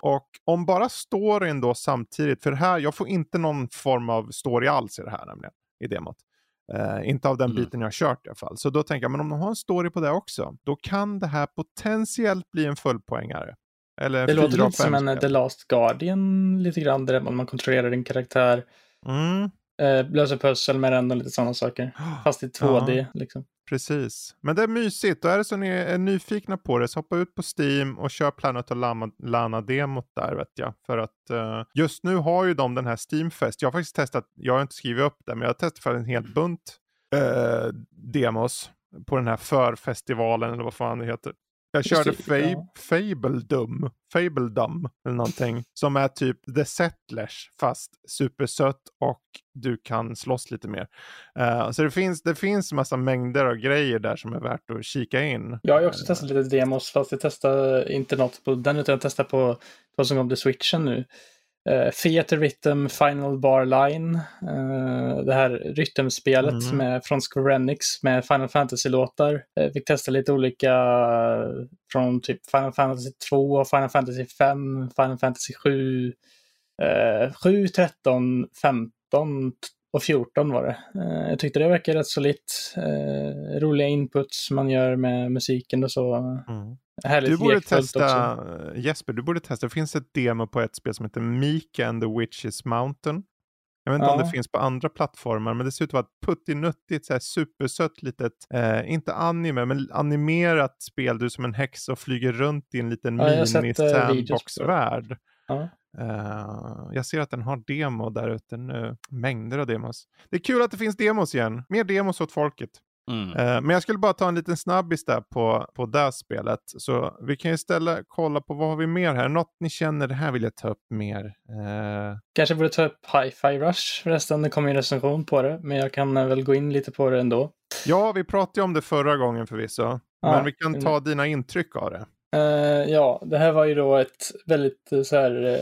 Och om bara storyn då samtidigt, för här, jag får inte någon form av story alls i det här nämligen, i demot. Uh, inte av den mm. biten jag har kört i alla fall. Så då tänker jag, men om de har en story på det också, då kan det här potentiellt bli en fullpoängare. Eller det låter lite som en The Last Guardian lite grann, där man kontrollerar din karaktär. Mm. Uh, löser pussel med den och lite sådana saker. Fast i 2D. Ja. Liksom. Precis. Men det är mysigt och är det så ni är nyfikna på det så hoppa ut på Steam och kör Planet of Lana-demot där vet jag. För att uh, just nu har ju de den här Steamfest. Jag har faktiskt testat, jag har inte skrivit upp det, men jag har testat för en hel bunt uh, demos på den här förfestivalen eller vad fan det heter. Jag körde Fab. Fabledum, Fabledum eller någonting. Som är typ The Settlers fast supersött och du kan slåss lite mer. Uh, så det finns, det finns massa mängder av grejer där som är värt att kika in. Jag har också uh, testat lite demos fast jag testade inte något på den utan jag testade på vad som kom till switchen nu. Uh, Theater Rhythm Final Bar Line. Uh, det här rytmspelet mm. med, från Square Enix med Final Fantasy-låtar. Uh, fick testa lite olika från typ Final Fantasy 2, Final Fantasy 5, Final Fantasy 7, uh, 7, 13, 15 och 14 var det. jag tyckte det verkade rätt solitt. roliga inputs man gör med musiken och så. Mm. Härligt du borde testa, också. Jesper, du borde testa, det finns ett demo på ett spel som heter Mika and the Witches Mountain. Jag vet inte ja. om det finns på andra plattformar, men det ser ut att vara ett puttinuttigt, så här supersött litet, eh, inte anime, men animerat spel. Du som en häxa och flyger runt i en liten ja, mini-sandbox-värld. Ja. Uh, jag ser att den har demo där ute nu. Mängder av demos. Det är kul att det finns demos igen. Mer demos åt folket. Mm. Uh, men jag skulle bara ta en liten snabbis där på, på det spelet. Så vi kan istället kolla på vad har vi mer här. Något ni känner, det här vill jag ta upp mer. Uh... Kanske borde ta upp Hi-Fi Rush förresten. Det kom ju en recension på det. Men jag kan väl gå in lite på det ändå. Ja, vi pratade ju om det förra gången förvisso. Ja, men vi kan ta dina intryck av det. Uh, ja, det här var ju då ett väldigt så här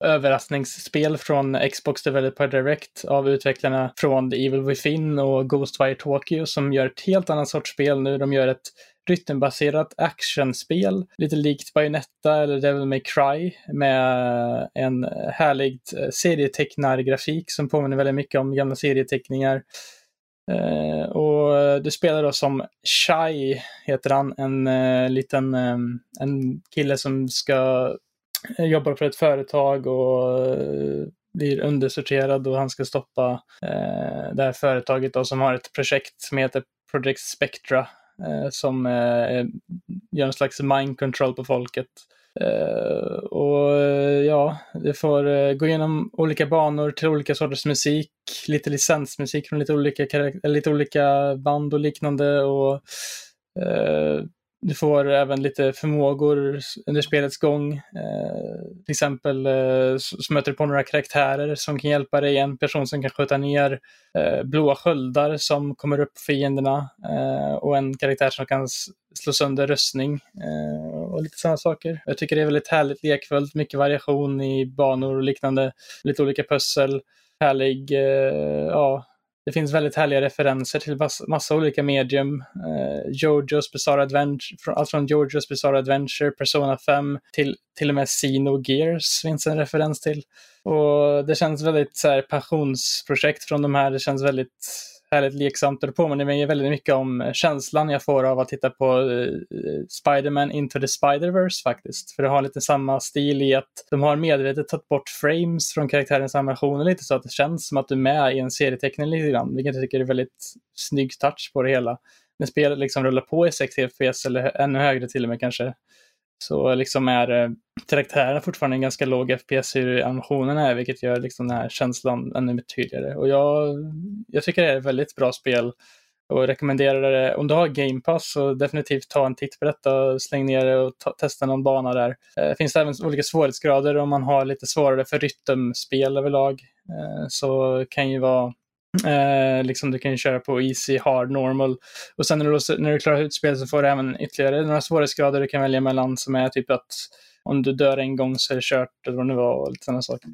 överraskningsspel från Xbox Developer Direct av utvecklarna från The Evil Within och Ghostwire Tokyo som gör ett helt annat sorts spel nu. De gör ett rytmbaserat actionspel, lite likt Bayonetta eller Devil May Cry med en härlig eh, serietecknargrafik som påminner väldigt mycket om gamla serieteckningar. Uh, och du spelar då som Shai, heter han, en uh, liten um, en kille som ska Eh, jobbar för ett företag och eh, blir undersorterad och han ska stoppa eh, det här företaget då, som har ett projekt som heter Project Spectra eh, som eh, gör en slags mind control på folket. Eh, och eh, ja, det får gå igenom olika banor till olika sorters musik, lite licensmusik från lite olika, lite olika band och liknande och du får även lite förmågor under spelets gång. Eh, till exempel eh, så möter du på några karaktärer som kan hjälpa dig. En person som kan skjuta ner eh, blåa sköldar som kommer upp fienderna eh, och en karaktär som kan slå sönder röstning eh, och lite sådana saker. Jag tycker det är väldigt härligt lekfullt, mycket variation i banor och liknande, lite olika pussel, härlig, eh, ja, det finns väldigt härliga referenser till massa, olika medium. Eh, Jojo's Bizarre Adventure, allt från Jojo's Bizarre Adventure, Persona 5 till till och med Sino Gears finns en referens till. Och det känns väldigt så här, passionsprojekt från de här. Det känns väldigt härligt leksamt och det påminner mig väldigt mycket om känslan jag får av att titta på eh, Spiderman Into the Spider-Verse faktiskt. För det har lite samma stil i att de har medvetet tagit bort frames från karaktärens animationer lite så att det känns som att du är med i en serieteckning lite grann, vilket jag tycker är väldigt snygg touch på det hela. När spelet liksom rullar på i 60 FPS eller ännu högre till och med kanske så liksom är eh, karaktärerna fortfarande en ganska låg FPS hur animationerna är, vilket gör liksom den här känslan ännu mer tydligare. Och jag, jag tycker det är ett väldigt bra spel och rekommenderar det. Om du har Game Pass så definitivt ta en titt på detta, släng ner det och ta, testa någon bana där. Det eh, finns även olika svårighetsgrader om man har lite svårare för rytmspel överlag. Eh, så kan ju vara Eh, liksom du kan köra på easy, hard, normal. Och sen när du, när du klarar ut spelet så får du även ytterligare några svårighetsgrader du kan välja mellan som är typ att om du dör en gång så är det kört eller vad det nu var och lite sådana saker.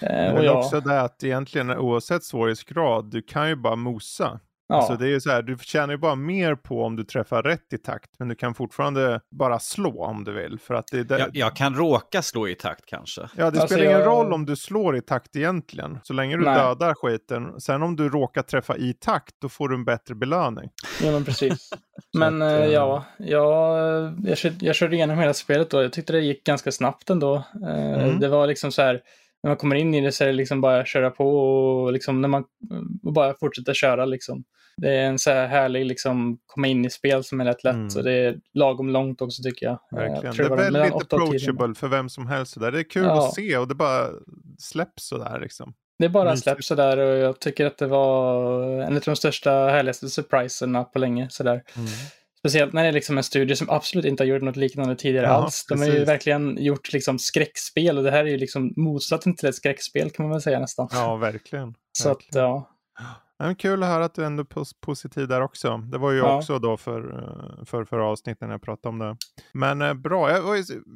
Eh, Men ja. också det att egentligen oavsett svårighetsgrad, du kan ju bara mosa. Ja. Alltså det är ju så här, du tjänar ju bara mer på om du träffar rätt i takt, men du kan fortfarande bara slå om du vill. För att det, det... Jag, jag kan råka slå i takt kanske. Ja, det alltså spelar jag... ingen roll om du slår i takt egentligen, så länge du Nej. dödar skiten. Sen om du råkar träffa i takt, då får du en bättre belöning. Ja, men precis. men att, äh... ja, jag, jag, körde, jag körde igenom hela spelet då. Jag tyckte det gick ganska snabbt ändå. Mm. Det var liksom så här, när man kommer in i det så är det liksom bara att köra på och liksom när man och bara fortsätta köra liksom. Det är en så här härlig liksom komma in i spel som är rätt lätt mm. och det är lagom långt också tycker jag. Verkligen. Jag det är väldigt approachable för vem som helst. Så där. Det är kul ja. att se och det bara släpps sådär liksom. Det bara släpps sådär och jag tycker att det var en av de största härligaste surpriserna på länge sådär. Mm. Speciellt när det är liksom en studio som absolut inte har gjort något liknande tidigare ja, alls. De precis. har ju verkligen gjort liksom skräckspel och det här är ju liksom motsatsen till ett skräckspel kan man väl säga nästan. Ja, verkligen. Så verkligen. att, ja. Men kul att höra att du ändå är positiv där också. Det var ju ja. också då för, eh, för förra avsnittet när jag pratade om det. Men eh, bra,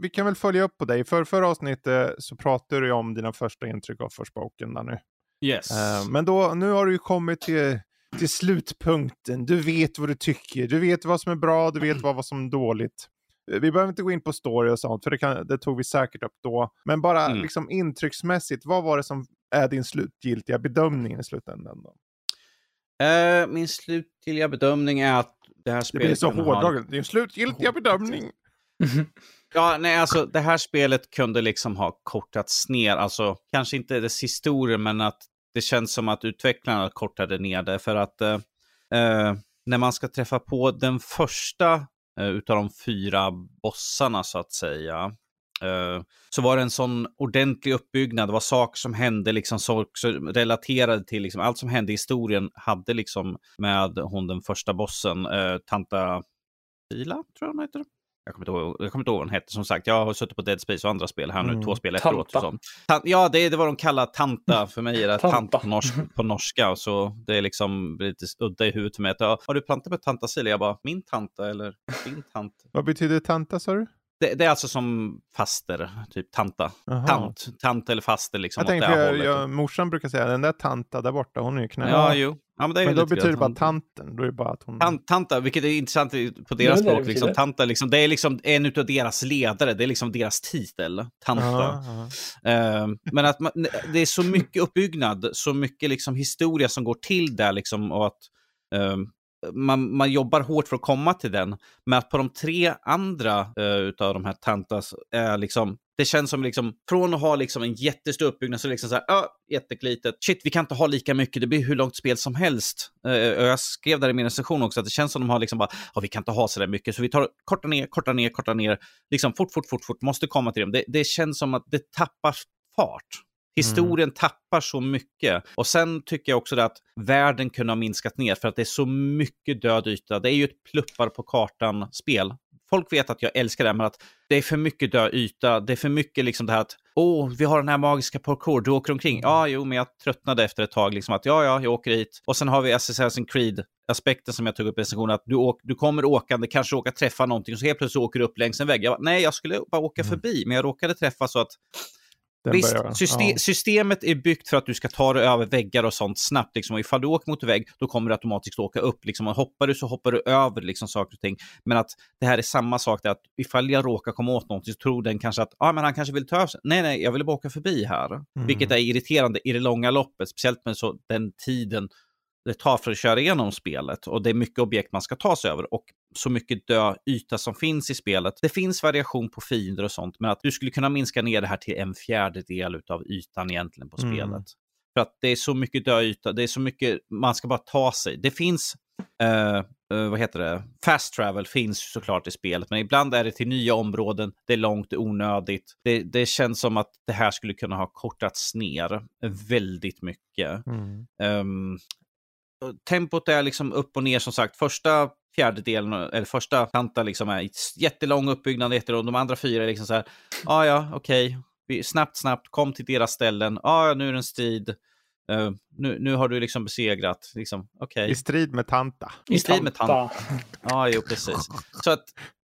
vi kan väl följa upp på dig. För förra avsnittet så pratade du om dina första intryck av Forspoken där nu. Yes. Eh, men då, nu har du ju kommit till till slutpunkten. Du vet vad du tycker. Du vet vad som är bra, du vet vad, vad som är dåligt. Vi behöver inte gå in på story och sånt, för det, kan, det tog vi säkert upp då. Men bara mm. liksom intrycksmässigt, vad var det som är din slutgiltiga bedömning i slutändan? Då? Uh, min slutgiltiga bedömning är att det här spelet... Det blir så hårdraget. Ha... Din slutgiltiga bedömning. ja, nej, alltså det här spelet kunde liksom ha kortats ner. Alltså, kanske inte dess historia, men att det känns som att utvecklarna kortade ner det för att eh, eh, när man ska träffa på den första eh, utav de fyra bossarna så att säga, eh, så var det en sån ordentlig uppbyggnad. Det var saker som hände, liksom saker relaterade till liksom, allt som hände i historien hade liksom med hon den första bossen, eh, Tanta Sila tror jag hon heter. Jag kommer, inte ihåg, jag kommer inte ihåg vad den hette. Som sagt, jag har suttit på Dead Space och andra spel här nu, mm. två spel efteråt. Och sånt. ja, det är det vad de kallar tanta för mig. Är det tanta på, norsk, på norska. Så det är liksom lite udda i huvudet för mig. Att, har du plantat med tanta Silja? Jag bara, min tanta eller din tant? vad betyder tanta sa du? Det, det, är alltså som faster, typ tanta. Tant, tant eller faster liksom. Jag tänkte, jag, jag, morsan brukar säga den där tanta där borta, hon är ju knä. Ja, jo. Ja, men, men då betyder det bara tanten. Då är det bara att hon... Tant, tanta, vilket är intressant på deras språk. Liksom, tanta, liksom, det är liksom en av deras ledare. Det är liksom deras titel. Tanta. Aha, aha. Uh, men att man, det är så mycket uppbyggnad, så mycket liksom historia som går till där. Liksom, och att uh, man, man jobbar hårt för att komma till den. Men att på de tre andra uh, utav de här tantas är liksom det känns som liksom, från att ha liksom en jättestor uppbyggnad så liksom så här, ja, jätteklitet. Shit, vi kan inte ha lika mycket, det blir hur långt spel som helst. Uh, jag skrev där i min recension också att det känns som de har liksom bara, ja, vi kan inte ha så där mycket, så vi tar korta ner, korta ner, korta ner, liksom fort, fort, fort, fort, måste komma till dem. Det, det känns som att det tappar fart Historien mm. tappar så mycket. Och sen tycker jag också att världen kunde ha minskat ner för att det är så mycket död yta. Det är ju ett pluppar på kartan-spel folk vet att jag älskar det, men att det är för mycket död yta. Det är för mycket liksom det här att åh, vi har den här magiska parkour, du åker omkring. Ja, jo, men jag tröttnade efter ett tag, liksom att ja, ja, jag åker hit. Och sen har vi Assassin's Creed-aspekten som jag tog upp i recensionen, att du, åk, du kommer åkande, kanske råkar träffa någonting, och så helt plötsligt åker du upp längs en vägg. Jag bara, nej, jag skulle bara åka mm. förbi, men jag råkade träffa så att Visst, system, ja. systemet är byggt för att du ska ta dig över väggar och sånt snabbt. Liksom. Och ifall du åker mot en vägg, då kommer du automatiskt åka upp. Liksom. Och hoppar du så hoppar du över liksom, saker och ting. Men att det här är samma sak, där, att ifall jag råkar komma åt någonting så tror den kanske att ah, men han kanske vill ta över sig. Nej, nej, jag vill bara åka förbi här. Mm. Vilket är irriterande i det långa loppet, speciellt med så, den tiden det tar för att köra igenom spelet och det är mycket objekt man ska ta sig över och så mycket dö yta som finns i spelet. Det finns variation på fiender och sånt, men att du skulle kunna minska ner det här till en fjärdedel av ytan egentligen på mm. spelet. För att det är så mycket dö yta, det är så mycket, man ska bara ta sig. Det finns, uh, uh, vad heter det, fast travel finns såklart i spelet, men ibland är det till nya områden, det är långt, onödigt. Det, det känns som att det här skulle kunna ha kortats ner väldigt mycket. Mm. Um, tempot är liksom upp och ner som sagt. Första fjärdedelen, eller första kanten liksom är jättelång uppbyggnad, jättelång. De andra fyra är liksom så här, ah, ja, okej, okay. snabbt, snabbt, kom till deras ställen, ah, ja, nu är det en strid. Uh, nu, nu har du liksom besegrat, liksom, okay. I strid med Tanta. I, strid med Tanta. Ja, jo, precis. Så att,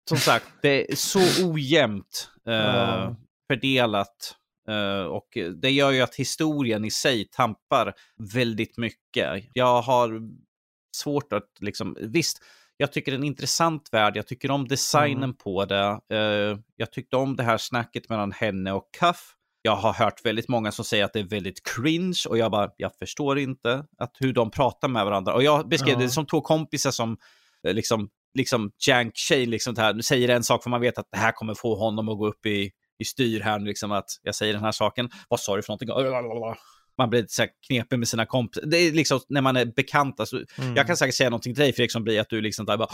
som sagt, det är så ojämnt uh, fördelat Uh, och det gör ju att historien i sig tampar väldigt mycket. Jag har svårt att liksom, visst, jag tycker det är en intressant värld, jag tycker om designen mm. på det. Uh, jag tyckte om det här snacket mellan henne och Cuff. Jag har hört väldigt många som säger att det är väldigt cringe och jag bara, jag förstår inte att hur de pratar med varandra. Och jag beskrev ja. det som två kompisar som eh, liksom, liksom Jank Shane liksom det här, säger en sak för man vet att det här kommer få honom att gå upp i i styr här nu, liksom att jag säger den här saken. Vad sa du för någonting? Man blir så knepig med sina kompisar. Det är liksom när man är bekanta. Alltså, mm. Jag kan säkert säga någonting till dig Fredrik som blir att du liksom där bara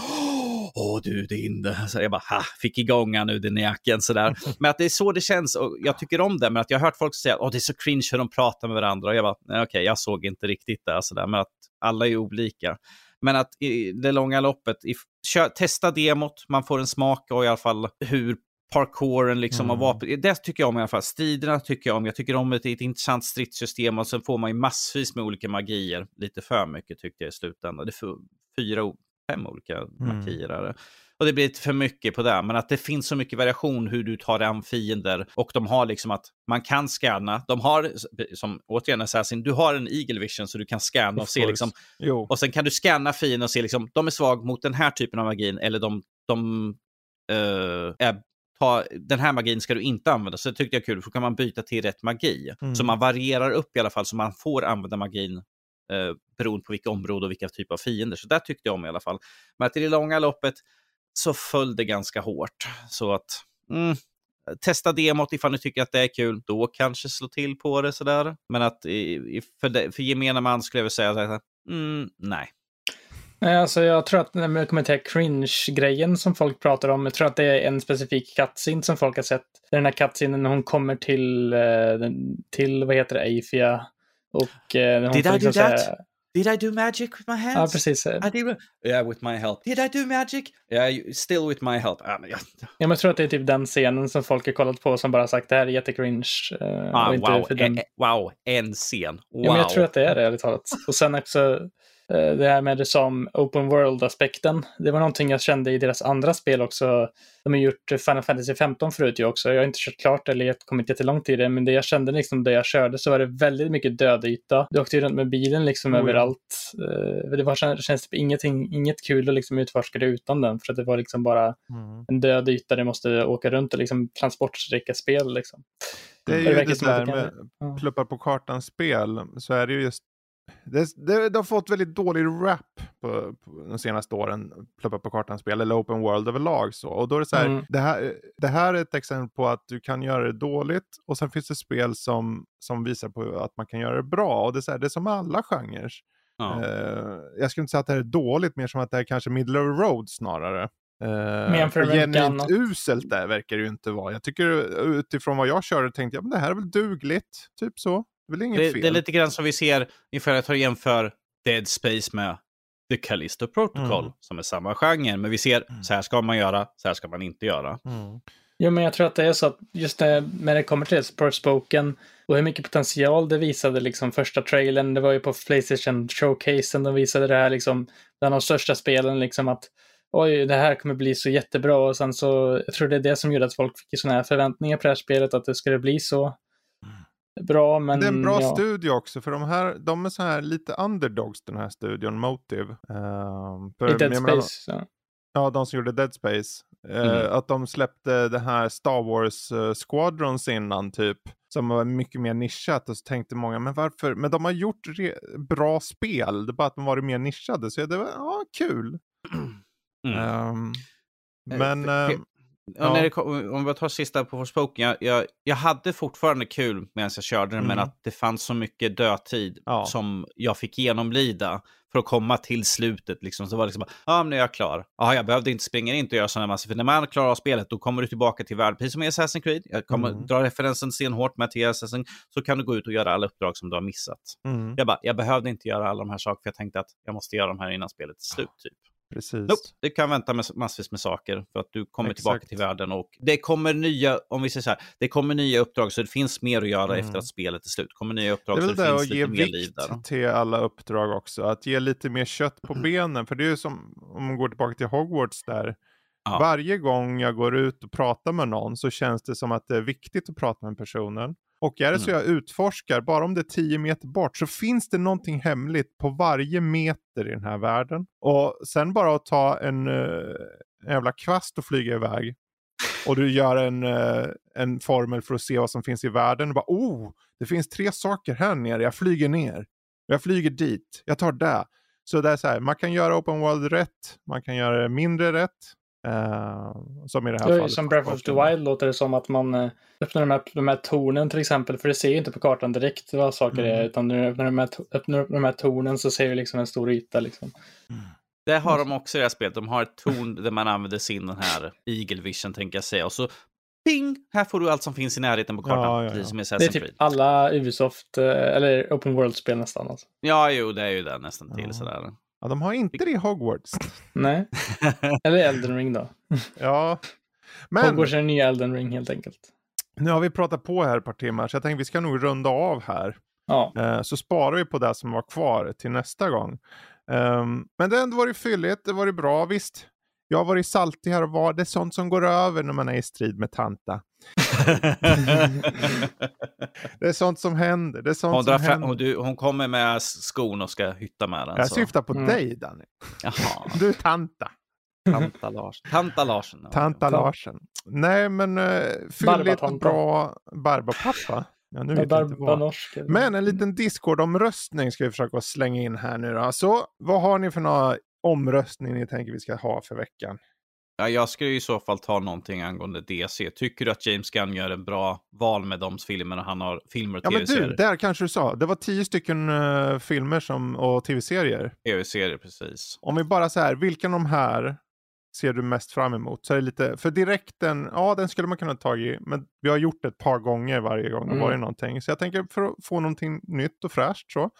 Åh du din, så jag bara ha, fick igång han nu den jäkeln sådär. Men att det är så det känns och jag tycker om det. Men att jag har hört folk säga att det är så cringe hur de pratar med varandra. Och jag bara, okej, okay, jag såg inte riktigt det sådär. Men att alla är olika. Men att i det långa loppet, i, kör, testa demot, man får en smak och i alla fall hur parkouren liksom mm. och vapen. Det tycker jag om i alla fall. Striderna tycker jag om. Jag tycker om ett, ett intressant stridssystem och sen får man ju massvis med olika magier. Lite för mycket tyckte jag i slutändan. Det är fyra, fem olika mm. Och det blir lite för mycket på det. Men att det finns så mycket variation hur du tar dig an fiender. Och de har liksom att man kan scanna. De har, som återigen Assassin, du har en Eagle Vision så du kan scanna och se liksom. Jo. Och sen kan du scanna fienden och se liksom, de är svag mot den här typen av magin. Eller de, de uh, är ha, den här magin ska du inte använda. Så det tyckte jag kul, för då kan man byta till rätt magi. Mm. Så man varierar upp i alla fall så man får använda magin eh, beroende på vilka områden och vilka typer av fiender. Så det tyckte jag om i alla fall. Men att i det långa loppet så föll det ganska hårt. Så att mm, testa demot ifall ni tycker att det är kul. Då kanske slå till på det sådär. Men att i, för, det, för gemene man skulle jag vilja säga mm, nej. Nej, alltså jag tror att när man kommer till cringe-grejen som folk pratar om, jag tror att det är en specifik cutscene som folk har sett. Den här cutscenen när hon kommer till, eh, till vad heter det, Eifia. Och eh, hon Did I liksom do that? Säga, Did I do magic with my hands? Ja, precis. I did, yeah, with my help. Did I do magic? Yeah, still with my help. Ah, ja. ja, men jag tror att det är typ den scenen som folk har kollat på som bara sagt det här är jättecringe. Uh, ah, wow. Den... Wow, en scen. Wow. Ja, men jag tror att det är det, ärligt talat. Och sen också Eh, det här med det som open world-aspekten. Det var någonting jag kände i deras andra spel också. De har gjort Final Fantasy 15 förut ju också. Jag har inte kört klart eller kommit jättelångt i det, men det jag kände liksom det jag körde så var det väldigt mycket dödyta. Du åkte ju runt med bilen liksom mm. överallt. Eh, det var, det känns typ ingenting, inget kul att liksom utforska det utan den, för att det var liksom bara mm. en död yta du måste åka runt och liksom transportsträcka spel liksom. Det är ju det, det där med pluppar på kartan-spel, så är det ju just det, det, det, har fått väldigt dålig rap på, på de senaste åren, pluppa på kartan-spel eller open world överlag. Så. Och då är det så här, mm. det, här, det här är ett exempel på att du kan göra det dåligt och sen finns det spel som, som visar på att man kan göra det bra. Och det är, så här, det är som alla genrer. Ja. Uh, jag skulle inte säga att det här är dåligt, mer som att det här är kanske middle of the road snarare. Uh, genuint uselt där verkar det ju inte vara. Jag tycker utifrån vad jag körde tänkte jag, men det här är väl dugligt, typ så. Det är väl inget det, fel. Det är lite grann som vi ser, inför att jämför Dead Space med The Callisto Protocol, mm. som är samma genre. Men vi ser, mm. så här ska man göra, så här ska man inte göra. Mm. Jo, men jag tror att det är så att just det, när det kommer till Spoken och hur mycket potential det visade liksom första trailern, det var ju på Playstation showcasen, de visade det här liksom, bland de största spelen, liksom att oj, det här kommer bli så jättebra och sen så, jag tror det är det som gjorde att folk fick sådana här förväntningar på det här spelet, att det skulle bli så bra. Men, det är en bra ja. studio också, för de, här, de är så här lite underdogs den här studion, Motive. Uh, för, I Dead Space? Menar, ja. de som gjorde Dead Space. Uh, mm. Att de släppte det här Star Wars uh, Squadrons innan typ. Som var mycket mer nischat och så tänkte många, men varför? Men de har gjort bra spel, det är bara att de varit mer nischade. Så det var ja, kul. Mm. Um, men... Uh, Ja. När det, om vi tar sista på Forspoken, jag, jag, jag hade fortfarande kul medan jag körde den, mm. men att det fanns så mycket dödtid ja. som jag fick genomlida för att komma till slutet. Liksom. Så var det liksom, ja, men nu är jag klar. Ja, jag behövde inte springa in och göra sådana massor, för när man klarar av spelet, då kommer du tillbaka till världen, precis som i Assassin's Creed. Jag kommer mm. dra referensen stenhårt med till Assassin, så kan du gå ut och göra alla uppdrag som du har missat. Mm. Jag bara, jag behövde inte göra alla de här sakerna, för jag tänkte att jag måste göra de här innan spelet är slut, typ. Precis. Nope, det kan vänta med massvis med saker för att du kommer Exakt. tillbaka till världen och det kommer nya, om vi säger så här, det kommer nya uppdrag så det finns mer att göra mm. efter att spelet är slut. Det kommer nya uppdrag så det, det finns lite mer liv där. Det till alla uppdrag också, att ge lite mer kött på mm. benen. För det är ju som, om man går tillbaka till Hogwarts där, ja. varje gång jag går ut och pratar med någon så känns det som att det är viktigt att prata med personen. Och är det så mm. jag utforskar, bara om det är 10 meter bort, så finns det någonting hemligt på varje meter i den här världen. Och sen bara att ta en, uh, en jävla kvast och flyga iväg. Och du gör en, uh, en formel för att se vad som finns i världen. Och bara, oh, det finns tre saker här nere, jag flyger ner. Jag flyger dit, jag tar det. Så det är så här, man kan göra open world rätt, man kan göra det mindre rätt. Uh, som i det här fallet. Som Breath of the Wild låter det som att man uh, öppnar de här, de här tornen till exempel, för det ser ju inte på kartan direkt vad saker mm. är, utan när du öppnar de, här, öppnar de här tornen så ser du liksom en stor yta. Liksom. Mm. Det har de också i det här spelet. De har ett torn där man använder sin den här Eagle Vision, tänker jag säga. Och så ping! Här får du allt som finns i närheten på kartan. Ja, ja, ja. Precis som det är typ alla Ubisoft, eh, eller Open World-spel nästan. Alltså. Ja, jo, det är ju det nästan till sådär. Ja, de har inte det i Hogwarts. Nej. Eller Elden Ring då. ja. Men... Hogwarts är en ny Elden Ring helt enkelt. Nu har vi pratat på här ett par timmar så jag tänkte vi ska nog runda av här. Ja. Uh, så sparar vi på det som var kvar till nästa gång. Um, men det har ändå varit fylligt, det har varit bra. Visst, jag har varit saltig här och var. Det är sånt som går över när man är i strid med tanta. det är sånt som händer. Det är sånt hon, som händer. Hon, du, hon kommer med skon och ska hytta med den. Jag så. syftar på mm. dig Danny. Jaha. Du är tanta. Tanta Larsen. Tanta Larsen. Tanta Larsen. Nej men uh, fylligt och bra Barbapappa. Ja, nu vet jag inte Men en liten Discord-omröstning ska vi försöka slänga in här nu då. Så vad har ni för några omröstning ni tänker vi ska ha för veckan? Ja, jag skulle i så fall ta någonting angående DC. Tycker du att James Gunn gör en bra val med de filmerna han har, filmer och tv-serier? Ja, men du, där kanske du sa. Det var tio stycken uh, filmer som, och tv-serier. Tv-serier, precis. Om vi bara så här, vilken av de här ser du mest fram emot? Så är det lite, för direkten, ja den skulle man kunna ta i, men vi har gjort det ett par gånger varje gång det mm. varit någonting. Så jag tänker för att få någonting nytt och fräscht så.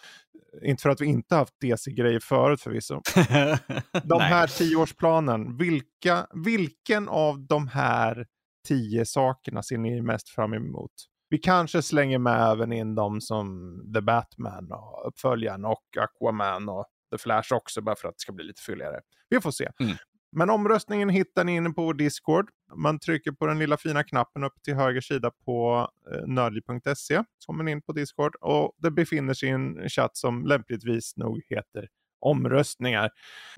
Inte för att vi inte haft DC-grejer förut förvisso. de här tioårsplanen, vilka, vilken av de här tio sakerna ser ni mest fram emot? Vi kanske slänger med även in de som The Batman och uppföljaren och Aquaman och The Flash också bara för att det ska bli lite fylligare. Vi får se. Mm. Men omröstningen hittar ni inne på vår Discord. Man trycker på den lilla fina knappen uppe till höger sida på eh, nördliv.se. Så kommer man in på Discord och det befinner sig i en chatt som lämpligtvis nog heter omröstningar.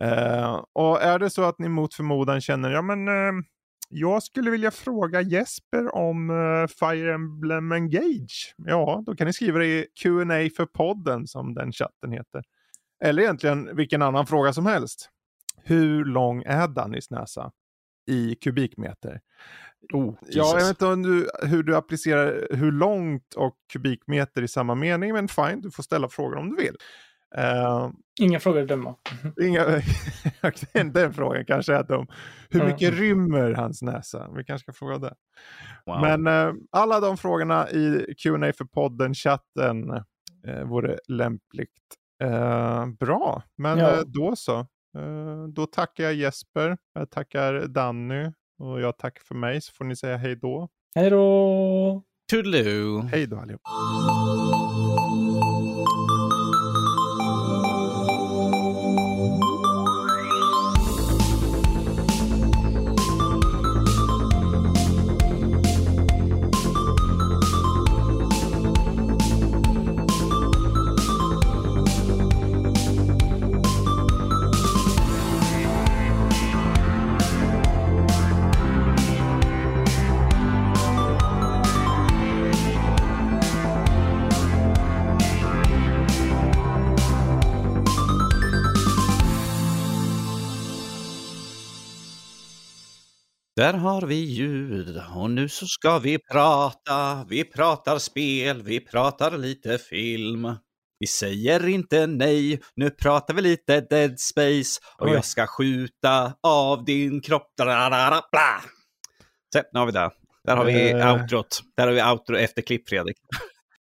Eh, och är det så att ni mot förmodan känner, ja men eh, jag skulle vilja fråga Jesper om eh, Fire Emblem Engage. Ja, då kan ni skriva det i Q&A för podden som den chatten heter. Eller egentligen vilken annan fråga som helst hur lång är Dannys näsa i kubikmeter? Oh, ja, jag vet inte om du, hur du applicerar hur långt och kubikmeter i samma mening, men fine, du får ställa frågan om du vill. Uh, Inga frågor att döma. Inga, den frågan kanske är dum. Hur mycket mm. rymmer hans näsa? Vi kanske ska fråga det. Wow. Men uh, alla de frågorna i Q&A för podden, chatten, uh, vore lämpligt. Uh, bra, men ja. då så. Då tackar jag Jesper, jag tackar Danny och jag tackar för mig så får ni säga hej då. Hej då! Toodaloo! Hej då allihop! Där har vi ljud och nu så ska vi prata. Vi pratar spel, vi pratar lite film. Vi säger inte nej, nu pratar vi lite Dead Space och Oj. jag ska skjuta av din kropp. Så, nu har vi det. Där har vi uh... outrot. Där har vi outro efter klipp, Fredrik.